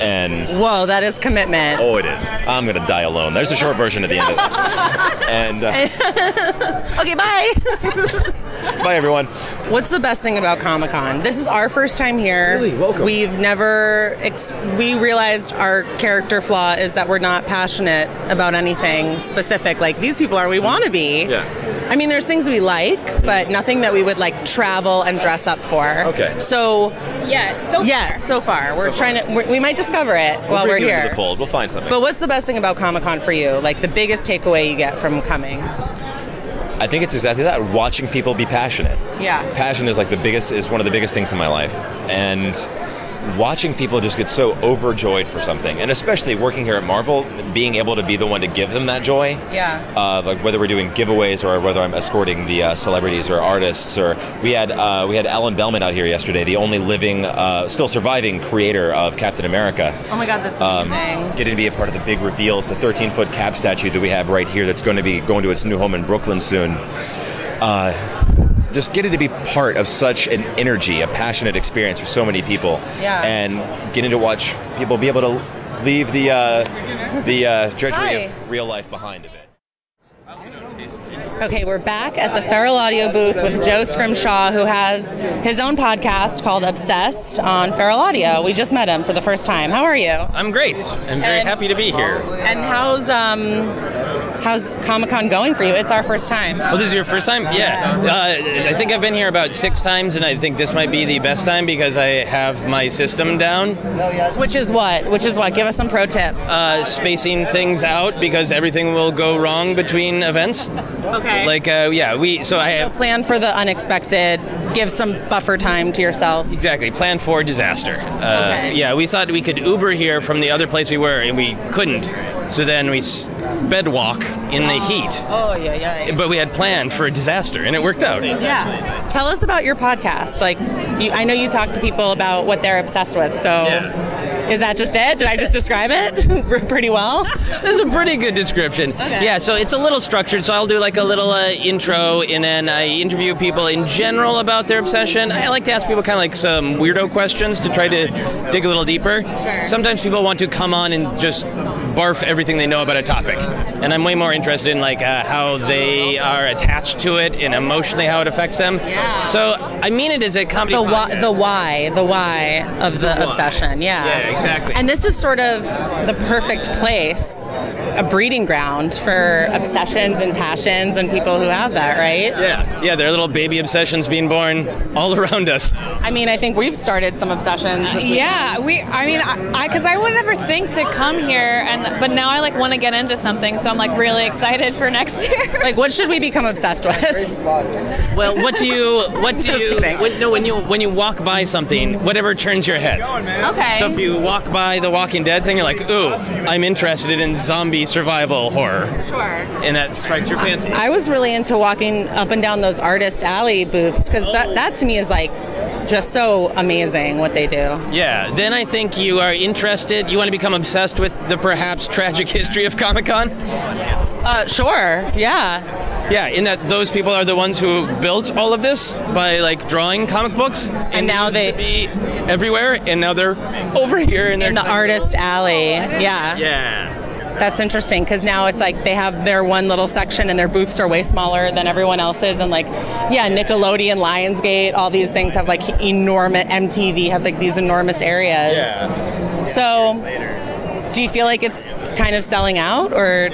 And Whoa, that is commitment. oh, it is. I'm gonna die alone. There's a short version at the end of it. And uh, okay, bye. bye, everyone. What's the best thing about Comic Con? This is our first time here. Really, welcome. We've never. Ex- we realized our character flaw is that we're not passionate about anything specific. Like these people are. We want to be. Yeah. I mean, there's things we like, but nothing that we would like travel and dress up for. Okay. So. Yeah. So yeah. So far, we're trying to. We're, we might discover it while We'll we're bring you into here. the fold. We'll find something. But what's the best thing about Comic Con for you? Like the biggest takeaway you get from coming? I think it's exactly that. Watching people be passionate. Yeah. Passion is like the biggest is one of the biggest things in my life, and watching people just get so overjoyed for something, and especially working here at Marvel, being able to be the one to give them that joy. Yeah. Uh, like whether we're doing giveaways or whether I'm escorting the uh, celebrities or artists, or we had uh, we had Allen Bellman out here yesterday, the only living, uh, still surviving creator of Captain America. Oh my God, that's Um, amazing. getting to be a part of the big reveals, the 13 foot cap statue that we have right here that's going to be going to its new home in Brooklyn soon. Uh, just getting to be part of such an energy, a passionate experience for so many people. Yeah. And getting to watch people be able to leave the uh, the uh, drudgery of real life behind a bit. Okay, we're back at the Feral Audio booth with Joe Scrimshaw, who has his own podcast called Obsessed on Feral Audio. We just met him for the first time. How are you? I'm great. I'm very And- happy to be here. And how's um how's Comic Con going for you? It's our first time. Oh, this is your first time? Yeah. Uh, I think I've been here about six times, and I think this might be the best time because I have my system down. Which is what? Which is what? Give us some pro tips. Uh, spacing things out because everything will go wrong between events. Okay. Like, uh, yeah, we. So I have. Plan for the unexpected. Give some buffer time to yourself. Exactly. Plan for disaster. Uh, Okay. Yeah, we thought we could Uber here from the other place we were, and we couldn't. So then we bedwalk in the heat. Oh yeah, yeah. yeah. But we had planned for a disaster, and it worked out. Yeah. Tell us about your podcast. Like, you, I know you talk to people about what they're obsessed with. So, is that just it? Did I just describe it pretty well? That's a pretty good description. Yeah, so it's a little structured. So I'll do like a little uh, intro, and then I interview people in general about their obsession. I like to ask people kind of like some weirdo questions to try to dig a little deeper. Sure. Sometimes people want to come on and just barf everything they know about a topic, and I'm way more interested in like uh, how they are attached to it and emotionally how it affects them. So I mean it as a comedy. The why, the why, the why of the, why. obsession. Yeah. Yeah, exactly. And this is sort of the perfect place, a breeding ground for obsessions and passions and people who have that, right? Yeah, yeah, there are little baby obsessions being born all around us. I mean, I think we've started some obsessions this. Yeah, we. I mean, I because I, would never think to come here, and but now I like want to get into something, so I'm like really excited for next year. Like, what should we become obsessed with? Well, what do you what do you when, no when you when you walk by something, whatever turns your head. Okay. So if you walk by the Walking Dead thing, you're like, ooh, I'm interested in zombie survival horror, Sure. and that strikes your fancy. I was really into walking up and down those artist alley booths because that, that to me is like just so amazing what they do. Yeah, then I think you are interested. You want to become obsessed with the perhaps tragic history of Comic Con. Uh, sure. Yeah. Yeah, in that those people are the ones who built all of this by like drawing comic books, and, now they be everywhere, and now they're over here in, In the artist alley. Yeah. Yeah. That's interesting because now it's like they have their one little section and their booths are way smaller than everyone else's. And like, yeah, Nickelodeon, Lionsgate, all these things have like enormous, MTV have like these enormous areas. Yeah. So, do you feel like it's kind of selling out or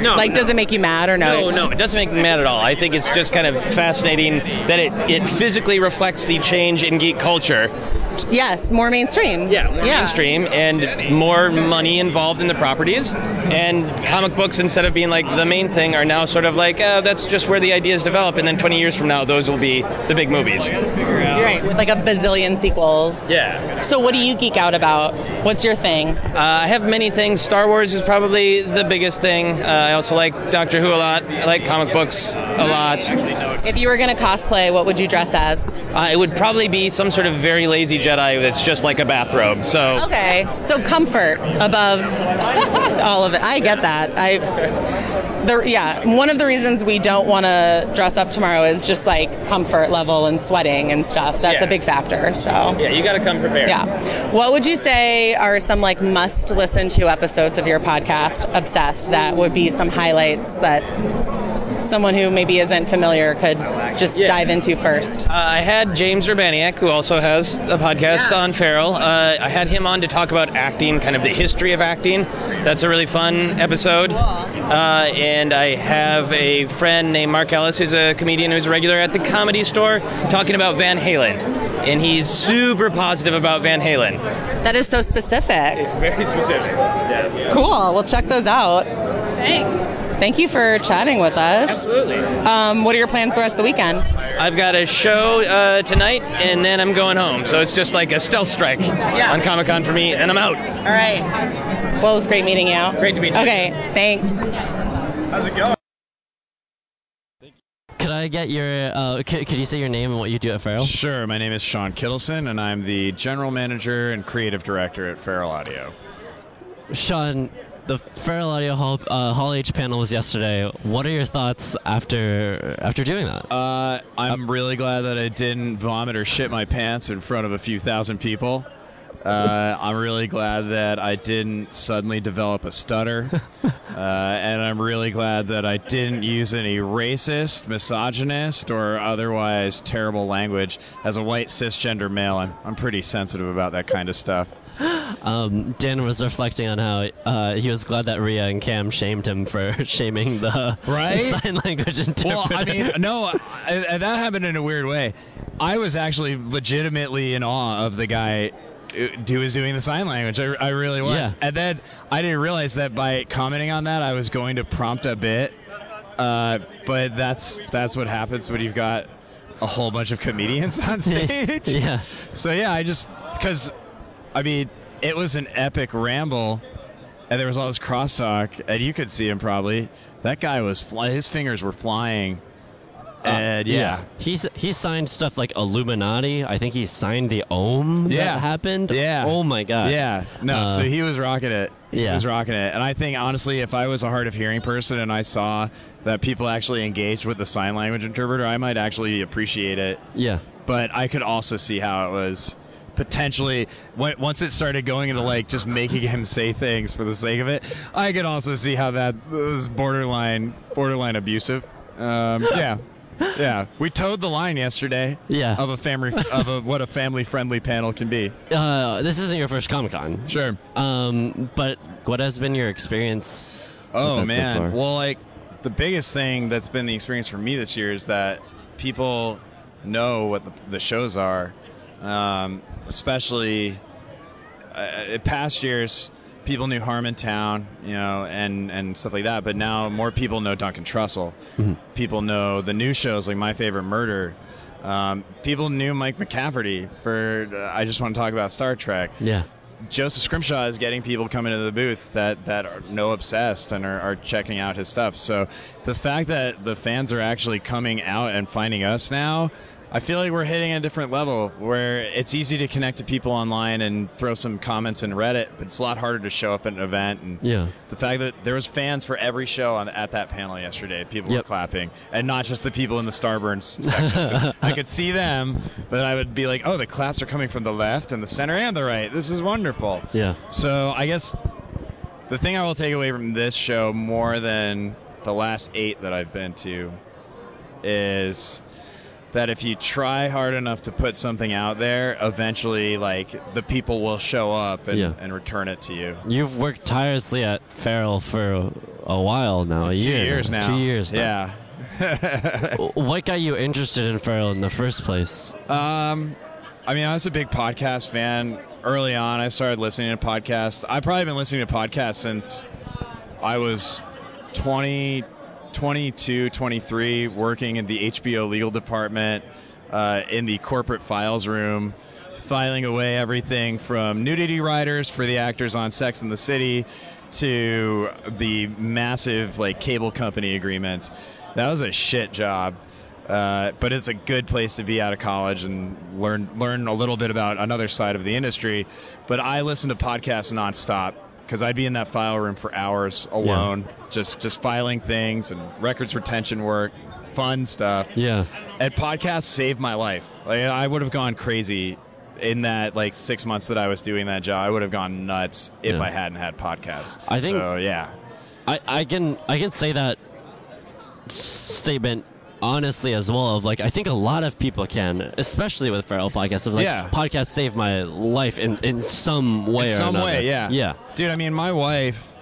No, like does it make you mad or no? No, no, it doesn't make me mad at all. I think it's just kind of fascinating that it, it physically reflects the change in geek culture. Yes, more mainstream. Yeah, more mainstream and more money involved in the properties. And comic books, instead of being like the main thing, are now sort of like uh, that's just where the ideas develop. And then 20 years from now, those will be the big movies. You're right, with like a bazillion sequels. Yeah. So, what do you geek out about? What's your thing? Uh, I have many things. Star Wars is probably the biggest thing. Uh, I also like Doctor Who a lot. I like comic books a lot. If you were going to cosplay, what would you dress as? Uh, it would probably be some sort of very lazy Jedi that's just like a bathrobe. So Okay, so comfort above all of it. I get that. I, the, yeah, one of the reasons we don't want to dress up tomorrow is just like comfort level and sweating and stuff. That's Yeah. a big factor. So yeah, you got to come prepared. Yeah. What would you say are some like must listen to episodes of your podcast, Obsessed, that would be some highlights that someone who maybe isn't familiar could just dive into first? Uh, I had James Urbaniak, who also has a podcast on Feral. Uh, I had him on to talk about acting, kind of the history of acting. That's a really fun episode. Uh, and I have a friend named Mark Ellis, who's a comedian who's a regular at the comedy store, talking about Van Halen. And he's super positive about Van Halen. That is so specific. It's very specific. Yeah. Cool. We'll check those out. Thanks. Thank you for chatting with us. Absolutely. Um, what are your plans for the rest of the weekend? I've got a show uh, tonight, and then I'm going home. So it's just like a stealth strike on Comic Con for me, and I'm out. All right. Well, it was great meeting you. Great to meet you. Okay, thanks. How's it going? Could I get your? Uh, could, could you say your name and what you do at Feral? Sure. My name is Sean Kittleson, and I'm the general manager and creative director at Feral Audio. Sean, the Feral Audio Hall, uh, Hall H panel was yesterday. What are your thoughts after after doing that? Uh, I'm really glad that I didn't vomit or shit my pants in front of a few thousand people. Uh, I'm really glad that I didn't suddenly develop a stutter. Uh, and I'm really glad that I didn't use any racist, misogynist, or otherwise terrible language. As a white cisgender male, I'm, I'm pretty sensitive about that kind of stuff. Um, Dan was reflecting on how uh, he was glad that Rhea and Cam shamed him for shaming the Right? sign language interpreter. Well, I mean, no, I, I- that happened in a weird way. I was actually legitimately in awe of the guy who was doing the sign language. I, I really was. Yeah. And then I didn't realize that by commenting on that, I was going to prompt a bit. Uh, but that's that's what happens when you've got a whole bunch of comedians on stage. Yeah. So yeah, I just because I mean it was an epic ramble, and there was all this crosstalk, and you could see him probably. That guy was fly- his fingers were flying, and yeah. He's he signed stuff like Illuminati. I think he signed the Ohm Yeah. that happened. Yeah. Oh my god. Yeah. No, Uh, so he was rocking it. He yeah. was rocking it. And I think honestly, if I was a hard of hearing person and I saw that people actually engaged with the sign language interpreter, I might actually appreciate it. Yeah. But I could also see how it was potentially when, once it started going into like just making him say things for the sake of it. I could also see how that was borderline borderline abusive. Um, yeah. Yeah, we towed the line yesterday. Yeah. of a family of a what a family friendly panel can be. Uh, this isn't your first Comic Con. Sure. Um, but what has been your experience? Oh that so man. well, like the biggest thing that's been the experience for me this year is that people know what the, the shows are, um, especially uh, in past years. People knew Harmontown, you know, and and stuff like that. But now more people know Duncan Trussell. Mm-hmm. People know the new shows like My Favorite Murder. Um, people knew Mike McCafferty for uh, I just want to talk about Star Trek. Yeah. Joseph Scrimshaw is getting people coming to the booth that, that are no obsessed and are, are checking out his stuff. So the fact that the fans are actually coming out and finding us now, I feel like we're hitting a different level where it's easy to connect to people online and throw some comments in Reddit, but it's a lot harder to show up at an event. And Yeah. the fact that there was fans for every show on, at that panel yesterday, people were clapping, and not just the people in the Starburns section. I could see them, but I would be like, "Oh, the claps are coming from the left and the center and the right. This is wonderful." Yeah. So I guess the thing I will take away from this show more than the last eight that I've been to is that if you try hard enough to put something out there, eventually, like the people will show up and, Yeah. and return it to you. You've worked tirelessly at Feral for a, while now. a Two year years now. Two years. Now. Yeah. what got you interested in Feral in the first place? Um, I mean, I was a big podcast fan early on. I started listening to podcasts. I've probably been listening to podcasts since I was 20, 22, 23, working in the HBO legal department uh, in the corporate files room, filing away everything from nudity riders for the actors on Sex in the City to the massive like cable company agreements. That was a shit job. Uh, but it's a good place to be out of college and learn learn a little bit about another side of the industry. But I listen to podcasts nonstop because I'd be in that file room for hours alone, just just filing things and records retention work, fun stuff. Yeah. And podcasts saved my life. Like I would have gone crazy in that like six months that I was doing that job. I would have gone nuts if Yeah. I hadn't had podcasts. I think- so. Yeah. I, I can I can say that statement honestly as well of like I think a lot of people can, especially with Feral podcasts. of like Yeah. podcast saved my life in, in some way in some another. way, yeah, Yeah. dude. I mean, my wife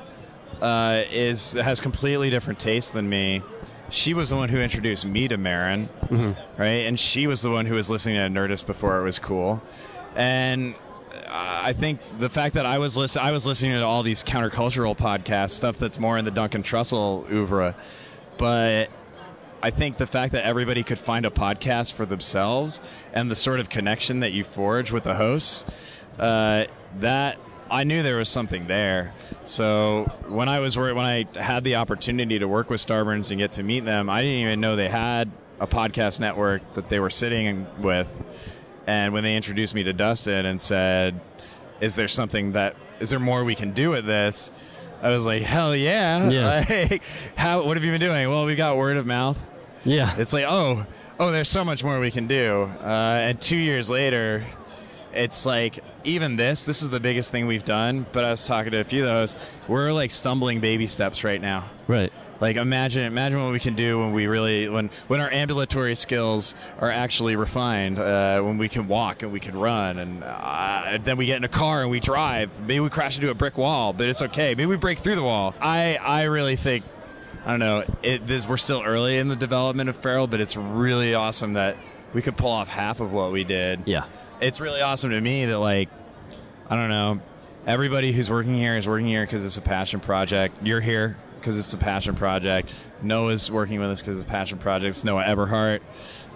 uh, is has completely different tastes than me. She was the one who introduced me to Maron, Mhm. right? And she was the one who was listening to Nerdist before it was cool. And uh, I think the fact that I was listen, I was listening to all these countercultural podcasts, stuff that's more in the Duncan Trussell oeuvre, but I think the fact that everybody could find a podcast for themselves and the sort of connection that you forge with the hosts, uh, that I knew there was something there. So when I was when I had the opportunity to work with Starburns and get to meet them, I didn't even know they had a podcast network that they were sitting with. And when they introduced me to Dustin and said, "Is there something that is there more we can do with this?" I was like, "Hell yeah!" Yeah. Like, how? What have you been doing? Well, we got word of mouth. Yeah. It's like, oh, oh, there's so much more we can do. Uh, and two years later, it's like even this. This is the biggest thing we've done. But I was talking to a few of those. We're like stumbling baby steps right now. Right. Like imagine imagine what we can do when we really when when our ambulatory skills are actually refined. Uh, when we can walk and we can run, and uh, then we get in a car and we drive. Maybe we crash into a brick wall, but it's okay. Maybe we break through the wall. I I really think I don't know. It, this, we're still early in the development of Feral, but it's really awesome that we could pull off half of what we did. Yeah. It's really awesome to me that like I don't know. Everybody who's working here is working here because it's a passion project. You're here because it's a passion project. Noah's working with us because it's a passion project. It's Noah Eberhart.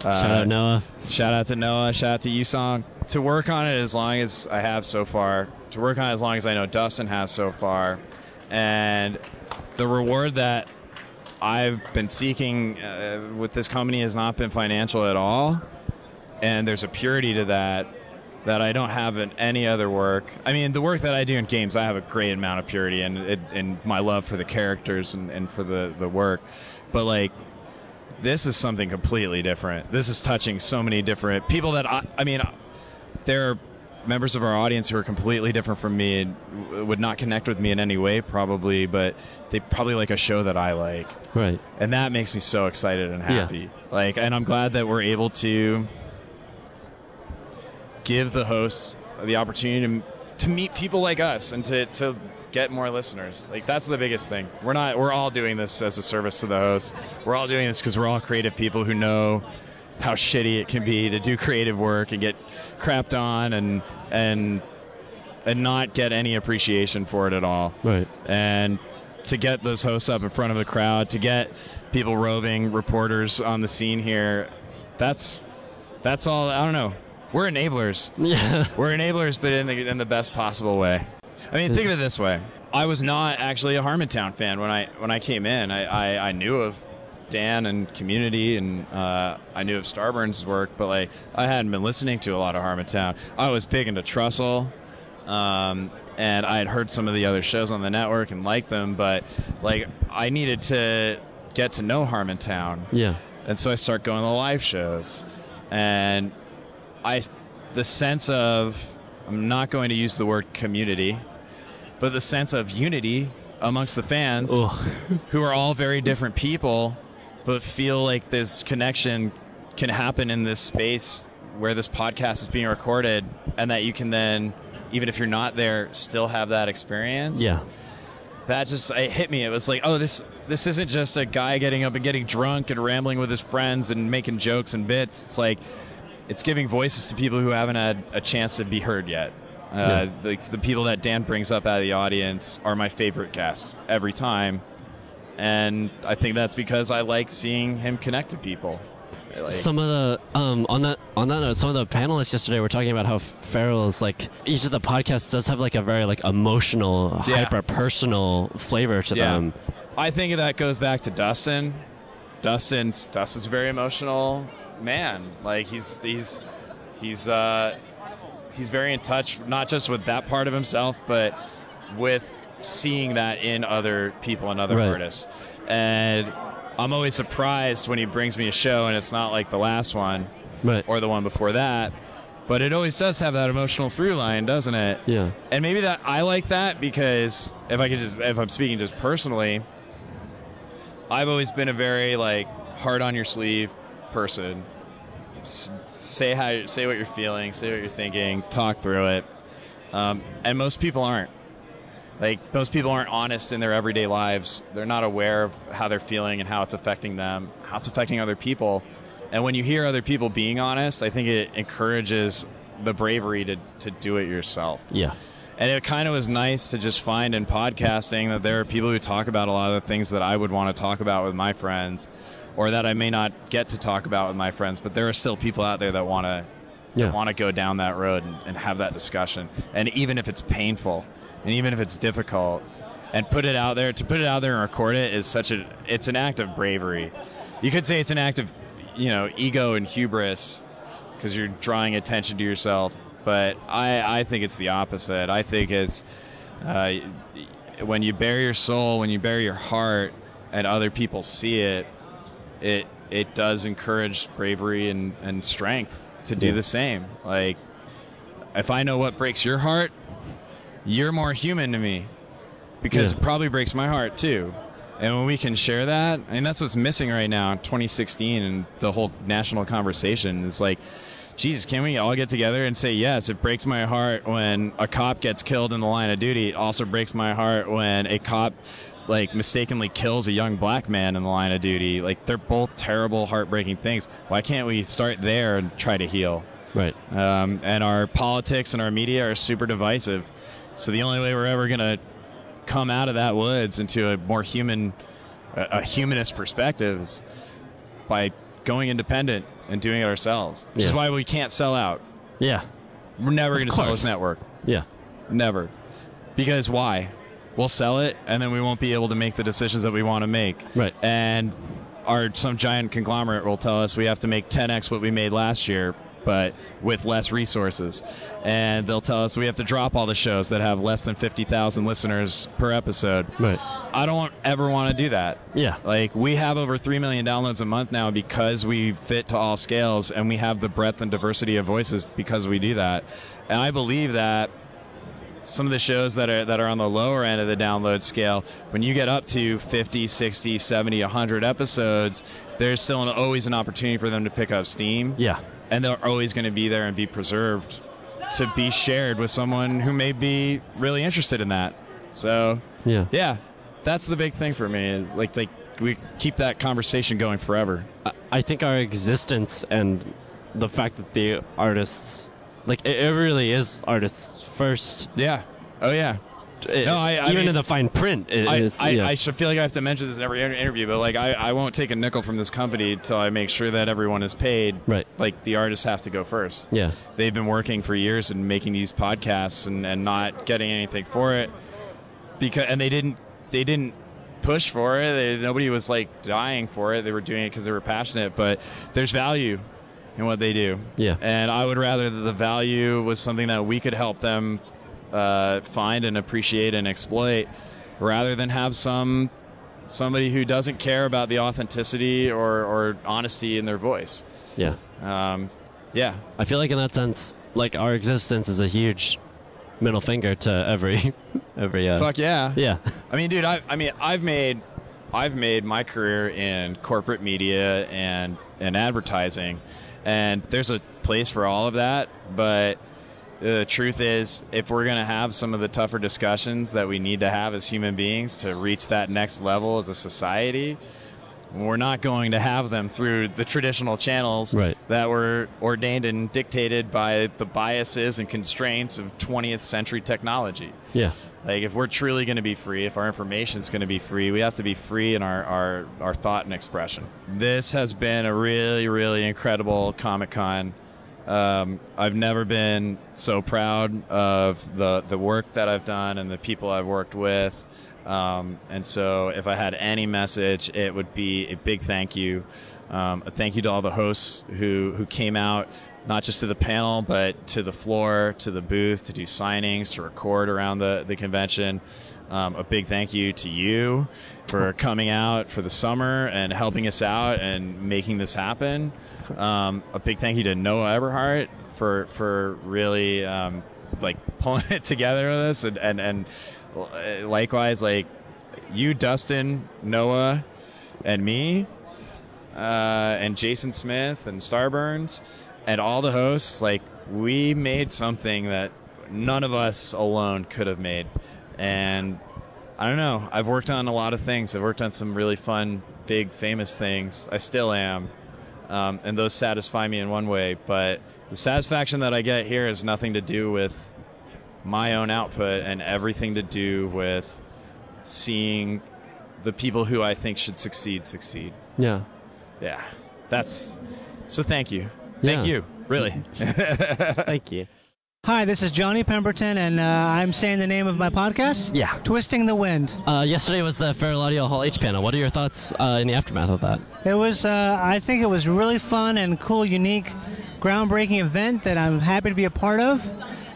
Uh, Shout out Noah. Shout out to Noah. Shout out to Yusong. To work on it as long as I have so far, to work on it as long as I know Dustin has so far, and the reward that I've been seeking uh, with this company has not been financial at all, and there's a purity to that that I don't have in any other work. I mean, the work that I do in games, I have a great amount of purity and and my love for the characters and, and for the, the work. But like, this is something completely different. This is touching so many different people that I, I mean, there are members of our audience who are completely different from me and would not connect with me in any way, probably, but they probably like a show that I like. Right. And that makes me so excited and Yeah. happy. Like, and I'm glad that we're able to give the hosts the opportunity to, to meet people like us and to, to get more listeners. Like that's the biggest thing. We're not we're all doing this as a service to the hosts. We're all doing this because we're all creative people who know how shitty it can be to do creative work and get crapped on and and and not get any appreciation for it at all. Right. And to get those hosts up in front of a crowd, to get people roving reporters on the scene here, that's that's all. I don't know. We're enablers. Yeah. We're enablers, but in the in the best possible way. I mean, think of it this way: I was not actually a Harmontown fan when I when I came in. I I, I knew of Dan and Community, and uh, I knew of Starburns' work, but like I hadn't been listening to a lot of Harmontown. I was big into Trussell, um, and I had heard some of the other shows on the network and liked them, but like I needed to get to know Harmontown. Yeah. And so I start going to live shows, and I, the sense of, I'm not going to use the word community, but the sense of unity amongst the fans, who are all very different people, but feel like this connection can happen in this space where this podcast is being recorded, and that you can then, even if you're not there, still have that experience Yeah. that just it hit me. It was like, oh, this this isn't just a guy getting up and getting drunk and rambling with his friends and making jokes and bits. It's like it's giving voices to people who haven't had a chance to be heard yet. Uh, the, the people that Dan brings up out of the audience are my favorite guests every time, and I think that's because I like seeing him connect to people. Like- some of the um, on that on that note, some of the panelists yesterday were talking about how Feral is like each of the podcasts does have like a very like emotional, Yeah. hyper personal flavor to Yeah. them. I think that goes back to Dustin. Dustin's Dustin's a very emotional man. Like he's he's he's uh he's very in touch not just with that part of himself, but with seeing that in other people and other Right. artists. And I'm always surprised when he brings me a show and it's not like the last one Right. or the one before that. But it always does have that emotional through line, doesn't it? Yeah. And maybe that I like that because if I could just if I'm speaking just personally, I've always been a very like hard on your sleeve person. S- say how say what you're feeling, say what you're thinking, talk through it. Um, and most people aren't. Like most people aren't honest in their everyday lives. They're not aware of how they're feeling and how it's affecting them, how it's affecting other people. And when you hear other people being honest, I think it encourages the bravery to, to do it yourself. Yeah. And it kind of was nice to just find in podcasting that there are people who talk about a lot of the things that I would want to talk about with my friends or that I may not get to talk about with my friends, but there are still people out there that want to Yeah. want to go down that road and, and have that discussion. And even if it's painful and even if it's difficult and put it out there, to put it out there and record it is such a it's an act of bravery. You could say it's an act of, you know, ego and hubris because you're drawing attention to yourself. But I, I think it's the opposite. I think it's uh, when you bare your soul, when you bare your heart, and other people see it, it it does encourage bravery and, and strength to do Yeah. the same. Like if I know what breaks your heart, you're more human to me because Yeah. it probably breaks my heart too. And when we can share that, I mean, that's what's missing right now in 2016 and the whole national conversation is like, Jesus, can we all get together and say, yes, it breaks my heart when a cop gets killed in the line of duty. It also breaks my heart when a cop like mistakenly kills a young black man in the line of duty. Like they're both terrible, heartbreaking things. Why can't we start there and try to heal? Right. Um, and our politics and our media are super divisive. So the only way we're ever gonna come out of that woods into a more human, a, a humanist perspective is by going independent and doing it ourselves. Which is why we can't sell out. Yeah. We're never going to sell this network. Yeah. Never. Because why? We'll sell it and then we won't be able to make the decisions that we want to make. Right. And our some giant conglomerate will tell us we have to make 10x what we made last year, but with less resources. And they'll tell us we have to drop all the shows that have less than 50,000 listeners per episode. Right. I don't ever want to do that. Yeah. Like we have over 3 million downloads a month now because we fit to all scales and we have the breadth and diversity of voices because we do that. And I believe that some of the shows that are that are on the lower end of the download scale when you get up to 50 60 70 100 episodes there's still an, always an opportunity for them to pick up steam Yeah. And they're always going to be there and be preserved to be shared with someone who may be really interested in that so Yeah. yeah that's the big thing for me is like like we keep that conversation going forever I- think our existence and the fact that the artists, like, it really is artists first. Yeah. Oh yeah. It- No, I- I even mean- in the fine print. It, I, I, yeah. I should feel like I have to mention this in every interview, but like I, I won't take a nickel from this company until I make sure that everyone is paid. Right. Like the artists have to go first. Yeah. They've been working for years and making these podcasts and, and not getting anything for it because and they didn't they didn't push for it. They, nobody was like dying for it. They were doing it because they were passionate. But there's value in what they do. Yeah. And I would rather that the value was something that we could help them uh, find and appreciate and exploit, rather than have some somebody who doesn't care about the authenticity or, or honesty in their voice. yeah. Um, yeah. I feel like in that sense, like our existence is a huge middle finger to every, every. Uh, Fuck yeah. Yeah. I mean, dude, I, I mean, I've made, I've made my career in corporate media and and advertising, and there's a place for all of that. But the truth is, if we're gonna have some of the tougher discussions that we need to have as human beings to reach that next level as a society, we're not going to have them through the traditional channels Right. that were ordained and dictated by the biases and constraints of 20th century technology. Yeah. Like if we're truly going to be free, if our information is going to be free, we have to be free in our, our, our thought and expression. This has been a really, really incredible Comic Con. Um, I've never been so proud of the, the work that I've done and the people I've worked with. Um, and so, if I had any message, it would be a big thank you. Um, a thank you to all the hosts who, who came out, not just to the panel, but to the floor, to the booth, to do signings, to record around the, the convention. Um, a big thank you to you for coming out for the summer and helping us out and making this happen. Um, a big thank you to Noah Eberhardt for for really um, like pulling it together with us, and and, and likewise like you, Dustin, Noah, and me, uh, and Jason Smith and Starburns, and all the hosts. Like we made something that none of us alone could have made, and I don't know. I've worked on a lot of things. I've worked on some really fun, big, famous things. I still am. Um, and those satisfy me in one way. But the satisfaction that I get here has nothing to do with my own output and everything to do with seeing the people who I think should succeed succeed. Yeah. Yeah. That's so thank you. Thank Yeah. you. Really. Thank you. Hi, this is Johnny Pemberton, and uh, I'm saying the name of my podcast. Yeah. Twisting the Wind. Uh, yesterday was the Feral Audio Hall H panel. What are your thoughts uh, in the aftermath of that? It was, uh, I think it was really fun and cool, unique, groundbreaking event that I'm happy to be a part of.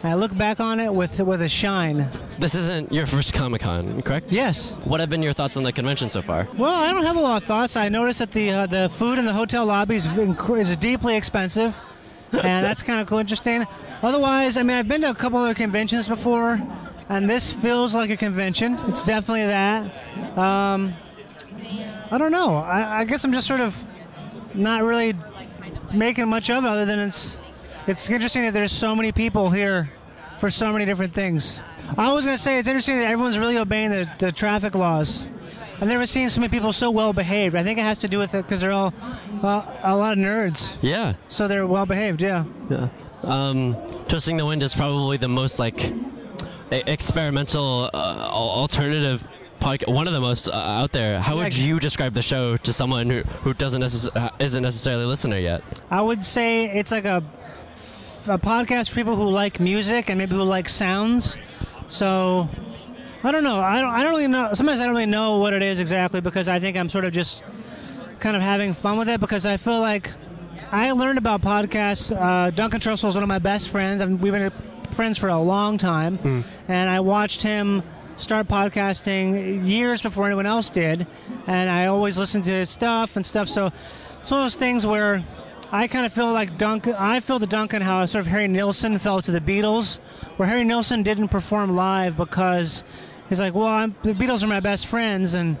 And I look back on it with with a shine. This isn't your first Comic Con, correct? Yes. What have been your thoughts on the convention so far? Well, I don't have a lot of thoughts. I noticed that the uh, the food in the hotel lobby is, is deeply expensive, and that's kind of cool, interesting. Otherwise, I mean, I've been to a couple other conventions before, and this feels like a convention. It's definitely that. Um, I don't know. I, I guess I'm just sort of not really making much of it, other than it's it's interesting that there's so many people here for so many different things. I was gonna say it's interesting that everyone's really obeying the, the traffic laws. I've never seen so many people so well behaved. I think it has to do with it because they're all uh, a lot of nerds. Yeah. So they're well behaved. Yeah. Yeah. Um, Twisting the Wind is probably the most like experimental uh, alternative podcast. One of the most uh, out there. How would you describe the show to someone who, who doesn't necess- uh, isn't necessarily a listener yet? I would say it's like a a podcast for people who like music and maybe who like sounds. So I don't know. I don't. I don't really know. Sometimes I don't really know what it is exactly because I think I'm sort of just kind of having fun with it because I feel like I learned about podcasts. Uh, Duncan Trussell is one of my best friends. and we've been friends for a long time, and I watched him start podcasting years before anyone else did, and I always listened to his stuff and stuff. So it's one of those things where I kind of feel like Duncan. I feel the Duncan how sort of Harry Nilsson fell to the Beatles, where Harry Nilsson didn't perform live because he's like, well, I'm, the Beatles are my best friends, and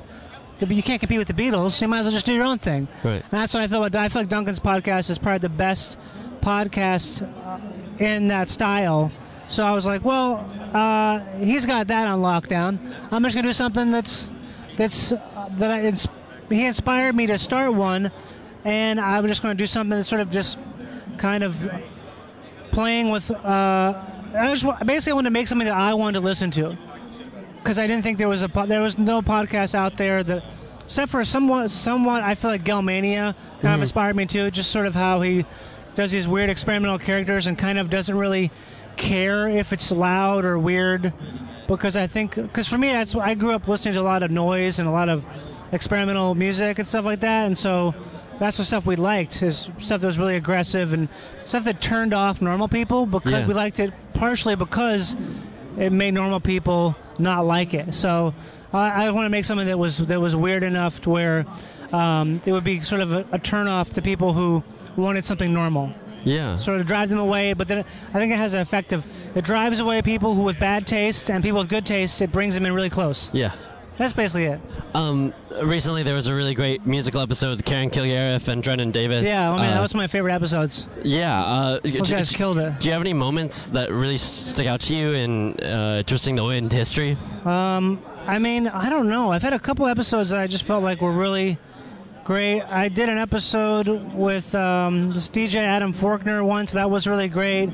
you can't compete with the Beatles. So you might as well just do your own thing. Right. And that's what I feel. About, I feel like Duncan's podcast is probably the best podcast uh, in that style. So I was like, well, uh, he's got that on lockdown. I'm just gonna do something that's that's uh, that I, ins- he inspired me to start one, and I'm just gonna do something that's sort of just kind of playing with. Uh, I just basically wanted to make something that I wanted to listen to because I didn't think there was a po- there was no podcast out there that except for somewhat somewhat I feel like Galmania kind of Mhm. inspired me too. Just sort of how he does these weird experimental characters and kind of doesn't really care if it's loud or weird because I think because for me that's I grew up listening to a lot of noise and a lot of experimental music and stuff like that and so that's the stuff we liked is stuff that was really aggressive and stuff that turned off normal people because Yeah. we liked it partially because it made normal people not like it. So I, I want to make something that was that was weird enough to where um, it would be sort of a, a turn off to people who wanted something normal. Yeah. Sort of drive them away, but then I think it has an effect of it drives away people who with bad taste and people with good taste. It brings them in really close. Yeah. That's basically it. Um, recently there was a really great musical episode with Karen Kilgariff and Drennon Davis. Yeah, I mean Uh, that was my favorite episodes. Yeah, uh, Those d- guys d- killed it. Do you have any moments that really stick out to you in uh, Twisting the Wind history? Um, I mean, I don't know. I've had a couple episodes that I just felt like were really great. I did an episode with um, this DJ Adam Faulkner once. That was really great,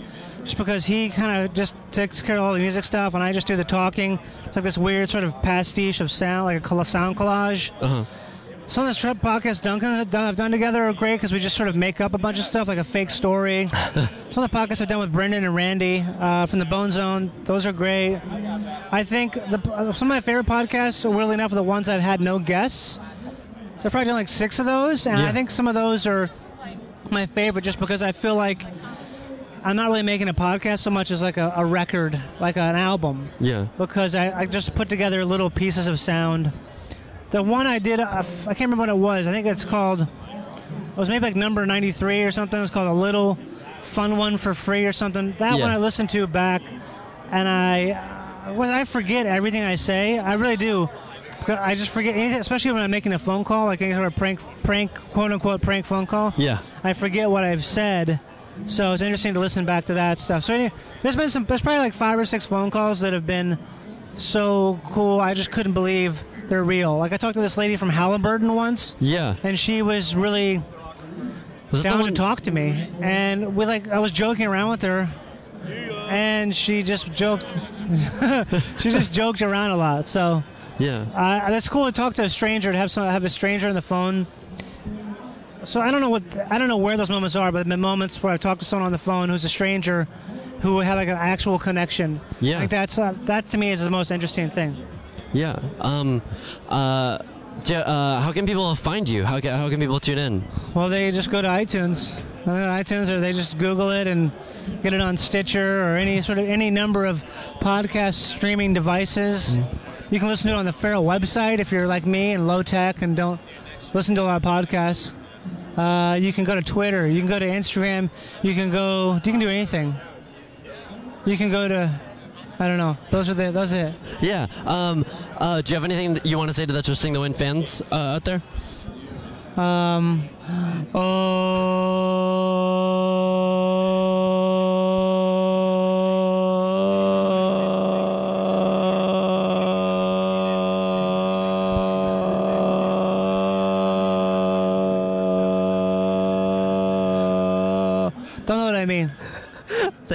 just because he kind of just takes care of all the music stuff, and I just do the talking. It's like this weird sort of pastiche of sound, like a sound collage. Uh-huh. Some of the strip podcasts Duncan have done, have done together are great because we just sort of make up a bunch of stuff, like a fake story. Some of the podcasts I've done with Brendan and Randy uh, from the Bone Zone, those are great. I think the, uh, some of my favorite podcasts, weirdly enough, are the ones I've had no guests. I've probably done like six of those, and Yeah. I think some of those are my favorite just because I feel like I'm not really making a podcast so much as like a, a record, like an album Yeah. because I, I just put together little pieces of sound. The one I did, uh, f- I can't remember what it was. I think it's called, it was maybe like number 93 or something. It was called A Little Fun One for Free or something. That Yeah. one I listened to back, and I, well, I forget everything I say. I really do. Because I just forget anything, especially when I'm making a phone call, like any sort of prank, prank, quote unquote prank phone call. Yeah. I forget what I've said. So it's interesting to listen back to that stuff. So anyway, there's been some, there's probably like five or six phone calls that have been so cool. I just couldn't believe they're real. Like I talked to this lady from Halliburton once, Yeah. and she was really Was down to talk to me. And we like, I was joking around with her, and she just joked. she just joked around a lot. So Yeah. uh, that's cool to talk to a stranger, to have some, have a stranger on the phone. So I don't know what I don't know where those moments are, but the moments where I talk to someone on the phone who's a stranger, who had like an actual connection. Yeah. Think that's uh, that to me is the most interesting thing. Yeah. Um, uh, uh, how can people find you? How can, how can people tune in? Well, they just go to iTunes, uh, iTunes, or they just Google it and get it on Stitcher or any sort of any number of podcast streaming devices. You can listen to it on the Feral website if you're like me and low tech and don't listen to a lot of podcasts. Uh, you can go to Twitter. You can go to Instagram. You can go. You can do anything. You can go to. I don't know. Those are the. Those are it. Yeah. Um, uh, do you have anything you want to say to the Twisting the Wind fans uh, out there? Um, don't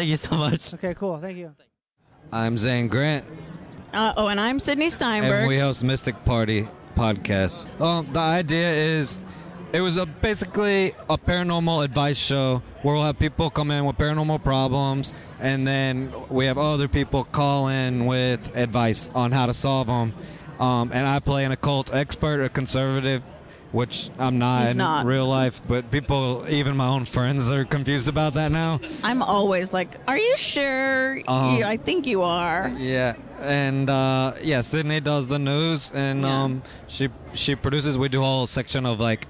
Thank you so much. Okay, cool. Thank you. I'm Zane Grant, Uh, oh, and I'm Sydney Steinberg. and we host Mystic Party podcast. Um, the idea is, it was a, basically a paranormal advice show where we'll have people come in with paranormal problems, and then we have other people call in with advice on how to solve them. Um, and I play an occult expert, a conservative, which I'm not He's in not. real life, but people, even my own friends, are confused about that now. I'm always like, "Are you sure? Um, You- I think you are." Yeah, and uh, yeah, Sydney does the news, and um, she she produces. We do a whole section of like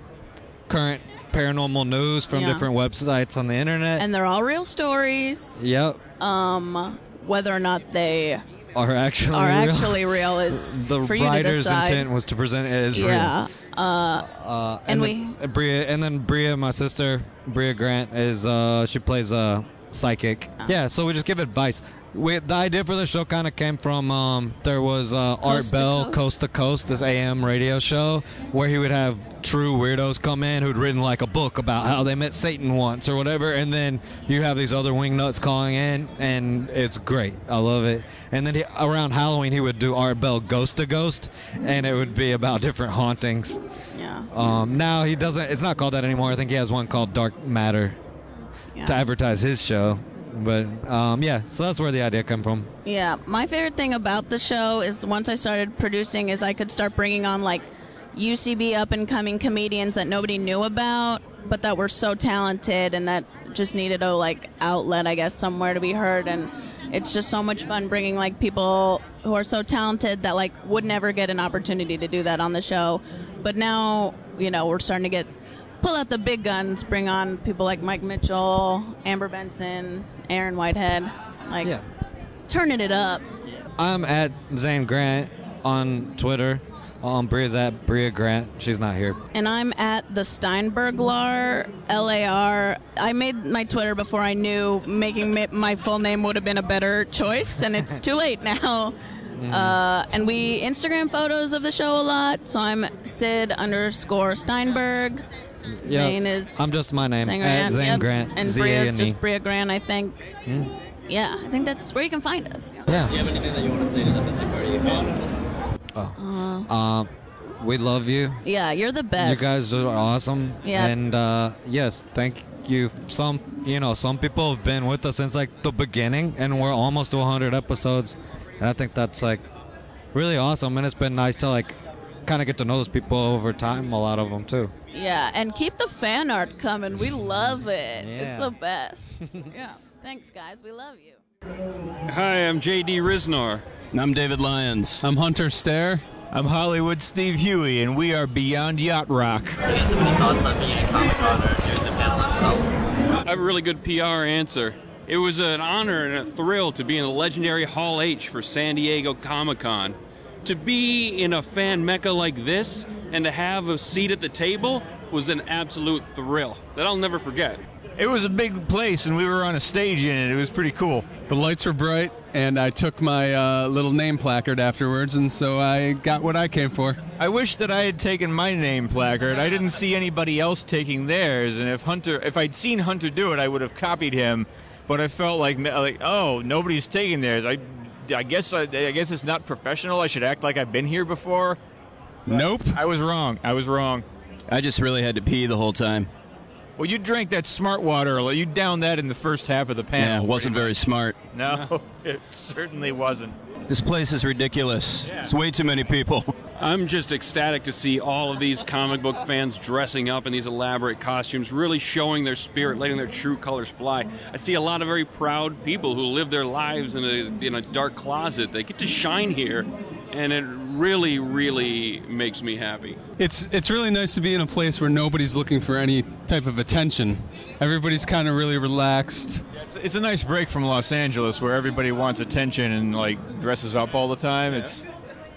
current paranormal news from Yeah. different websites on the internet. And they're all real stories. yep, Um, whether or not they are actually are real. actually real is the for writer's intent was to present it as yeah. real. Uh, Uh, and and then, uh, Bria, and then Bria, my sister, Bria Grant is uh, she plays a psychic. Oh. Yeah, so we just give advice. We, the idea for the show kind of came from um, there was uh, Art to Bell Coast? Coast to Coast, this AM radio show where he would have true weirdos come in who'd written like a book about how they met Satan once or whatever, and then you have these other wingnuts calling in, and it's great. I love it. And then he, around Halloween, he would do Art Bell Ghost to Ghost, and it would be about different hauntings. Yeah. Um, now he doesn't. It's not called that anymore. I think he has one called Dark Matter to advertise his show. But um, yeah, so that's where the idea came from. Yeah, my favorite thing about the show is once I started producing is I could start bringing on like UCB up and coming comedians that nobody knew about, but that were so talented and that just needed a like outlet, I guess, somewhere to be heard. And it's just so much fun bringing like people who are so talented that like would never get an opportunity to do that on the show. But now, you know, we're starting to get pull out the big guns, bring on people like Mike Mitchell, Amber Benson, Aaron Whitehead, like Yeah. turning it up. I'm at Zane Grant on Twitter. Um, Bria's at Bria Grant. She's not here. And I'm at the Steinberg Lar, L A R. I made my Twitter before I knew making my full name would have been a better choice, and it's too late now. Uh, and we Instagram photos of the show a lot, so I'm Sid underscore Steinberg. Yep. Zane is I'm just my name Zane at Grant, Zane yep. Grant. and Bria Bria's N E. just Bria Grant, I think. Hmm. Yeah, I think that's where you can find us. Yeah. Do you have anything that you want to say to the Mystic Party fans? Oh. Um, we love you. Yeah, you're the best. You guys are awesome. Yeah. And uh, yes, thank you. Some, you know, some people have been with us since like the beginning, and we're almost to 100 episodes, and I think that's like really awesome. And it's been nice to like kind of get to know those people over time. A lot of them too. Yeah, and keep the fan art coming. We love it. It's the best. yeah. Thanks, guys. We love you. Hi, I'm JD Ryznar. I'm David Lyons. I'm Hunter Stair. I'm Hollywood Steve Huey, and we are Beyond Yacht Rock. Do you guys have any thoughts on being at Comic Con or doing the panel itself? I have a really good PR answer. It was an honor and a thrill to be in the legendary Hall H for San Diego Comic Con. To be in a fan mecca like this and to have a seat at the table was an absolute thrill that I'll never forget. It was a big place, and we were on a stage in it. It was pretty cool. The lights were bright, and I took my uh, little name placard afterwards, and so I got what I came for. I wish that I had taken my name placard. I didn't see anybody else taking theirs, and if Hunter, if I'd seen Hunter do it, I would have copied him. But I felt like, like, oh, nobody's taking theirs. I, I guess, I, I guess it's not professional. I should act like I've been here before. Nope. I was wrong. I was wrong. I just really had to pee the whole time. Well, you drank that smart water. You downed that in the first half of the panel. Yeah, it wasn't very smart. No, it certainly wasn't. This place is ridiculous. It's way too many people. I'm just ecstatic to see all of these comic book fans dressing up in these elaborate costumes, really showing their spirit, letting their true colors fly. I see a lot of very proud people who live their lives in a in a dark closet. They get to shine here, and it really, really makes me happy. It's it's really nice to be in a place where nobody's looking for any type of attention. Everybody's kind of really relaxed. It's, it's a nice break from Los Angeles where everybody wants attention and like dresses up all the time. It's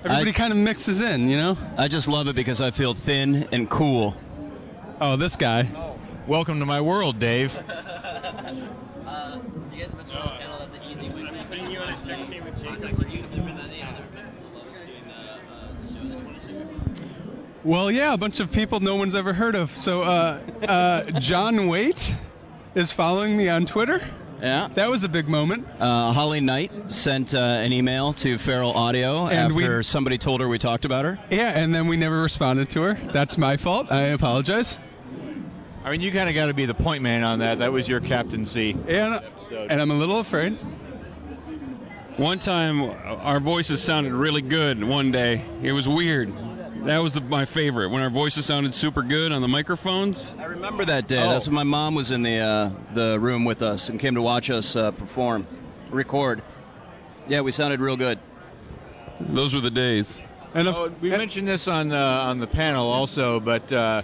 Everybody kind of mixes in, you know? I just love it because I feel thin and cool. Oh, this guy. Welcome to my world, Dave. Well, yeah, a bunch of people no one's ever heard of. So, uh, uh, John Waite is following me on Twitter. Yeah. That was a big moment. Uh, Holly Knight sent uh, an email to Feral Audio And we- after somebody told her we talked about her. Yeah, and then we never responded to her. That's my fault. I apologize. I mean, you kind of got to be the point man on that. That was your captaincy. And, and I'm a little afraid. One time, our voices sounded really good. One day, it was weird. That was the, my favorite when our voices sounded super good on the microphones. I remember that day. Oh. That's when my mom was in the uh, the room with us and came to watch us uh, perform, record. Yeah, we sounded real good. Those were the days. And oh, we mentioned this on uh, on the panel also, but uh,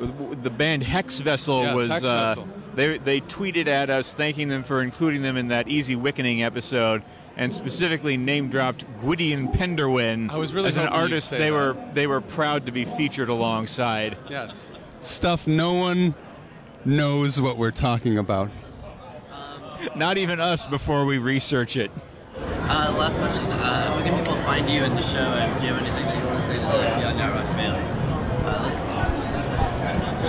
the band Hex Vessel Yes, was Hex uh, Vessel. they they tweeted at us thanking them for including them in that Easy Wickening episode. And specifically name dropped Gwydion Pendderwen I was really as an artist. They that. were they were proud to be featured alongside. Yes. Stuff no one knows what we're talking about. Not even us before we research it. Uh, last question. Uh, where can people find you in the show? And do you have anything that you want to say to the Beyond Yacht Rock fans? Uh, listen.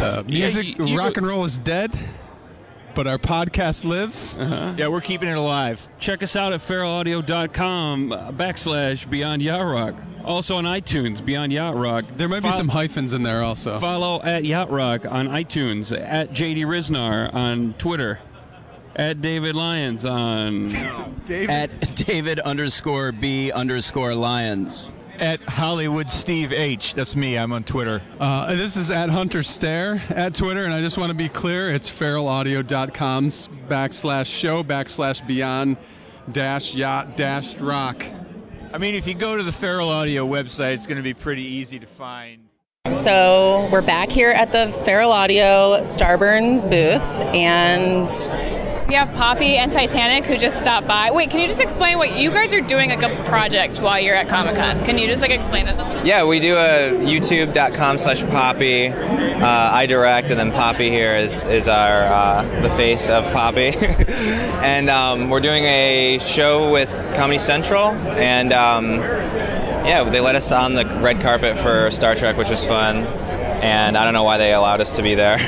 Uh, music, rock and roll is dead, but our podcast lives. Uh-huh. Yeah, we're keeping it alive. Check us out at feralaudio.com uh, backslash Beyond Yacht Rock. Also on iTunes, Beyond Yacht Rock. There might be some hyphens in there also. Follow at Yacht Rock on iTunes, at JD Ryznar on Twitter, at David Lyons on. At David underscore B underscore Lyons. At Hollywood Steve H. That's me. I'm on Twitter. Uh, this is at Hunter Stair at Twitter, and I just want to be clear it's feralaudio.com backslash show backslash beyond dash yacht dash rock. I mean, if you go to the Feral Audio website, it's going to be pretty easy to find. So we're back here at the Feral Audio Starburns booth, and We have Poppy and Titanic who just stopped by. Wait, can you just explain what you guys are doing like a project while you're at Comic Con? Can you just like explain it? Yeah, we do a youtube.com slash Poppy. Uh, I direct, and then Poppy here is, is our uh, the face of Poppy. and um, we're doing a show with Comedy Central, and um, yeah, they let us on the red carpet for Star Trek, which was fun. And I don't know why they allowed us to be there.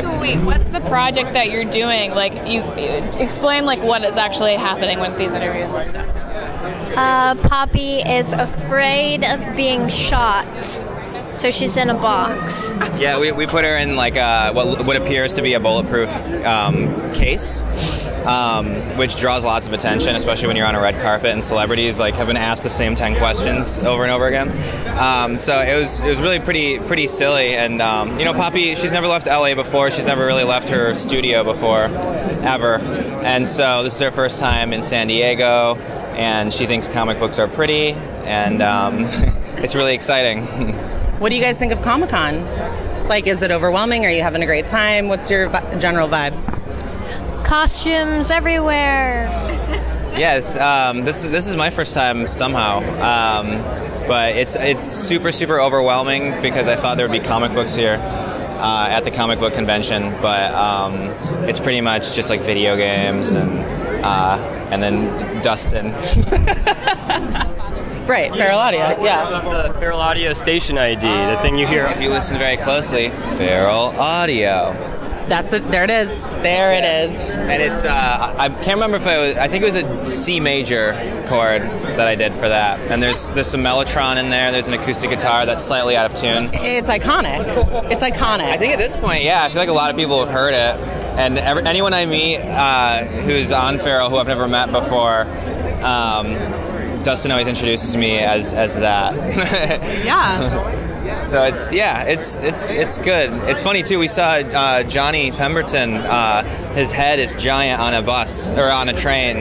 So wait, what's the project that you're doing? Like you, you explain like what is actually happening with these interviews and stuff. Uh, Poppy is afraid of being shot, so she's in a box. Yeah, we, we put her in like a, what what appears to be a bulletproof um, case, um, which draws lots of attention, especially when you're on a red carpet and celebrities like have been asked the same ten questions over and over again. Um, so it was it was really pretty pretty silly, and um, you know, Poppy she's never left LA before. She's never really left her studio before, ever, and so this is her first time in San Diego, and she thinks comic books are pretty, and um, it's really exciting. what do you guys think of Comic Con? Like, is it overwhelming? Are you having a great time? What's your vi- general vibe? Costumes everywhere. Yes, um, this is this is my first time somehow, um, but it's it's super super overwhelming because I thought there would be comic books here uh, at the comic book convention, but um, it's pretty much just like video games and uh, and then Dustin. Right, Feral Audio. Yeah. The Feral Audio station ID, the thing you hear if you listen very closely. Feral Audio. That's it. There it is. There it is. And it's uh, I can't remember if it was I think it was a C major chord that I did for that. And there's there's some mellotron in there. There's an acoustic guitar that's slightly out of tune. It's iconic. It's iconic. I think at this point, yeah, I feel like a lot of people have heard it. And every, anyone I meet uh, who's on Feral who I've never met before, um, Dustin always introduces me as as that. yeah. So it's yeah, it's it's it's good. It's funny too. We saw uh, Johnny Pemberton. Uh, his head is giant on a bus or on a train,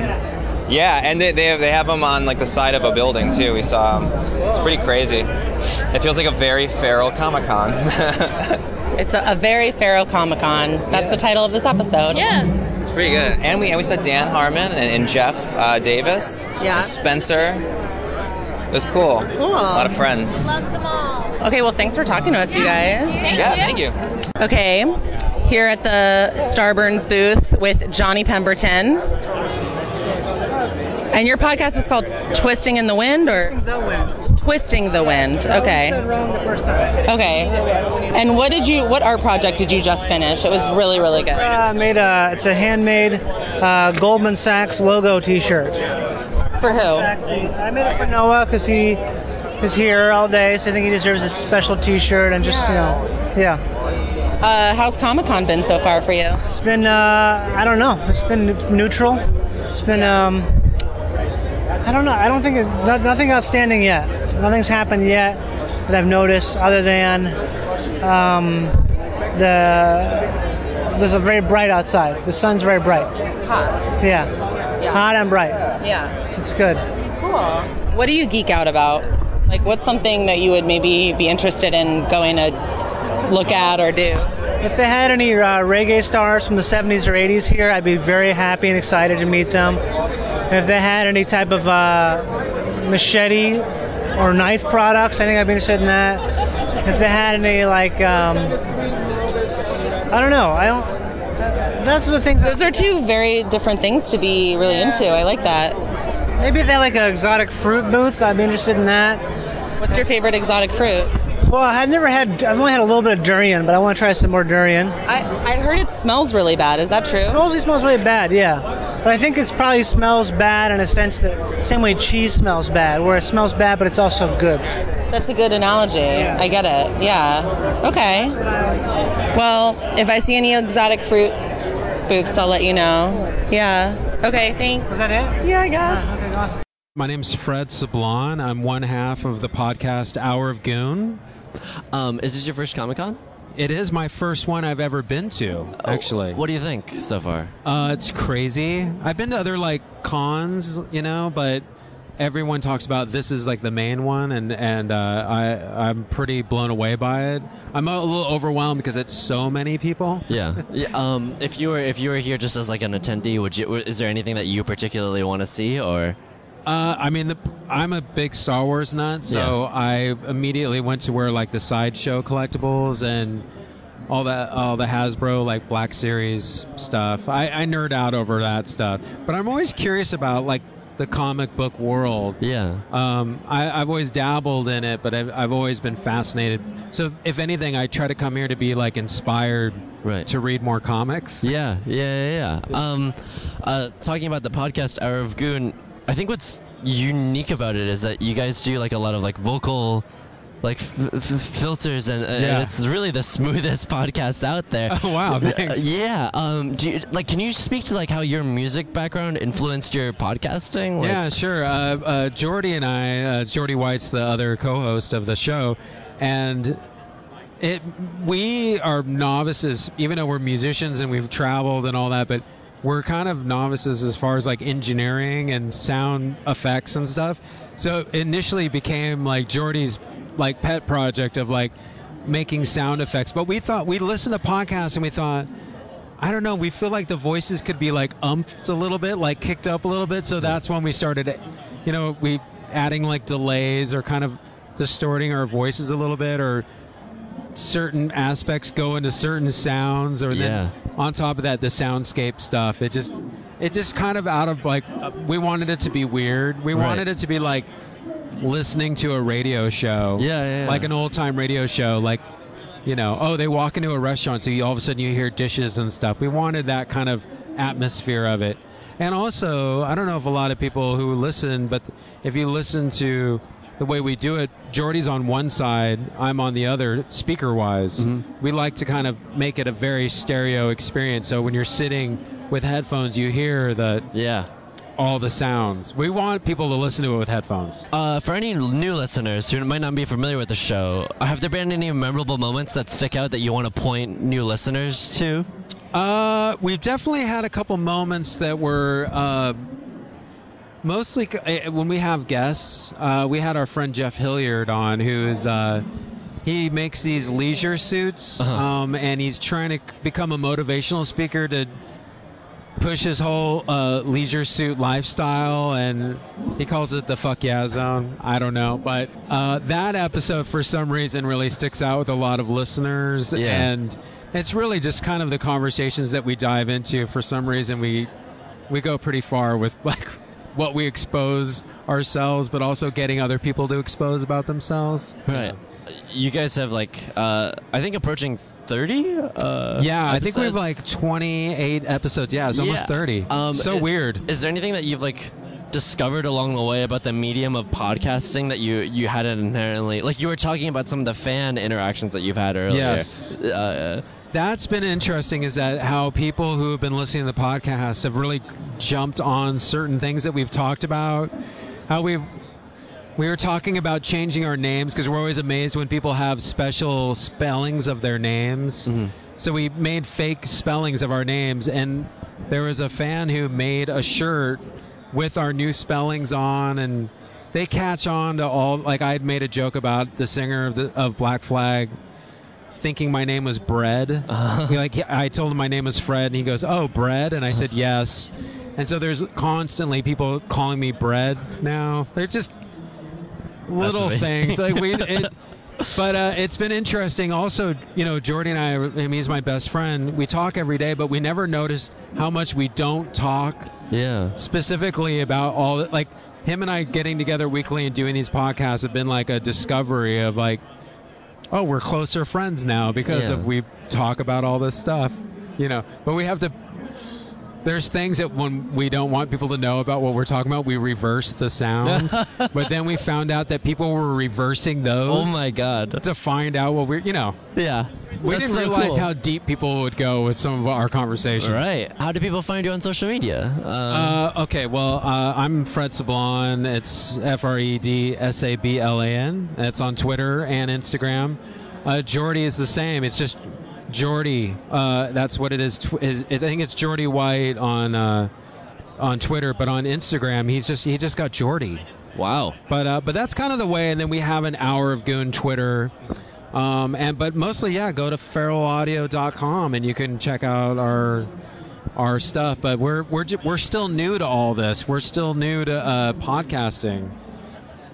Yeah, and they, they, they have them on like the side of a building too. We saw 'em. It's pretty crazy. It feels like a very feral Comic Con. It's a, a very feral Comic Con. That's the title of this episode. Yeah. It's pretty good. And we and we saw Dan Harmon and, and Jeff uh, Davis. Yeah. Spencer. It was cool. Cool. A lot of friends. Love them all. Okay, well, thanks for talking to us, you guys. yeah, thank you. Okay, here at the Starburns booth with Johnny Pemberton. And your podcast is called Twisting in the Wind, or The wind. Twisting the Wind. Okay. said wrong the first time. Okay. And what did you? What art project did you just finish? It was really, really good. I made a. It's a handmade uh, Goldman Sachs logo T-shirt. For who? I made it for Noah because he is here all day, so I think he deserves a special T-shirt and just you know, yeah. Uh, how's Comic Con been so far for you? It's been uh, I don't know. It's been neutral. It's been um, I don't know. I don't think it's no- nothing outstanding yet. Nothing's happened yet that I've noticed other than um, the there's a very bright outside. The sun's very bright. It's hot. Yeah, hot and bright. Yeah. It's good. Cool. What do you geek out about? Like, what's something that you would maybe be interested in going to look at or do? If they had any uh, reggae stars from the 70s or 80s here, I'd be very happy and excited to meet them. If they had any type of uh, machete or knife products, I think I'd be interested in that. If they had any, like, um, I don't know. I don't. That's the things. Those are two very different things to be really into. I like that. Maybe if they had like an exotic fruit booth, I'd be interested in that. What's your favorite exotic fruit? Well, I've never had. I've only had a little bit of durian, but I want to try some more durian. I, I heard it smells really bad. Is that true? It mostly smells really bad, yeah. But I think it's probably smells bad in a sense that same way cheese smells bad, where it smells bad but it's also good. That's a good analogy. I get it. Yeah. Okay. Well, if I see any exotic fruit booths, I'll let you know. Yeah. Okay, thanks. Is that it? Yeah, I guess. Ah, My name's Fred Sablan. I'm one half of the podcast Hour of Goon. Um, is this your first Comic Con? It is my first one I've ever been to, actually. What do you think so far? Uh, it's crazy. I've been to other like cons, you know, but everyone talks about this is like the main one, and and uh, I I'm pretty blown away by it. I'm a little overwhelmed because it's so many people. Yeah. yeah um, if you were if you were here just as like an attendee, would you? Is there anything that you particularly want to see, or? Uh, I mean, the, I'm a big Star Wars nut, so I immediately went to where like the sideshow collectibles and all that, all the Hasbro like Black Series stuff. I, I nerd out over that stuff, but I'm always curious about like the comic book world. Yeah. Um, I, I've always dabbled in it, but I've, I've always been fascinated. So, if anything, I try to come here to be like inspired right. to read more comics. Yeah, yeah, yeah. yeah. Um, uh, talking about the podcast Hour of Goon, I think what's unique about it is that you guys do like a lot of like vocal like f- f- filters and, uh, and it's really the smoothest podcast out there. Oh, wow, thanks. Uh, yeah. Um, do you, like can you speak to like how your music background influenced your podcasting? Like, yeah, sure. Uh, uh, Jordy and I, uh, Jordy White's the other co-host of the show, and it we are novices, even though we're musicians and we've traveled and all that, but we're kind of novices as far as like engineering and sound effects and stuff. So it initially became like Jordy's like pet project of like making sound effects. But we thought we listened to podcasts and we thought. I don't know. We feel like the voices could be like umphed a little bit, like kicked up a little bit. So that's when we started, you know, we adding like delays or kind of distorting our voices a little bit, or certain aspects go into certain sounds, or then on top of that, the soundscape stuff. It just, it just kind of out of like, we wanted it to be weird. We Right. wanted it to be like listening to a radio show. Yeah, yeah, yeah. Like an old time radio show. Like, you know, oh, they walk into a restaurant, so you, all of a sudden you hear dishes and stuff. We wanted that kind of atmosphere of it. And also, I don't know if a lot of people who listen, but if you listen to the way we do it, Jordy's on one side, I'm on the other, speaker wise. We like to kind of make it a very stereo experience. So when you're sitting with headphones, you hear the yeah all the sounds. We want people to listen to it with headphones. Uh, for any new listeners who might not be familiar with the show, have there been any memorable moments that stick out that you want to point new listeners to? Uh, we've definitely had a couple moments that were uh, mostly eh, when we have guests. Uh, we had our friend Jeff Hilliard on, who is uh, he makes these leisure suits, um, and he's trying to become a motivational speaker to push his whole uh, leisure suit lifestyle, and he calls it the "fuck yeah" zone. I don't know, but uh, that episode for some reason really sticks out with a lot of listeners, Yeah. and it's really just kind of the conversations that we dive into. For some reason, we we go pretty far with like what we expose ourselves, but also getting other people to expose about themselves. Right. You guys have like, uh, I think approaching 30? Uh, yeah, I think we have like 28 episodes. Yeah, it's almost Yeah. 30. Um, so i- weird. Is there anything that you've like discovered along the way about the medium of podcasting that you you hadn't inherently like you were talking about some of the fan interactions that you've had earlier? Yes. Uh, That's been interesting is that how people who have been listening to the podcast have really jumped on certain things that we've talked about. How we've we were talking about changing our names because we're always amazed when people have special spellings of their names. Mm-hmm. So we made fake spellings of our names, and there was a fan who made a shirt with our new spellings on, and they catch on to all. Like I made a joke about the singer of the of Black Flag thinking my name was Bread. He, like I told him my name was Fred, and he goes, "Oh, Bread," and I said yes. And so there's constantly people calling me Bread now. They're just little things like we. It, but uh, it's been interesting. Also, you know, Jordy and I. I mean, he's my best friend. We talk every day, but we never noticed how much we don't talk. Yeah. Specifically about all like him and I getting together weekly and doing these podcasts have been like a discovery of like, oh, we're closer friends now because Yeah. of we talk about all this stuff. You know, but we have to. There's things that when we don't want people to know about what we're talking about, we reverse the sound. but then we found out that people were reversing those. Oh my god! To find out what we're, you know, yeah, we That's didn't so realize cool. how deep people would go with some of our conversations. Right. How do people find you on social media? Um, Uh, okay, well, uh, I'm Fred Sablan. It's F R E D S A B L A N. It's on Twitter and Instagram. Uh, Jordy is the same. It's just Jordy. Uh, that's what it is. I think it's Jordy White on uh, on Twitter, but on Instagram, he's just he just got Jordy. Wow. But uh, but that's kind of the way. And then we have an hour of Goon Twitter. Um, and but mostly, yeah, go to feralaudio.com and you can check out our our stuff. But we're we're we're still new to all this. We're still new to uh, podcasting.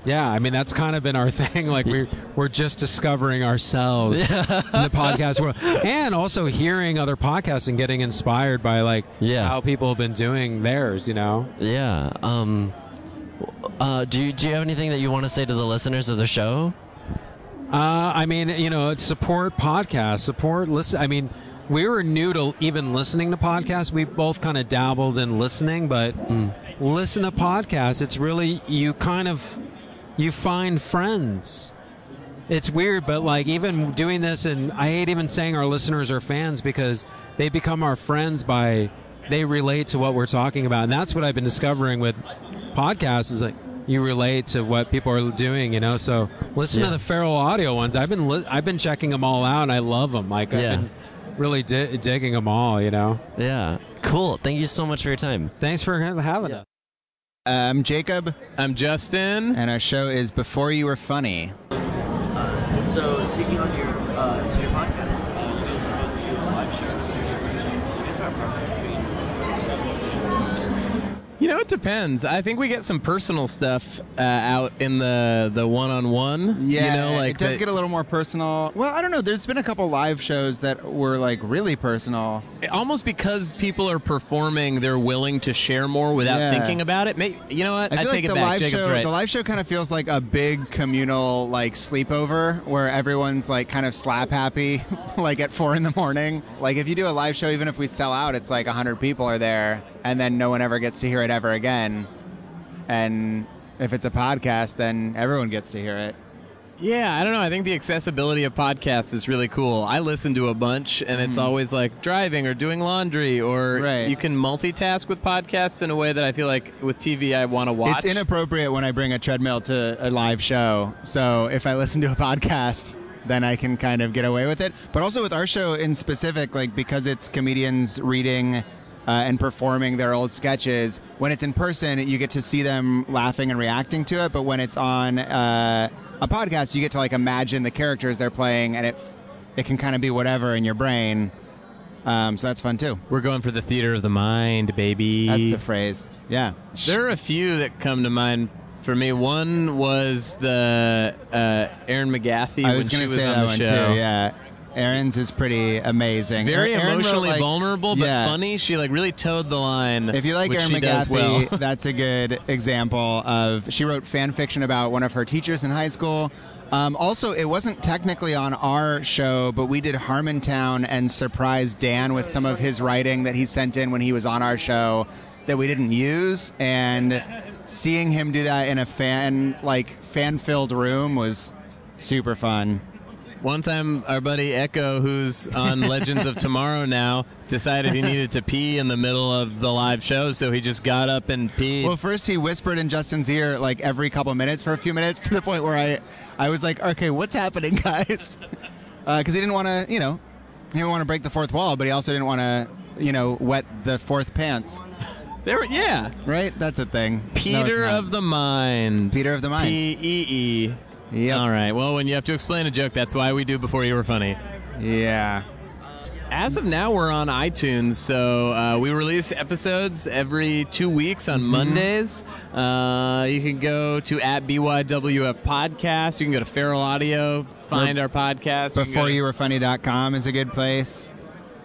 Yeah, I mean that's kind of been our thing. Like we we're just discovering ourselves in the podcast world, and also hearing other podcasts and getting inspired by like Yeah. how people have been doing theirs. You know. Yeah. Um, uh, do you do you have anything that you want to say to the listeners of the show? Uh, I mean, you know, support podcasts, support listen. I mean, we were new to even listening to podcasts. We both kind of dabbled in listening, but listen to podcasts. It's really you kind of you find friends. It's weird, but like even doing this, and I hate even saying our listeners are fans because they become our friends by they relate to what we're talking about, and that's what I've been discovering with podcasts is like you relate to what people are doing, you know. So listen Yeah. to the feral audio ones. I've been li- I've been checking them all out, and I love them. Like Yeah. I've been really di- digging them all, you know. Yeah. Cool. Thank you so much for your time. Thanks for having us. I'm Jacob. I'm Justin. And our show is Before You Were Funny. So speaking on your uh, to your podcast, uh, you guys both do a live show, the studio version. Do you guys have a preference between You know, it depends. I think we get some personal stuff uh, out in the the one on one. Yeah, you know, like it does the- get a little more personal. Well, I don't know. There's been a couple live shows that were like really personal. almost because people are performing, they're willing to share more without Yeah. thinking about it. May, you know what? I feel take like it the back. live Jacob's show, right. the live show kind of feels like a big communal like sleepover where everyone's like kind of slap happy, like at four in the morning. Like if you do a live show, even if we sell out, it's like hundred people are there, and then no one ever gets to hear it ever again. And if it's a podcast, then everyone gets to hear it. Yeah, I don't know. I think the accessibility of podcasts is really cool. I listen to a bunch, and it's Mm-hmm. always like driving or doing laundry, or you can multitask with podcasts in a way that I feel like with TV I want to watch. It's inappropriate when I bring a treadmill to a live show. So if I listen to a podcast, then I can kind of get away with it. But also with our show in specific, like because it's comedians reading uh, and performing their old sketches. When it's in person, you get to see them laughing and reacting to it. But when it's on uh, a podcast, you get to like imagine the characters they're playing, and it it can kind of be whatever in your brain. Um, so that's fun too. We're going for the theater of the mind, baby. That's the phrase. Yeah. There are a few that come to mind for me. One was the uh, Erin McGathy. I was going to to say that one too. Yeah. Erin's is pretty amazing. Very Erin wrote, emotionally like- vulnerable, but yeah. funny. She like really towed the line. If you like she McGathy, well. that's a good example of. She wrote fan fiction about one of her teachers in high school. Um, also, it wasn't technically on our show, but we did Harmontown and surprised Dan with some of his writing that he sent in when he was on our show that we didn't use. And seeing him do that in a fan like fan filled room was super fun. One time, our buddy Echo, who's on Legends of Tomorrow now, decided he needed to pee in the middle of the live show, so he just got up and peed. Well, first he whispered in Justin's ear like every couple minutes for a few minutes to the point where I, I was like, okay, what's happening, guys? Uh, because he didn't want to, you know, he didn't want to break the fourth wall, but he also didn't want to, you know, wet the fourth pants. There, yeah, right. That's a thing. Peter not. of the Mind. Peter of the Mind. P E E. All right. Well, when you have to explain a joke, that's why we do before you were funny. Yeah. As of now, we're on iTunes, so uh, we release episodes every two weeks Mm-hmm. on Mondays. Uh, you can go to at BYWF Podcast. You can go to Feral Audio, find our podcast. You can Before go to you were funny.com is a good place.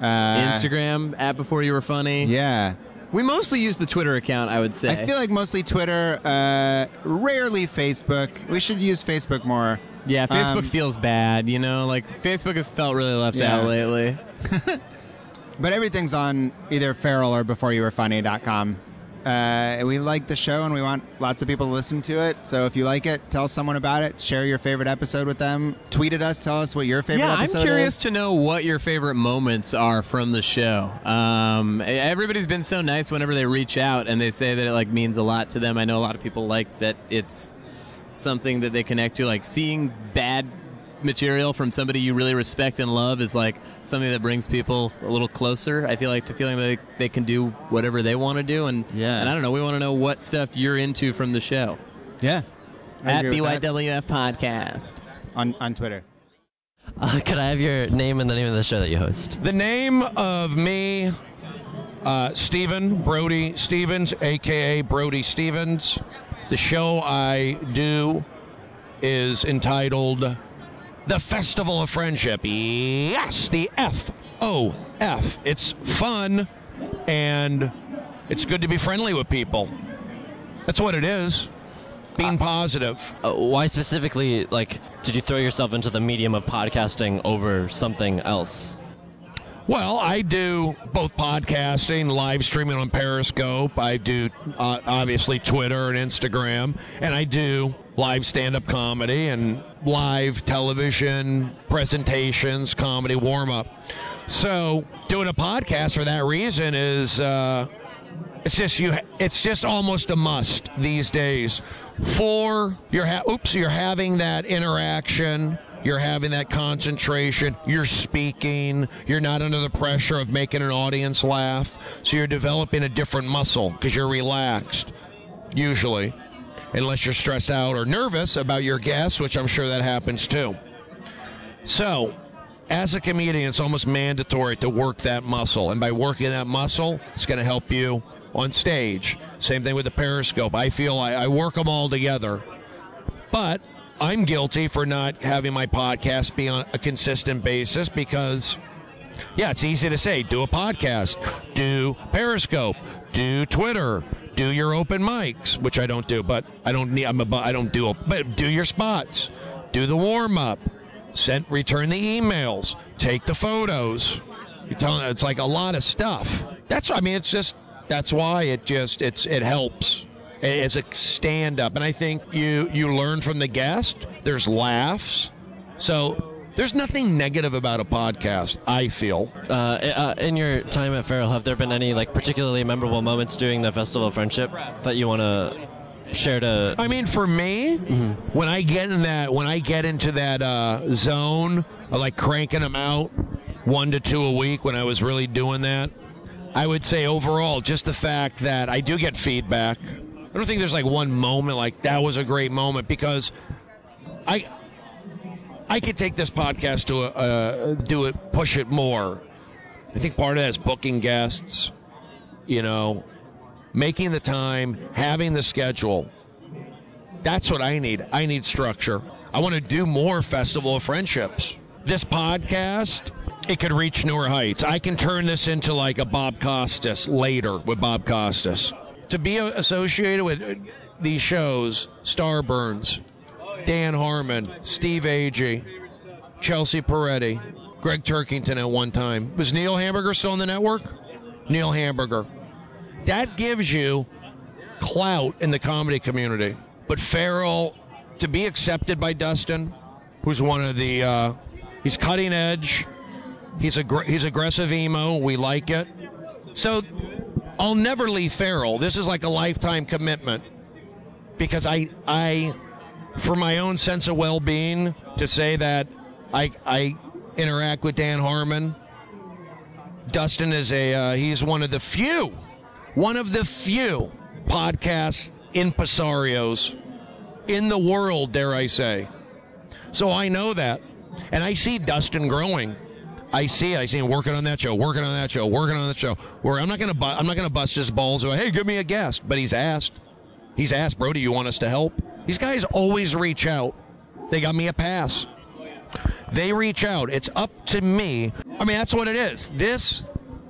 Uh, Instagram at Before You Were Funny. Yeah. We mostly use the Twitter account, I would say. I feel like mostly Twitter, uh, rarely Facebook. We should use Facebook more. Yeah, Facebook Um, feels bad, you know? Like, Facebook has felt really left Yeah. out lately. But everything's on either feral or beforeyouwerefunny.com. Uh, we like the show and we want lots of people to listen to it. So if you like it, tell someone about it. Share your favorite episode with them. Tweet at us. Tell us what your favorite yeah, episode is. I'm curious is. to know what your favorite moments are from the show. Um, everybody's been so nice whenever they reach out and they say that it like means a lot to them. I know a lot of people like that it's something that they connect to. Like seeing bad material from somebody you really respect and love is like something that brings people a little closer. I feel like to feeling that they, they can do whatever they want to do, and Yeah. and I don't know. We want to know what stuff you're into from the show. Yeah. I At agree that. BYWF Podcast on on Twitter. Uh, could I have your name and the name of the show that you host? The name of me, uh, Stephen Brody Stevens, aka Brody Stevens. The show I do is entitled The Festival of Friendship. Yes, the F O F. It's fun and it's good to be friendly with people. That's what it is. Being positive. Uh, why specifically, like, did you throw yourself into the medium of podcasting over something else? Well, I do both podcasting, live streaming on Periscope. I do uh, obviously Twitter and Instagram, and I do live stand-up comedy and live television presentations, comedy warm-up. So, doing a podcast for that reason is uh, it's just you. It's just almost a must these days. For you're ha- oops, you're having that interaction. You're having that concentration. You're speaking. You're not under the pressure of making an audience laugh. So you're developing a different muscle because you're relaxed. Usually, unless you're stressed out or nervous about your guests, which I'm sure that happens too. So, as a comedian, it's almost mandatory to work that muscle. And by working that muscle, it's going to help you on stage. Same thing with the Periscope. I feel I, I work them all together. But I'm guilty for not having my podcast be on a consistent basis because, yeah, it's easy to say do a podcast, do Periscope, do Twitter, do your open mics, which I don't do, but I don't need, I'm a, I don't do, but do your spots, do the warm up, send, return the emails, take the photos. You're telling, it's like a lot of stuff. That's, I mean, it's just, that's why it just, it's, it helps as a stand up. And I think you, you learn from the guest, there's laughs. So there's nothing negative about a podcast, I feel. Uh, uh, in your time at Feral, have there been any like particularly memorable moments during the Festival of Friendship that you want to share to? I mean, for me, when I get in that, when I get into that uh, zone, of like cranking them out one to two a week, when I was really doing that, I would say overall, just the fact that I do get feedback. I don't think there's like one moment like that was a great moment because I I could take this podcast to uh, do it, push it more. I think part of that is booking guests, you know, making the time, having the schedule. That's what I need. I need structure. I want to do more Festival of Friendships. This podcast, it could reach newer heights. I can turn this into like a Bob Costas later with Bob Costas. To be associated with these shows, Starburns, Dan Harmon, Steve Agee, Chelsea Peretti, Gregg Turkington at one time. Was Neil Hamburger still on the network? Neil Hamburger. That gives you clout in the comedy community. But Feral, to be accepted by Dustin, who's one of the, uh, he's cutting edge. He's a he's aggressive emo. We like it. So I'll never leave Feral. This is like a lifetime commitment because I I for my own sense of well-being to say that I I interact with Dan Harmon. Dustin is a uh, he's one of the few, one of the few podcasts in impresarios in the world, dare I say. So I know that, and I see Dustin growing. I see it. I see him working on that show, working on that show, working on that show. Where I'm not gonna, bu- I'm not gonna bust his balls. Hey, give me a guest. But he's asked. He's asked, Brody, you want us to help? These guys always reach out. They got me a pass. They reach out. It's up to me. I mean, that's what it is. This,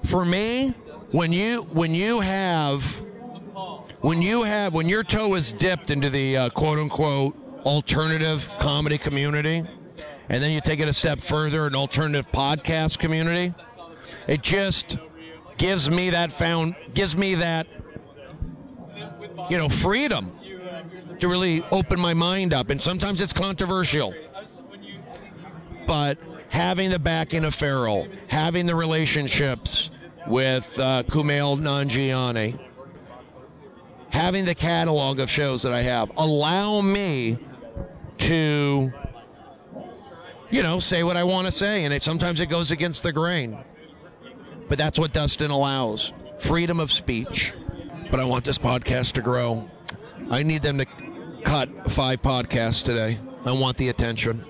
for me, when you when you have when you have when your toe is dipped into the uh, quote unquote alternative comedy community, and then you take it a step further, an alternative podcast community, it just gives me that found gives me that you know freedom to really open my mind up, and sometimes it's controversial. But having the backing of Feral, having the relationships with uh, Kumail Nanjiani, having the catalog of shows that I have, allow me to, you know, say what I want to say, and it, sometimes it goes against the grain. But that's what Dustin allows freedom of speech. But I want this podcast to grow. I need them to cut five podcasts today. I want the attention.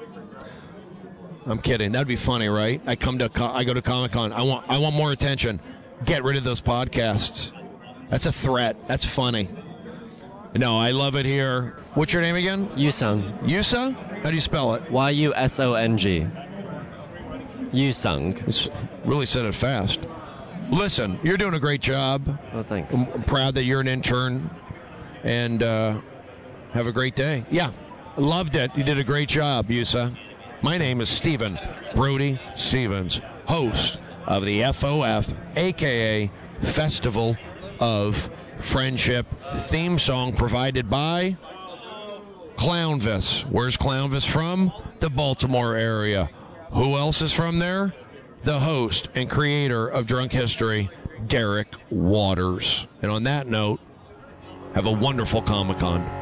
I'm kidding. That'd be funny, right? I come to I go to Comic Con. I want I want more attention. Get rid of those podcasts. That's a threat. That's funny. No, I love it here. What's your name again? Yusung. Yusa? How do you spell it? Y U S O N G. Yusung. It's really said it fast. Listen, you're doing a great job. Oh, thanks. I'm, I'm proud that you're an intern, and uh, have a great day. Yeah, loved it. You did a great job, Yusa. My name is Stephen Brody Stevens, host of the FOF, aka Festival of Friendship theme song provided by Clownvis. Where's Clownvis from? The Baltimore area. Who else is from there? The host and creator of Drunk History, Derek Waters. And on that note, have a wonderful Comic Con.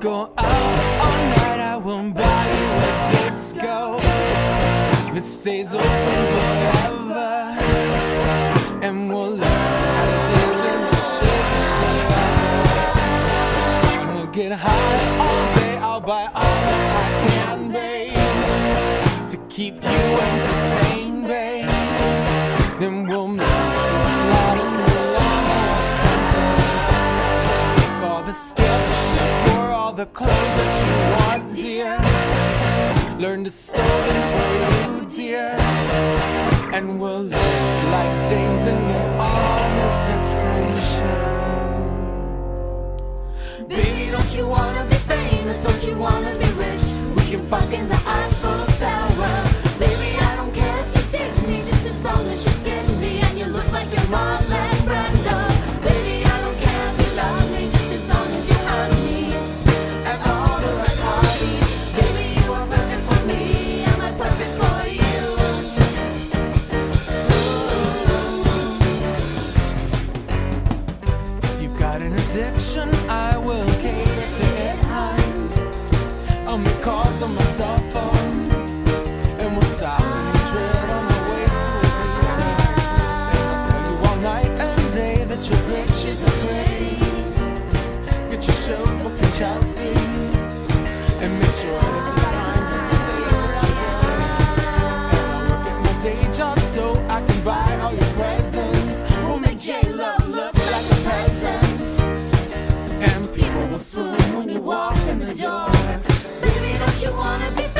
go that stays open forever. And we'll learn how to dance in the shade And we'll get high all day, I'll buy all that I can, babe, to keep you entertained, babe. Then we'll make it loud in the Take all the sketches for all the clothes that you want, dear. Learn to sew them for you, And we'll live like dames and get all this attention. Baby, don't you wanna be famous? Don't you wanna be rich? We can fuck in the Eiffel Tower. spoon when you walk in the door. Baby, don't you wanna be?